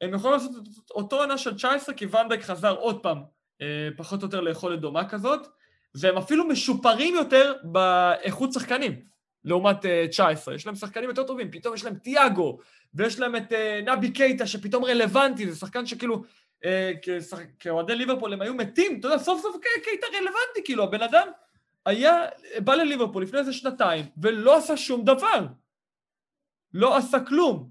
הם יכולים לעשות אותו עונה של 19, כי ונדייק חזר עוד פעם, אה, פחות או יותר ליכולת דומה כזאת, והם אפילו משופרים יותר באיכות שחקנים, לעומת 19. אה, יש להם שחקנים יותר טובים, פתאום יש להם תיאגו, ויש להם את אה, נבי קייטה, שפתאום רלוונטי, זה שחקן שכאילו, כאוהדי ליברפול הם היו מתים, אתה יודע, סוף סוף קייטה רלוונטי, כאילו, הבן אדם היה, בא לליברפול לפני איזה שנתיים, ולא עשה שום דבר. לא עשה כלום.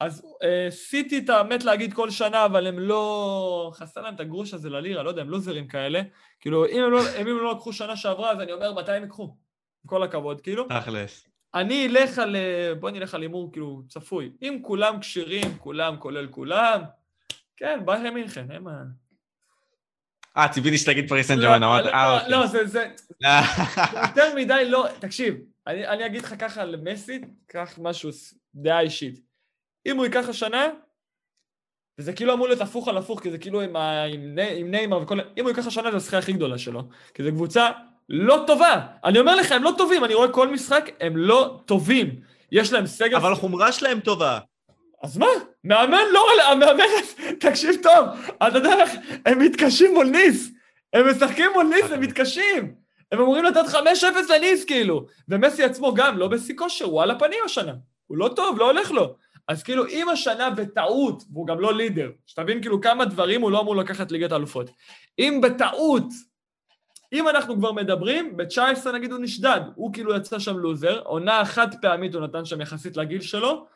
אז אה, סיטי את האמת להגיד כל שנה, אבל הם לא... חסר להם את הגרוש הזה ללירה, לא יודע, הם לוזרים כאלה. כאילו, אם הם לא, אם הם לא לקחו שנה שעברה, אז אני אומר, מתי הם ייקחו? עם כל הכבוד, כאילו. תכלס. אני אלך על... אה, בוא נלך על הימור, כאילו, צפוי. אם כולם כשירים, כולם כולל כולם, כן, ביירן מינכן, הם ה... אה, ציפיתי שתגיד פריס סן ג'רמן, אמרת, אה, לא, אוקיי. לא, זה, זה, <laughs> יותר מדי לא, תקשיב, אני אגיד לך ככה למסי, קח משהו, דעה אישית. אם הוא ייקח השנה, וזה כאילו אמור להיות הפוך על הפוך, כי זה כאילו עם, עם ניימר וכל... אם הוא ייקח השנה זה השחייה הכי גדולה שלו. כי זו קבוצה לא טובה. אני אומר לך, הם לא טובים, אני רואה כל משחק, הם לא טובים. יש להם סגל... אבל החומרה שלהם טובה. אז מה? מאמן לא עולה, המאמן, תקשיב טוב, אתה יודע איך, הם מתקשים מול ניס. הם משחקים מול ניס, הם מתקשים. הם אמורים לתת 5-0 לניס כאילו. ומסי עצמו גם לא בשיא כושר, הוא על הפנים השנה. הוא לא טוב, לא הולך לו. אז כאילו, אם השנה בטעות, והוא גם לא לידר, שתבין כאילו כמה דברים הוא לא אמור לקחת ליגת האלופות. אם בטעות, אם אנחנו כבר מדברים, ב-19 נגיד הוא נשדד, הוא כאילו יצא שם לוזר, עונה חד פעמית הוא נתן שם יחסית לגיל שלו,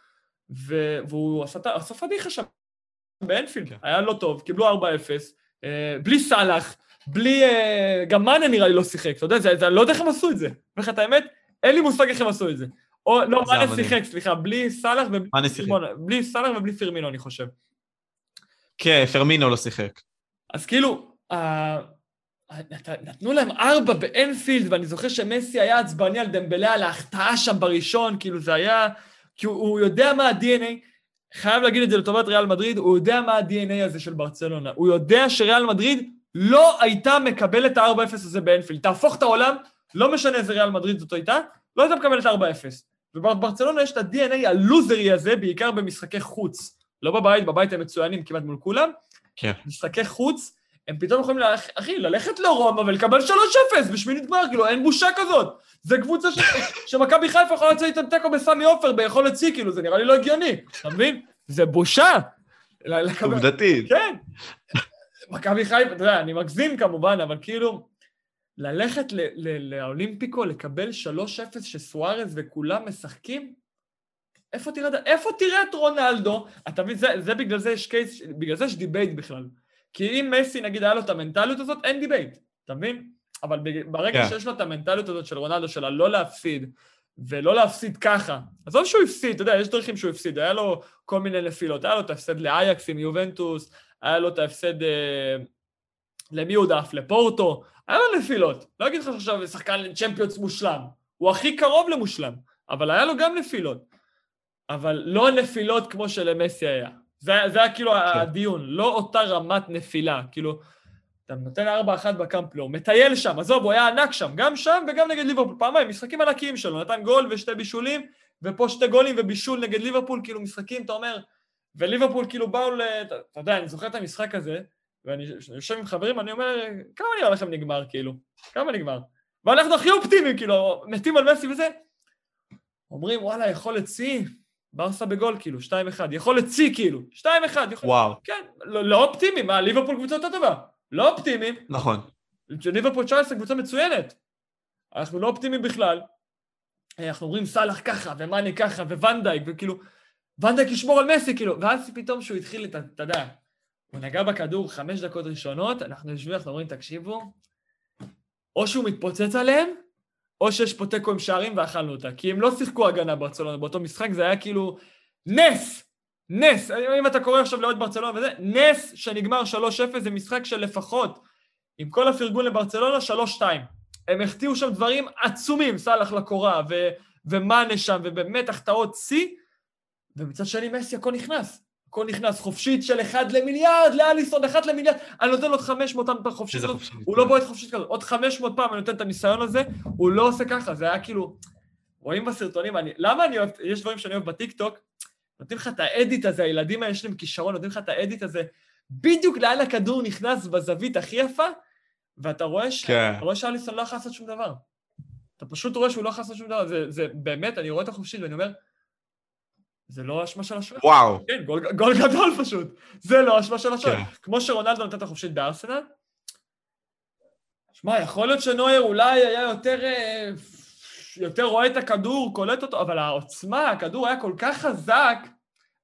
והוא עשה פדיחה שם באנפילד, כן. היה לא טוב, קיבלו 4-0, אה, בלי סאלח, בלי... אה, גם מאנה נראה לי לא שיחק, אתה יודע, זה, זה, לא יודע איך הם עשו את זה. אומר לך את האמת, אין לי מושג איך הם עשו את זה. או, לא, מאנה שיחק, סליחה, בלי סאלח ובלי פירמינו, בלי סאלח ובלי פירמינו, אני חושב. כן, פרמינו לא שיחק. אז כאילו, נתנו להם ארבע באנפילד, ואני זוכר שמסי היה עצבני על דמבלה על ההחטאה שם בראשון, כאילו זה היה... כי הוא, הוא יודע מה ה-DNA, חייב להגיד את זה לטובת ריאל מדריד, הוא יודע מה ה-DNA הזה של ברצלונה. הוא יודע שריאל מדריד לא הייתה מקבלת את ה-4-0 הזה באנפילד. תהפוך את העולם, לא משנה איזה ריאל מדריד זאת הייתה, לא הייתה מקבלת 4-0. ובברצלונה יש את ה-DNA הלוזרי הזה, בעיקר במשחקי חוץ. לא בבית, בבית הם מצוינים כמעט מול כולם. כן. משחקי חוץ, הם פתאום יכולים, ללכ... אחי, ללכת לרומא ולקבל 3-0 בשמינית גמר, כאילו, אין בושה כזאת. זה קבוצה ש... <laughs> שמכבי חיפה יכולה לצאת איתם תיקו בסמי עופר ביכולת שיא, כאילו, זה נראה לי לא הגיוני, אתה מבין? זה בושה. עובדתית. כן. מכבי חיפה, אתה יודע, אני מגזים כמובן, אבל כאילו, ללכת לאולימפיקו, לקבל 3-0 שסוארז וכולם משחקים, איפה תראה, איפה תראה את רונלדו? אתה מבין, זה, זה בגלל זה יש case, בגלל זה יש debate בכלל. כי אם מסי, נגיד, היה לו את המנטליות הזאת, אין debate, אתה מבין? אבל ברגע yeah. כן. שיש לו את המנטליות הזאת של רונלדו, של הלא להפסיד, ולא להפסיד ככה, עזוב שהוא הפסיד, אתה יודע, יש דרכים שהוא הפסיד, היה לו כל מיני נפילות, היה לו את ההפסד לאייקס עם יובנטוס, היה לו את ההפסד אה, למי הוא דף? לפורטו? היה לו נפילות. לא אגיד לך עכשיו שחקן צ'מפיונס מושלם. הוא הכי קרוב למושלם, אבל היה לו גם נפילות. אבל לא נפילות כמו שלמסי היה. זה, זה היה כאילו כן. הדיון, לא אותה רמת נפילה. כאילו, אתה נותן 4-1 בקמפלו, מטייל שם, עזוב, הוא היה ענק שם, גם שם וגם נגד ליברפול, פעמיים, משחקים ענקיים שלו, נתן גול ושתי בישולים, ופה שתי גולים ובישול נגד ליברפול, כאילו משחקים, אתה אומר, וליברפול כאילו באו ל... אתה יודע, אני זוכר את המשחק הזה, ואני יושב עם חברים, אני אומר, כמה נראה לכם נגמר, כאילו? כמה נגמר? ואנחנו הכי אופטימיים, כאילו, מתים על מסי וזה. אומרים, וואלה, יכולת שיא, ברסה בגול, כאילו, 2-1, יכולת שיא, כאילו, 2-1, יכול... וואו. כן, לא, לא אופטימיים, מה, ליברפול קבוצה יותר טובה. לא אופטימיים. נכון. ליברפול 19 קבוצה מצוינת. אנחנו לא אופטימיים בכלל. אנחנו אומרים סאלח ככה, ומאני ככה, וואנדייק, וכאילו, ואנדייק ישמור על מסי, כאילו, ואז פתאום שהוא התחיל. אתה יודע, הוא נגע בכדור חמש דקות ראשונות, אנחנו יושבים, אנחנו אומרים, תקשיבו, או שהוא מתפוצץ עליהם, או שיש פה תיקו עם שערים ואכלנו אותה. כי הם לא שיחקו הגנה ברצלונה באותו משחק, זה היה כאילו נס! נס! אם אתה קורא עכשיו לעוד ברצלונה וזה, נס שנגמר 3-0 זה משחק של לפחות, עם כל הפרגון לברצלונה, 3-2. הם החטיאו שם דברים עצומים, סאלח לקורה, ו- ומאנה שם, ובאמת החטאות שיא, ומצד שני מסי הכל נכנס. הכל נכנס, חופשית של אחד למיליארד, לאליסון, אחד למיליארד, אני נותן לו עוד 500 פעם חופשית כזאת, הוא לא בועט חופשית כזאת, עוד 500 פעם אני נותן את הניסיון הזה, הוא לא עושה ככה, זה היה כאילו, רואים בסרטונים, אני, למה אני אוהב, יש דברים שאני אוהב בטיקטוק, נותנים לך את האדיט הזה, הילדים האלה יש להם כישרון, נותנים לך את האדיט הזה, בדיוק לאן הכדור נכנס בזווית הכי יפה, ואתה רואה, ש... כן. רואה שאליסון לא יכול לעשות שום דבר. אתה פשוט רואה שהוא לא יכול לעשות שום דבר, זה, זה באמת, אני רואה את החופשית ואני אומר, זה לא אשמה של השוער. וואו. כן, גול, גול גדול פשוט. זה לא אשמה של השוער. כן. כמו שרונלדו נתן את החופשית בארסנל. שמע, יכול להיות שנויר אולי היה יותר, אה, יותר רואה את הכדור, קולט אותו, אבל העוצמה, הכדור היה כל כך חזק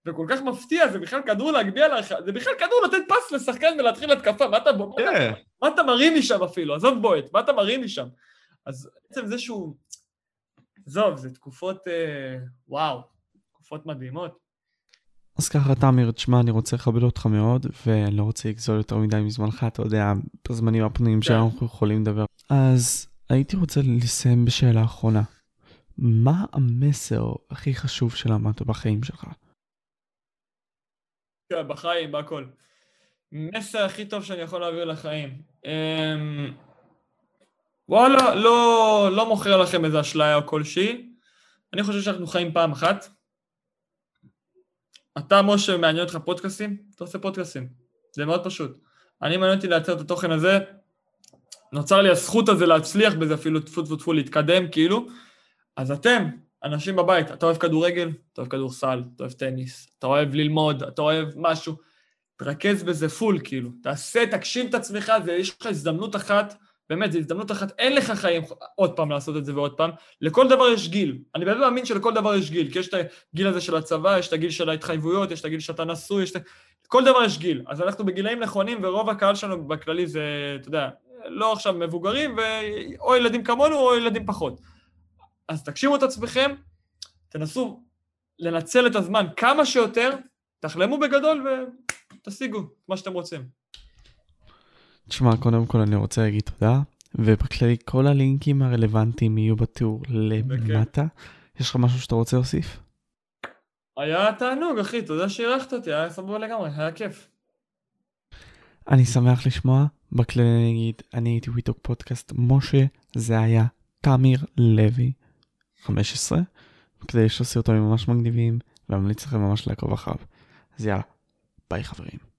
וכל כך מפתיע, זה בכלל כדור להגביה לך, זה בכלל כדור לתת פס לשחקן ולהתחיל התקפה, מה אתה, yeah. כן. מה אתה מרים משם אפילו, עזוב בועט, מה אתה מרים משם? אז בעצם זה שהוא... עזוב, זה תקופות... אה, וואו. תקופות מדהימות. אז ככה, תמיר, תשמע, אני רוצה לכבד אותך מאוד, ואני לא רוצה לגזול יותר מדי מזמנך, אתה יודע, בזמנים הפנויים כן. שאנחנו יכולים לדבר. אז הייתי רוצה לסיים בשאלה אחרונה. מה המסר הכי חשוב שלמדת בחיים שלך? כן, בחיים, בהכל. מסר הכי טוב שאני יכול להעביר לחיים. אמ... וואלה, לא, לא מוכר לכם איזה אשליה או כלשהי. אני חושב שאנחנו חיים פעם אחת. אתה, משה, מעניין אותך פודקאסים? אתה עושה פודקאסים. זה מאוד פשוט. אני מעניין אותי לייצר את התוכן הזה, נוצר לי הזכות הזה להצליח בזה אפילו, טפו טפו טפו, להתקדם, כאילו. אז אתם, אנשים בבית, אתה אוהב כדורגל, אתה אוהב כדורסל, אתה אוהב טניס, אתה אוהב ללמוד, אתה אוהב משהו, תרכז בזה פול, כאילו. תעשה, תגשים את עצמך, יש לך הזדמנות אחת באמת, זו הזדמנות אחת, אין לך חיים עוד פעם לעשות את זה ועוד פעם. לכל דבר יש גיל. אני באמת מאמין שלכל דבר יש גיל, כי יש את הגיל הזה של הצבא, יש את הגיל של ההתחייבויות, יש את הגיל שאתה נשוי, יש את... לכל דבר יש גיל. אז אנחנו בגילאים נכונים, ורוב הקהל שלנו בכללי זה, אתה יודע, לא עכשיו מבוגרים, ו... או ילדים כמונו או ילדים פחות. אז תגשימו את עצמכם, תנסו לנצל את הזמן כמה שיותר, תחלמו בגדול ותשיגו מה שאתם רוצים. תשמע, קודם כל אני רוצה להגיד תודה, ובכללי כל הלינקים הרלוונטיים יהיו בתיאור למטה. יש לך משהו שאתה רוצה להוסיף? היה תענוג, אחי, תודה שאירחת אותי, היה סבבה לגמרי, היה כיף. אני שמח לשמוע, בכללי אני אגיד, אני הייתי וויטוק פודקאסט משה, זה היה תמיר לוי, 15, כדי יש לו סרטונים ממש מגניבים, ואמליץ לכם ממש לעקוב אחריו. אז יאללה, ביי חברים.